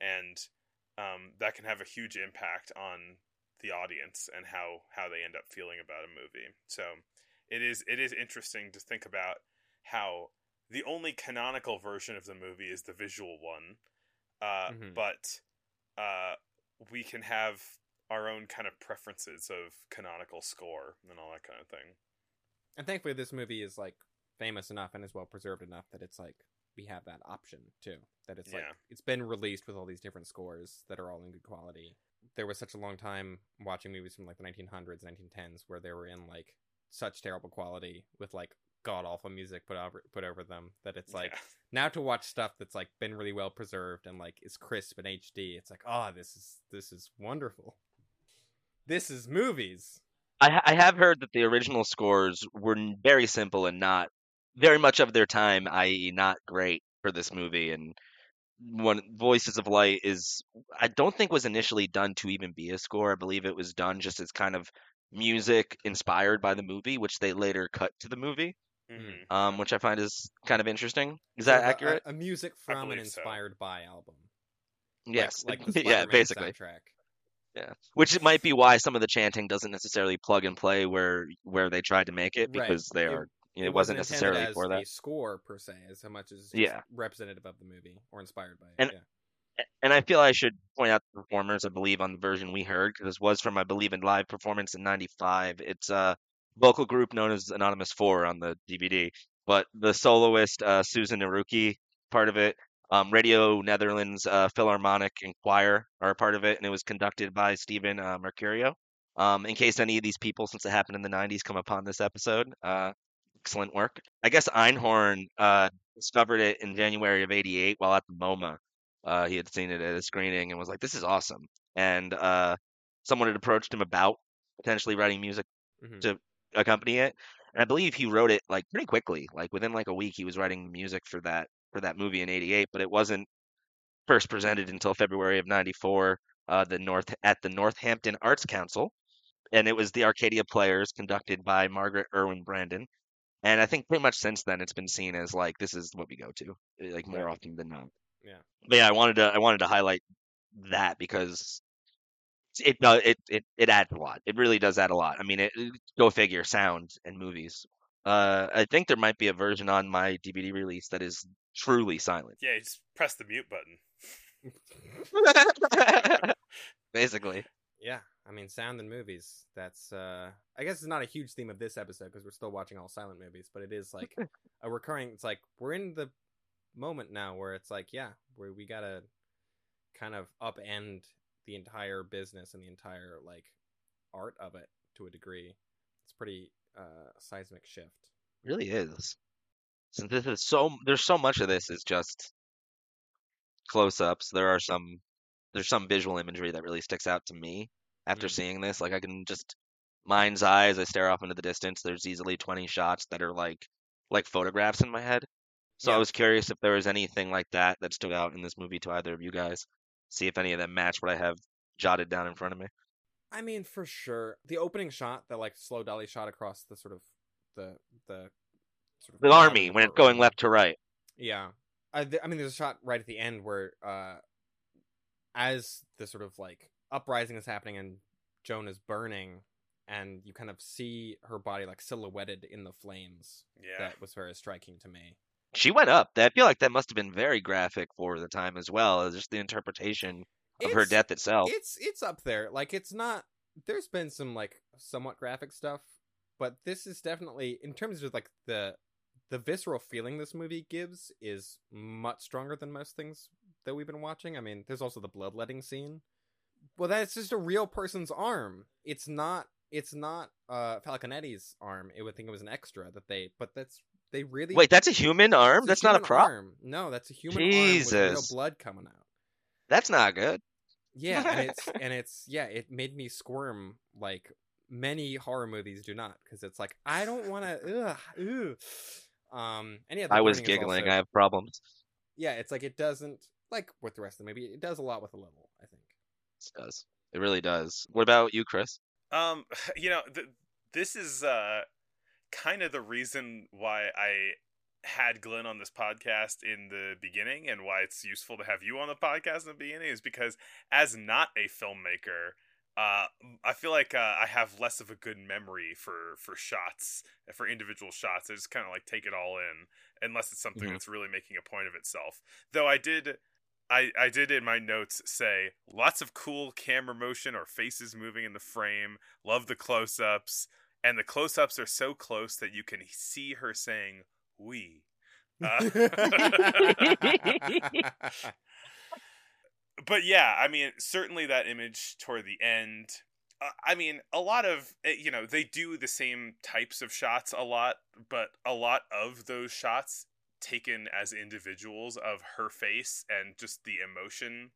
and um, that can have a huge impact on the audience and how how they end up feeling about a movie so it is it is interesting to think about how the only canonical version of the movie is the visual one uh, Mhm. but uh, we can have our own kind of preferences of canonical score and all that kind of thing. And thankfully, this movie is like famous enough and is well preserved enough that it's like we have that option too. That it's like it's been released with all these different scores that are all in good quality. There was such a long time watching movies from like the 1900s, 1910s where they were in like such terrible quality with like god awful music put over put over them that it's like Yeah. *laughs* now to watch stuff that's like been really well preserved and like is crisp and HD. It's like oh this is this is wonderful. This is movies. I, I have heard that the original scores were very simple and not very much of their time, i.e., not great for this movie. And one Voices of Light is, I don't think was initially done to even be a score. I believe it was done just as kind of music inspired by the movie, which they later cut to the movie, Mhm. um, which I find is kind of interesting. Is that of a- accurate? A, a music from an believe so. inspired by album. Yes, like, *laughs* the yeah, basically. soundtrack. Yeah, which might be why some of the chanting doesn't necessarily plug and play where where they tried to make it Right. because they are. it, wasn't intended necessarily as for that. a score per se, as so much as Yeah. representative of the movie or inspired by it. And- yeah. And I feel I should point out the performers. I believe on the version we heard because this was from I believe a live performance in '95. It's a vocal group known as Anonymous Four on the DVD, but the soloist uh, Susan Narucki part of it. Um, Radio Netherlands uh, Philharmonic and Choir are a part of it, and it was conducted by Steven uh, Mercurio. Um, in case any of these people, since it happened in the '90s, come upon this episode, uh, excellent work. I guess Einhorn uh, discovered it in January of '88 while at the MoMA. Uh, he had seen it at a screening and was like, "This is awesome." And uh, someone had approached him about potentially writing music Mhm. to accompany it. And I believe he wrote it like pretty quickly. Like within like a week, he was writing music for that for that movie in '88. But it wasn't first presented until February of '94, uh, the North at the Northampton Arts Council, and it was the Arcadia Players, conducted by Margaret Irwin Brandon. And I think pretty much since then, it's been seen as like this is what we go to, eh, like more often than not. Yeah. But yeah, I wanted to I wanted to highlight that because it uh, it it it adds a lot. It really does add a lot. I mean, it, it- go figure, sound and movies. Uh, I think there might be a version on my DVD release that is truly silent. Yeah, you just press the mute button. *laughs* Basically, Yeah, I mean, sound and movies. That's, uh, I guess it's not a huge theme of this episode because we're still watching all silent movies, but it is like *laughs* a recurring. It's like we're in the moment now where it's like, yeah, where we gotta kind of upend the entire business and the entire like art of it to a degree. It's pretty uh seismic shift. really is. Since this is so, there's so much of this is just close-ups. There are some, there's some visual imagery that really sticks out to me after Mm. seeing this. Like I can just mind's eye as I stare off into the distance. There's easily 20 shots that are like like photographs in my head. So I was curious if there was anything like that that stood out in this movie to either of you guys. See if any of them match what I have jotted down in front of me. I mean, for sure, the opening shot, the like slow dolly shot across the sort of the the sort of The army when it's courtroom. going left to right. Yeah, I, th- I mean, there's a shot right at the end where, uh, as the sort of like uprising is happening and Joan is burning, and you kind of see her body like silhouetted in the flames. Yeah. That was very striking to me. She went up. I feel like that must have been very graphic for the time as well, as just the interpretation of her death itself. It's it's up there. Like it's not. There's been some like somewhat graphic stuff, but this is definitely in terms of like the the visceral feeling this movie gives is much stronger than most things that we've been watching. I mean, there's also the bloodletting scene. Well, that's just a real person's arm. It's not. It's not uh Falconetti's arm. It would think it was an extra that they. But that's they really. Wait, that's a human arm? it's That's not a human prop? Arm. No, that's a human arm with real Jesus. blood coming out. That's not good. Yeah, and it's *laughs* and it's yeah, it made me squirm like many horror movies do not because it's like I don't want to. Ugh, ugh. Um, and yeah, I was giggling. also- I have problems. yeah, it's like it doesn't like with the rest of the movie. It does a lot with the level. I think. It does. It really does. What about you, Chris? Um, *sighs* you know, th- this is uh kind of the reason why I had Glenn on this podcast in the beginning and why it's useful to have you on the podcast in the beginning is because as not a filmmaker, uh, I feel like uh, I have less of a good memory for for shots, for individual shots. I just kind of like take it all in, unless it's something Mhm. that's really making a point of itself. Though I did I, I did in my notes say lots of cool camera motion or faces moving in the frame. Love the close ups. And the close ups are so close that you can see her saying, we. *laughs* Uh, *laughs* but yeah, I mean, certainly that image toward the end. Uh, I mean, a lot of, eh, you know, they do the same types of shots a lot, but a lot of those shots taken as individuals of her face and just the emotion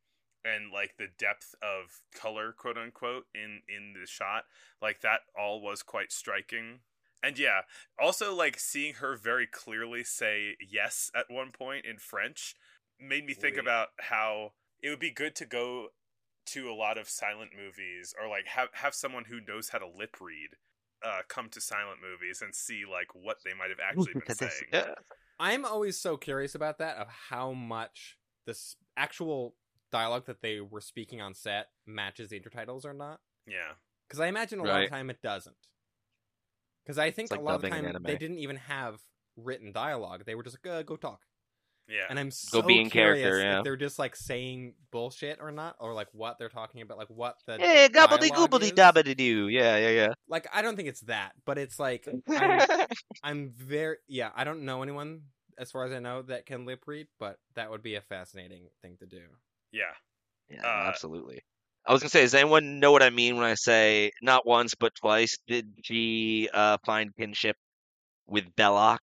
and like the depth of color quote unquote in in the shot like that all was quite striking and yeah also like seeing her very clearly say yes at one point in french made me think Oui. about how it would be good to go to a lot of silent movies or like have have someone who knows how to lip read uh, come to silent movies and see like what they might have actually been saying. yeah. I'm always so curious about that of how much this actual dialogue that they were speaking on set matches the intertitles or not. Yeah. Because I imagine a lot of time it doesn't. Because I think like a lot of the time they didn't even have written dialogue. They were just like, uh, "Go talk," Yeah. and I'm so be in curious character, yeah. if they're just like saying bullshit or not, or like what they're talking about, like what the Yeah, gobbledy dialogue goobly is. dabbity doo. Yeah, yeah, yeah. like. I don't think it's that, but it's like I'm. *laughs* I'm very yeah. I don't know anyone as far as I know that can lip read, but that would be a fascinating thing to do. Yeah. yeah, Uh, absolutely. I was gonna say, does anyone know what I mean when I say not once but twice did she uh, find kinship with Belloc?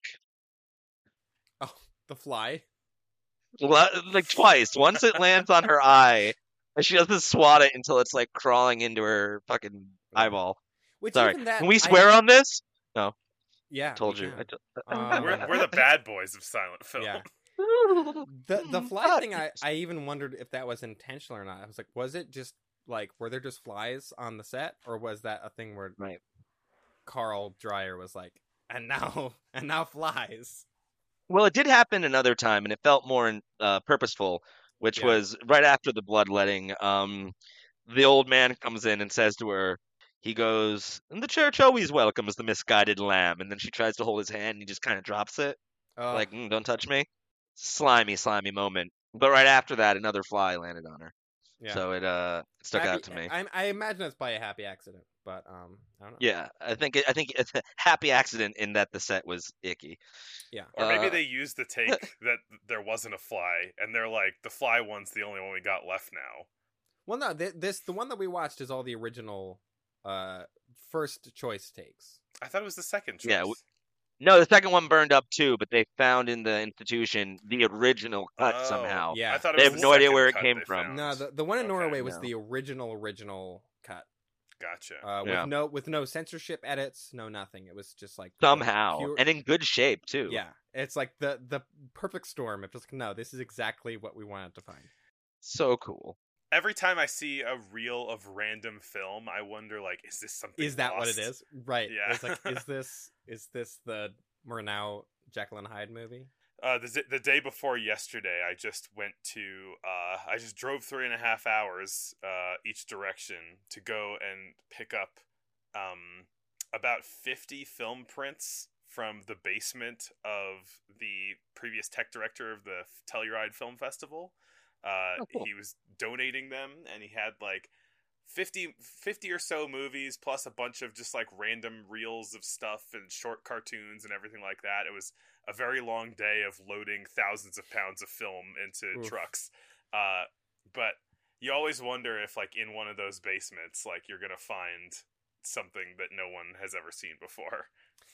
Oh, the fly. Well, Like twice. Once it lands on her eye, and she doesn't swat it until it's like crawling into her fucking eyeball. Which Sorry. even that Can we I- swear on this? No. Yeah, Told you. can. I t- Um, we're, we're the *laughs* bad boys of silent film. Yeah. The the *laughs* fly thing, I, I even wondered if that was intentional or not. I was like, was it just like were there just flies on the set, or was that a thing where Right. Carl Dreyer was like, and now *laughs* and now flies? Well, it did happen another time, and it felt more uh, purposeful, which Yeah. was right after the bloodletting. Um, the old man comes in and says to her, he goes, "And the church always welcomes the misguided lamb." And then she tries to hold his hand, and he just kind of drops it, Oh, like, mm, "Don't touch me." Slimy, slimy moment. But right after that, another fly landed on her, yeah. so it uh stuck Happy- out to me. I, I imagine it's probably a happy accident, but um, I don't know. Yeah, I think I think it's a happy accident in that the set was icky. Yeah. Or maybe Uh, they used the *laughs* take that there wasn't a fly, and they're like, the fly one's the only one we got left now. Well, no, th- this the one that we watched is all the original, uh, first choice takes. I thought it was the second choice. Yeah, w- No, the second one burned up too, but they found in the institution the original cut Oh, somehow. Yeah. I thought it They was have the no idea where it came from. found. No, the the one in Okay, Norway was no. the original original cut. Gotcha. Uh, with Yeah. no with no censorship edits, no nothing. It was just like Somehow, pure- and in good shape too. yeah, it's like the the perfect storm. It's just like no, this is exactly what we wanted to find. so cool. Every time I see a reel of random film, I wonder, like, is this something? Is that what it is? Right. Yeah. It's like is *laughs* this is this the Murnau Jekyll and Hyde movie? Uh, the the day before yesterday, I just went to. Uh, I just drove three and a half hours uh, each direction to go and pick up um, about fifty film prints from the basement of the previous tech director of the Telluride Film Festival. Uh, Oh, cool. He was donating them, and he had like 50, 50 or so movies plus a bunch of just like random reels of stuff and short cartoons and everything like that. It was a very long day of loading thousands of pounds of film into Oof. trucks. Uh, but you always wonder if, like, in one of those basements, like, you're gonna find something that no one has ever seen before.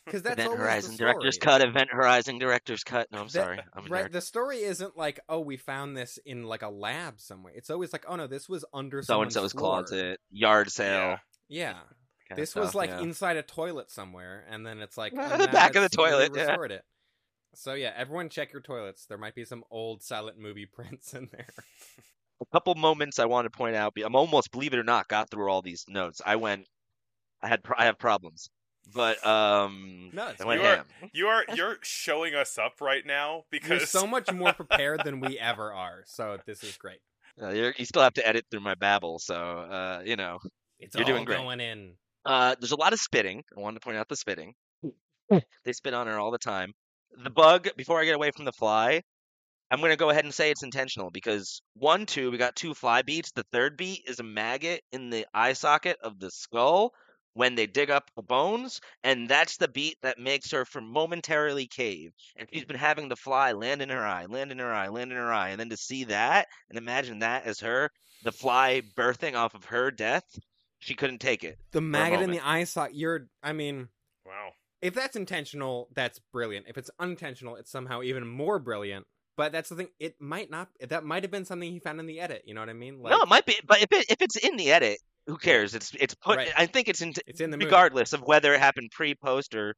Because that's Event Horizon the Director's. Cut. Event Horizon Director's Cut. No, I'm That- sorry. I'm right. nerd. The story isn't like, oh, we found this in like a lab somewhere. It's always like, oh no, this was under So and someone's so's closet, yard sale. Yeah. Yeah, kinda this was stuff, like yeah. inside a toilet somewhere, and then it's like *laughs* oh, The oh, now back of the toilet, yeah. it. So yeah, everyone check your toilets. There might be some old silent movie *laughs* prints in there. a couple moments I want to point out. I'm almost, believe it or not, got through all these notes. I went, I had, I have problems, but um, No, it's I went You are- ham. You are you're showing us up right now because You're so much more *laughs* prepared than we ever are. So this is great. Uh, you're, you still have to edit through my babble, so uh, you know. It's You're all doing great. going in. Uh, there's a lot of spitting. I wanted to point out the spitting. *laughs* they spit on her all the time. The bug, before I get away from the fly, I'm going to go ahead and say it's intentional because one, two, we got two fly beats. The third beat is a maggot in the eye socket of the skull when they dig up the bones, and that's the beat that makes her for momentarily cave. And she's been having the fly land in her eye, land in her eye, land in her eye, and then to see that and imagine that as her, the fly birthing off of her death, she couldn't take it. The maggot in the eye socket. You're. I mean, wow. if that's intentional, that's brilliant. If it's unintentional, it's somehow even more brilliant. But that's the thing; it might not. That might have been something he found in the edit. You know what I mean? Like, no, it might be, but if it if it's in the edit, who cares? It's it's put. Right. I think it's in, it's in the movie. regardless of whether it happened pre, post, or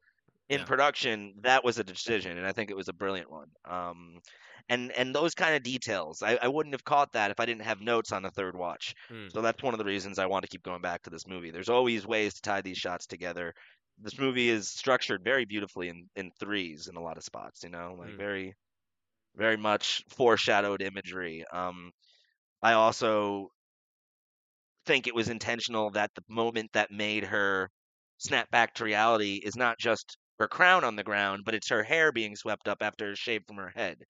in Yeah. production. That was a decision, and I think it was a brilliant one. Um, and and those kind of details, I, I wouldn't have caught that if I didn't have notes on the third watch. Hmm. So that's one of the reasons I want to keep going back to this movie. There's always ways to tie these shots together. This movie is structured very beautifully in, in threes in a lot of spots, you know, like Mm. very, very much foreshadowed imagery. Um, I also think it was intentional that the moment that made her snap back to reality is not just her crown on the ground, but it's her hair being swept up after it's shaved from her head.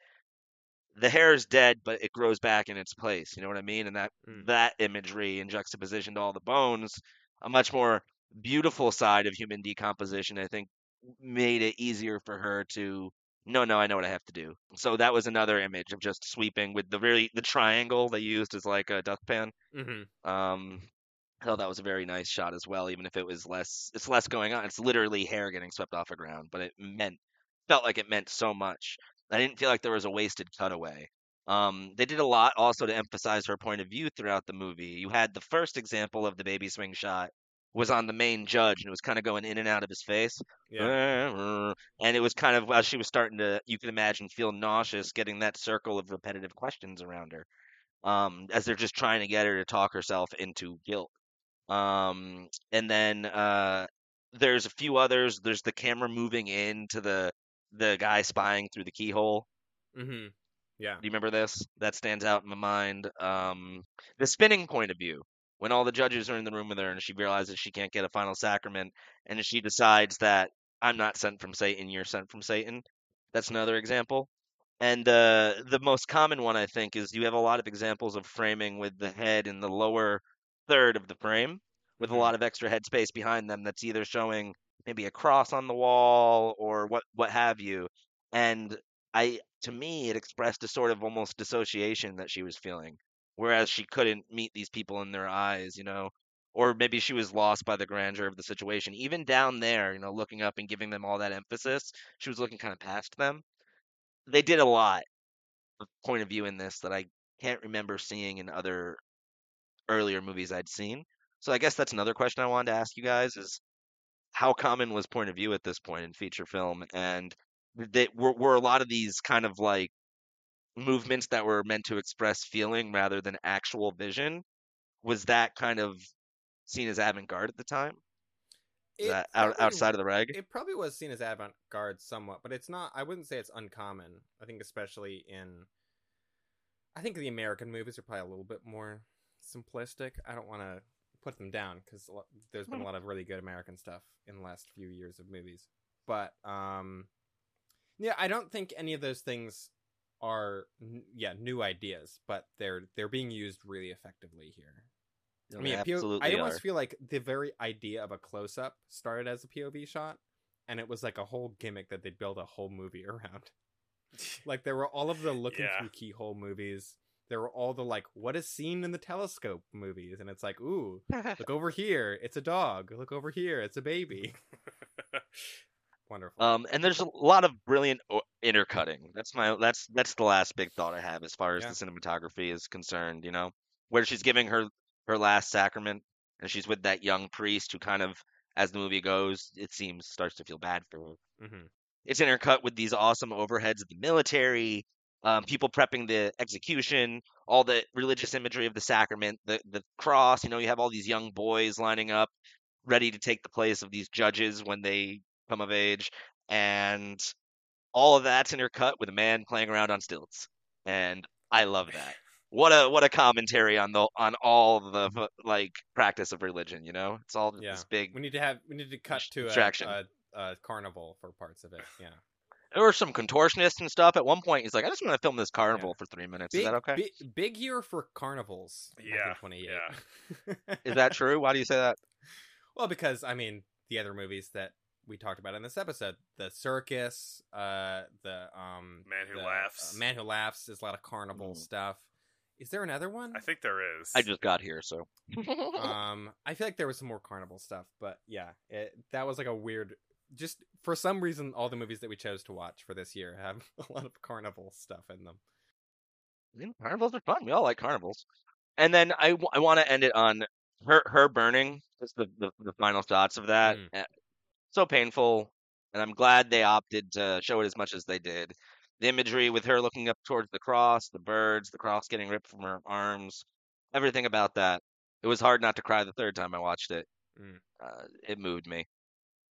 The hair is dead, but it grows back in its place. You know what I mean? And that Mm. that imagery in juxtaposition to all the bones, a much more beautiful side of human decomposition, I think, made it easier for her to no, no, I know what I have to do. So that was another image of just sweeping with the really the triangle they used as like a dustpan. Mm-hmm. Um, I thought that was a very nice shot as well, even if it was less. It's less going on. It's literally hair getting swept off the ground, but it meant felt like it meant so much. I didn't feel like there was a wasted cutaway. Um, they did a lot also to emphasize her point of view throughout the movie. You had the first example of the baby swing shot was on the main judge, and it was kind of going in and out of his face. Yeah. And it was kind of as she was starting to, you can imagine, feel nauseous, getting that circle of repetitive questions around her, um, as they're just trying to get her to talk herself into guilt. Um, and then uh, there's a few others. There's the camera moving into the the guy spying through the keyhole. Mm-hmm. Yeah. Do you remember this? That stands out in my mind. Um, the spinning point of view when all the judges are in the room with her and she realizes she can't get a final sacrament and she decides that I'm not sent from Satan, you're sent from Satan. That's another example. And uh, the most common one, I think, is you have a lot of examples of framing with the head in the lower third of the frame with a Mhm. lot of extra headspace behind them that's either showing maybe a cross on the wall or what what have you. And I to me it expressed a sort of almost dissociation that she was feeling whereas she couldn't meet these people in their eyes, you know, or maybe she was lost by the grandeur of the situation. Even down there, you know, looking up and giving them all that emphasis, she was looking kind of past them. They did a lot of point of view in this that I can't remember seeing in other earlier movies I'd seen. So I guess that's another question I wanted to ask you guys is how common was point of view at this point in feature film and that were, were a lot of these kind of like movements that were meant to express feeling rather than actual vision was that kind of seen as avant-garde at the time Is It that out, outside of the reg It probably was seen as avant-garde somewhat, but it's not. I wouldn't say it's uncommon. I think especially in, I think the American movies are probably a little bit more simplistic. I don't want to put them down because there's been a lot of really good American stuff in the last few years of movies. But um, yeah, I don't think any of those things are yeah new ideas, but they're they're being used really effectively here. I mean, PO- absolutely I almost are. feel like the very idea of a close up started as a POV shot, and it was like a whole gimmick that they'd build a whole movie *laughs* around. *laughs* like there were all of the looking Yeah. through keyhole movies. There were all the like what is seen in the telescope movies, and it's like, ooh, *laughs* look over here, it's a dog. Look over here, it's a baby. Wonderful. Um, and there's a lot of brilliant intercutting. That's my that's that's the last big thought I have as far as Yeah. the cinematography is concerned. You know, where she's giving her her last sacrament, and she's with that young priest who kind of, as the movie goes, it seems starts to feel bad for her. hmm It's intercut with these awesome overheads of the military, um, people prepping the execution, all the religious imagery of the sacrament, the the cross. You know, you have all these young boys lining up, ready to take the place of these judges when they come of age, and all of that's intercut with a man playing around on stilts, and I love that. What a what a commentary on the on all the mm-hmm. like practice of religion. You know, it's all Yeah. this big We need to have we need to cut to a, a, a carnival for parts of it. Yeah. There were some contortionists and stuff. At one point, he's like, "I just want to film this carnival for three minutes." Big, Is that okay? Big, big year for carnivals. in Yeah, *laughs* Is that true? Why do you say that? well, because I mean, the other movies that we talked about in this episode, the circus, uh, the um, Man Who the, Laughs. uh, Man Who Laughs is a lot of carnival Mm. stuff. Is there another one? I think there is. I just got here, so. *laughs* *laughs* um, I feel like there was some more carnival stuff, but yeah, it, that was like a weird. Just for some reason, all the movies that we chose to watch for this year have *laughs* a lot of carnival stuff in them. Carnivals are fun. We all like carnivals. And then I, w- I want to end it on her her burning. Just the, the the final shots of that. Mm. So painful, and I'm glad they opted to show it as much as they did. The imagery with her looking up towards the cross, the birds, the cross getting ripped from her arms, everything about that. It was hard not to cry the third time I watched it. Mm. Uh, it moved me.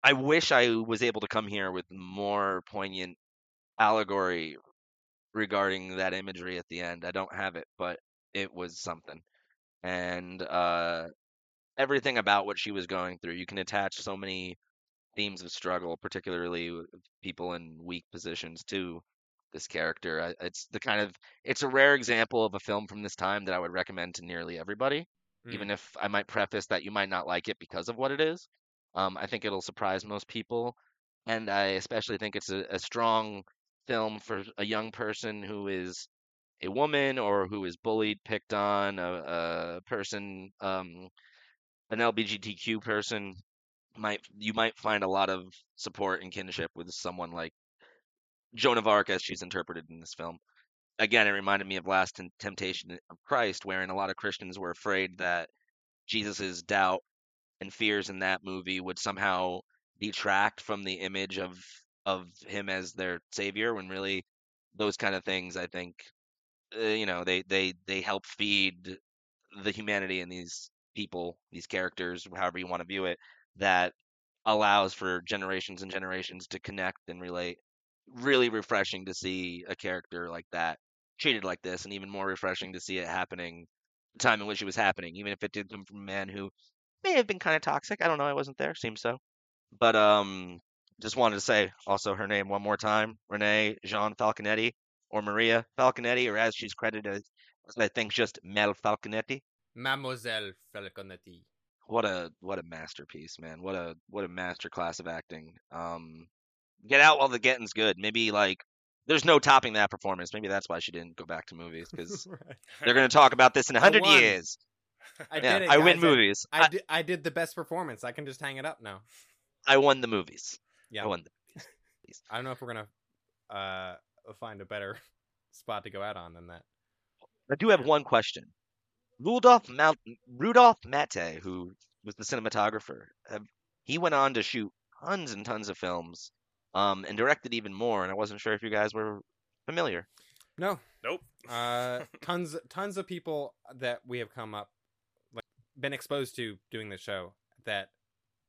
I wish I was able to come here with more poignant allegory regarding that imagery at the end. I don't have it, but it was something. And uh, everything about what she was going through, you can attach so many themes of struggle, particularly with people in weak positions, to this character. It's the kind of it's a rare example of a film from this time that I would recommend to nearly everybody Mm. even if I might preface that you might not like it because of what it is. Um, I think it'll surprise most people, and I especially think it's a, a strong film for a young person who is a woman or who is bullied, picked on, a, a person, um, an LGBTQ person, might you might find a lot of support and kinship with someone like Joan of Arc as she's interpreted in this film. Again, it reminded me of Last Temptation of Christ, wherein a lot of Christians were afraid that Jesus's doubt and fears in that movie would somehow detract from the image of of him as their savior when really those kind of things i think uh, you know they they they help feed the humanity in these people these characters however you want to view it that allows for generations and generations to connect and relate. Really refreshing to see a character like that treated like this and even more refreshing to see it happening the time in which it was happening even if it did come from a man who may have been kind of toxic i don't know i wasn't there seems so. But um just wanted to say also her name one more time Renée Jeanne Falconetti or maria falconetti or as she's credited i think just mel falconetti. Mademoiselle Falconetti. What a what a masterpiece man what a what a master class of acting um get out while the getting's good maybe like there's no topping that performance maybe that's why she didn't go back to movies *laughs* because Right. they're going to talk about this in hundred years *laughs* I yeah did it. i win movies I, I, did, I did the best performance. I can just hang it up now. I, won the movies Yeah. i won the I don't know if we're gonna uh find a better *laughs* spot to go out on than that. I do have one question. Rudolph Mount, Rudolph Maté, who was the cinematographer, he went on to shoot tons and tons of films, um, and directed even more. And I wasn't sure if you guys were familiar. No, Nope. uh, *laughs* tons tons of people that we have come up like been exposed to doing the show that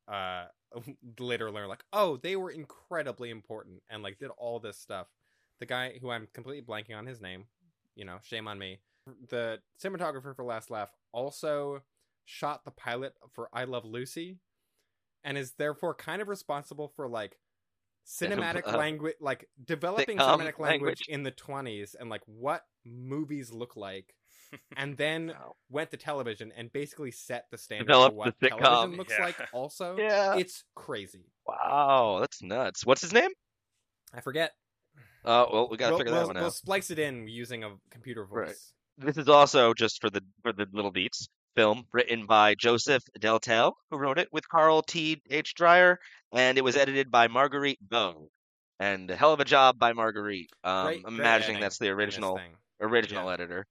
uh *laughs* later learn like oh they were incredibly important and like did all this stuff the guy who i'm completely blanking on his name you know shame on me the cinematographer for last laugh also shot the pilot for i love lucy and is therefore kind of responsible for like cinematic Uh, language like developing cinematic language, language. in the 20s and like what movies look like *laughs* and then Wow. went to television and basically set the standard Developed for what sitcom. television looks Yeah. like also *laughs* Yeah. it's crazy Wow, that's nuts. What's his name? i forget Uh, well, we gotta we'll, figure we'll, that one out. we'll splice it in using a computer voice. This is also just for the for the little beats. Film written by Joseph Delteil, who wrote it with Carl T. H. Dreyer, and it was edited by Marguerite Bow. And a hell of a job by Marguerite. Um, Great- I'm imagining that's the original original Yeah. editor.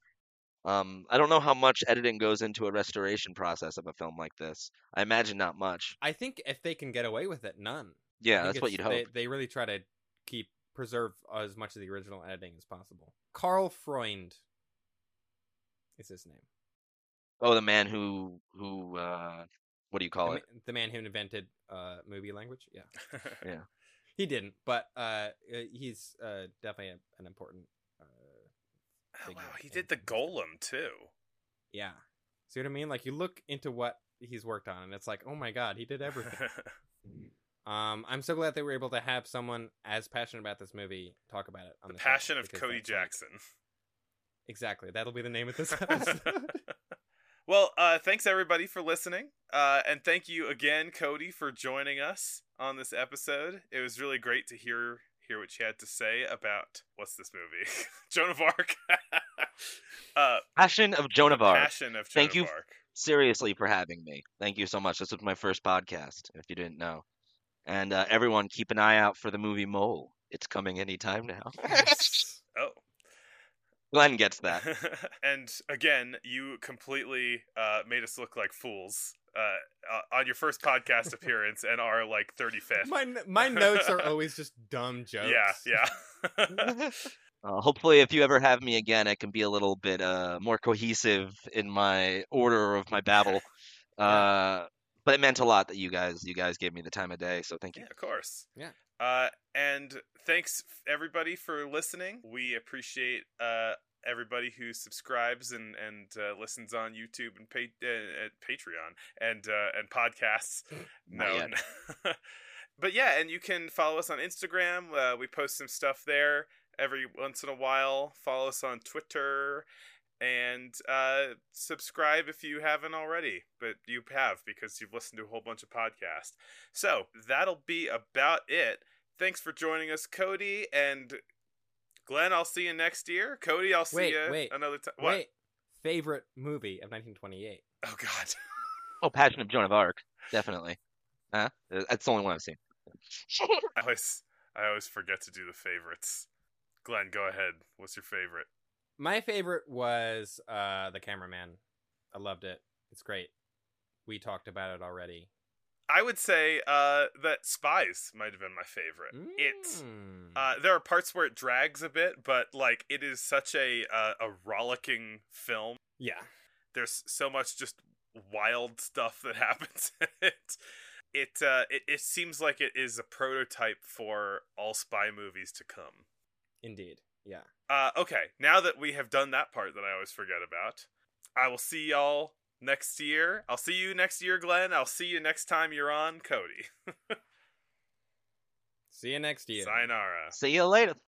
Um, I don't know how much editing goes into a restoration process of a film like this. I imagine not much. i think if they can get away with it none Yeah, that's what you'd hope. they, they really try to keep preserve as much of the original editing as possible Karl Freund is his name Oh, the man who who uh, what do you the, call ma- it? the man who invented uh movie language yeah *laughs* Yeah. he didn't but uh uh, he's uh definitely a, an important uh Oh, wow, he in- did the golem too. yeah see what i mean like you look into what he's worked on and it's like oh my god he did everything *laughs* um i'm so glad they were able to have someone as passionate about this movie talk about it on the the show, Passion of Cody that's, like- Jackson. Exactly that'll be the name of this *laughs* episode *laughs* well, uh, thanks everybody for listening, uh, and thank you again, Cody, for joining us on this episode. It was really great to hear hear what you had to say about what's this movie, *laughs* Joan of Arc. uh, Passion of Joan of Arc. Passion of Joan Thank of you. Arc. seriously for having me. Thank you so much. This was my first podcast, if you didn't know. And uh, everyone, keep an eye out for the movie Mole. It's coming anytime now. Oh. Glenn gets that. *laughs* and again, you completely uh, made us look like fools uh, uh, on your first podcast *laughs* appearance and our like 35th. my my notes are always just dumb *laughs* jokes Yeah, yeah. Uh, hopefully, if you ever have me again, I can be a little bit uh, more cohesive in my order of my babble. Uh, but it meant a lot that you guys you guys gave me the time of day, so thank you. yeah, of course. Yeah. Uh, and thanks everybody for listening. We appreciate uh, everybody who subscribes and and uh, listens on YouTube and pa- uh, at Patreon and uh, and podcasts. *laughs* Not no. yet. no. *laughs* but yeah, and you can follow us on Instagram. Uh, we post some stuff there every once in a while. Follow us on Twitter and uh, subscribe if you haven't already, but you have because you've listened to a whole bunch of podcasts. So that'll be about it. Thanks for joining us, Cody, and Glenn, I'll see you next year. Cody, I'll see Wait, you wait, another time. What? Wait, favorite movie of 1928. Oh God. *laughs* Oh, Passion of Joan of Arc, definitely. Huh? That's the only one I've seen. *laughs* I always I always forget to do the favorites. Glenn, go ahead. What's your favorite? My favorite was uh The Cameraman. I loved it. It's great. We talked about it already. I would say uh, that Spies might have been my favorite. It's Mm. uh, there are parts where it drags a bit, but like it is such a uh, a rollicking film. yeah. There's so much just wild stuff that *laughs* happens in it. It, uh, it it seems like it is a prototype for all spy movies to come. Indeed. Yeah. Uh, okay, now that we have done that part that I always forget about, I will see y'all next year. I'll see you next year, Glenn. I'll see you next time you're on, Cody. *laughs* See you next year. Sayonara. See you later.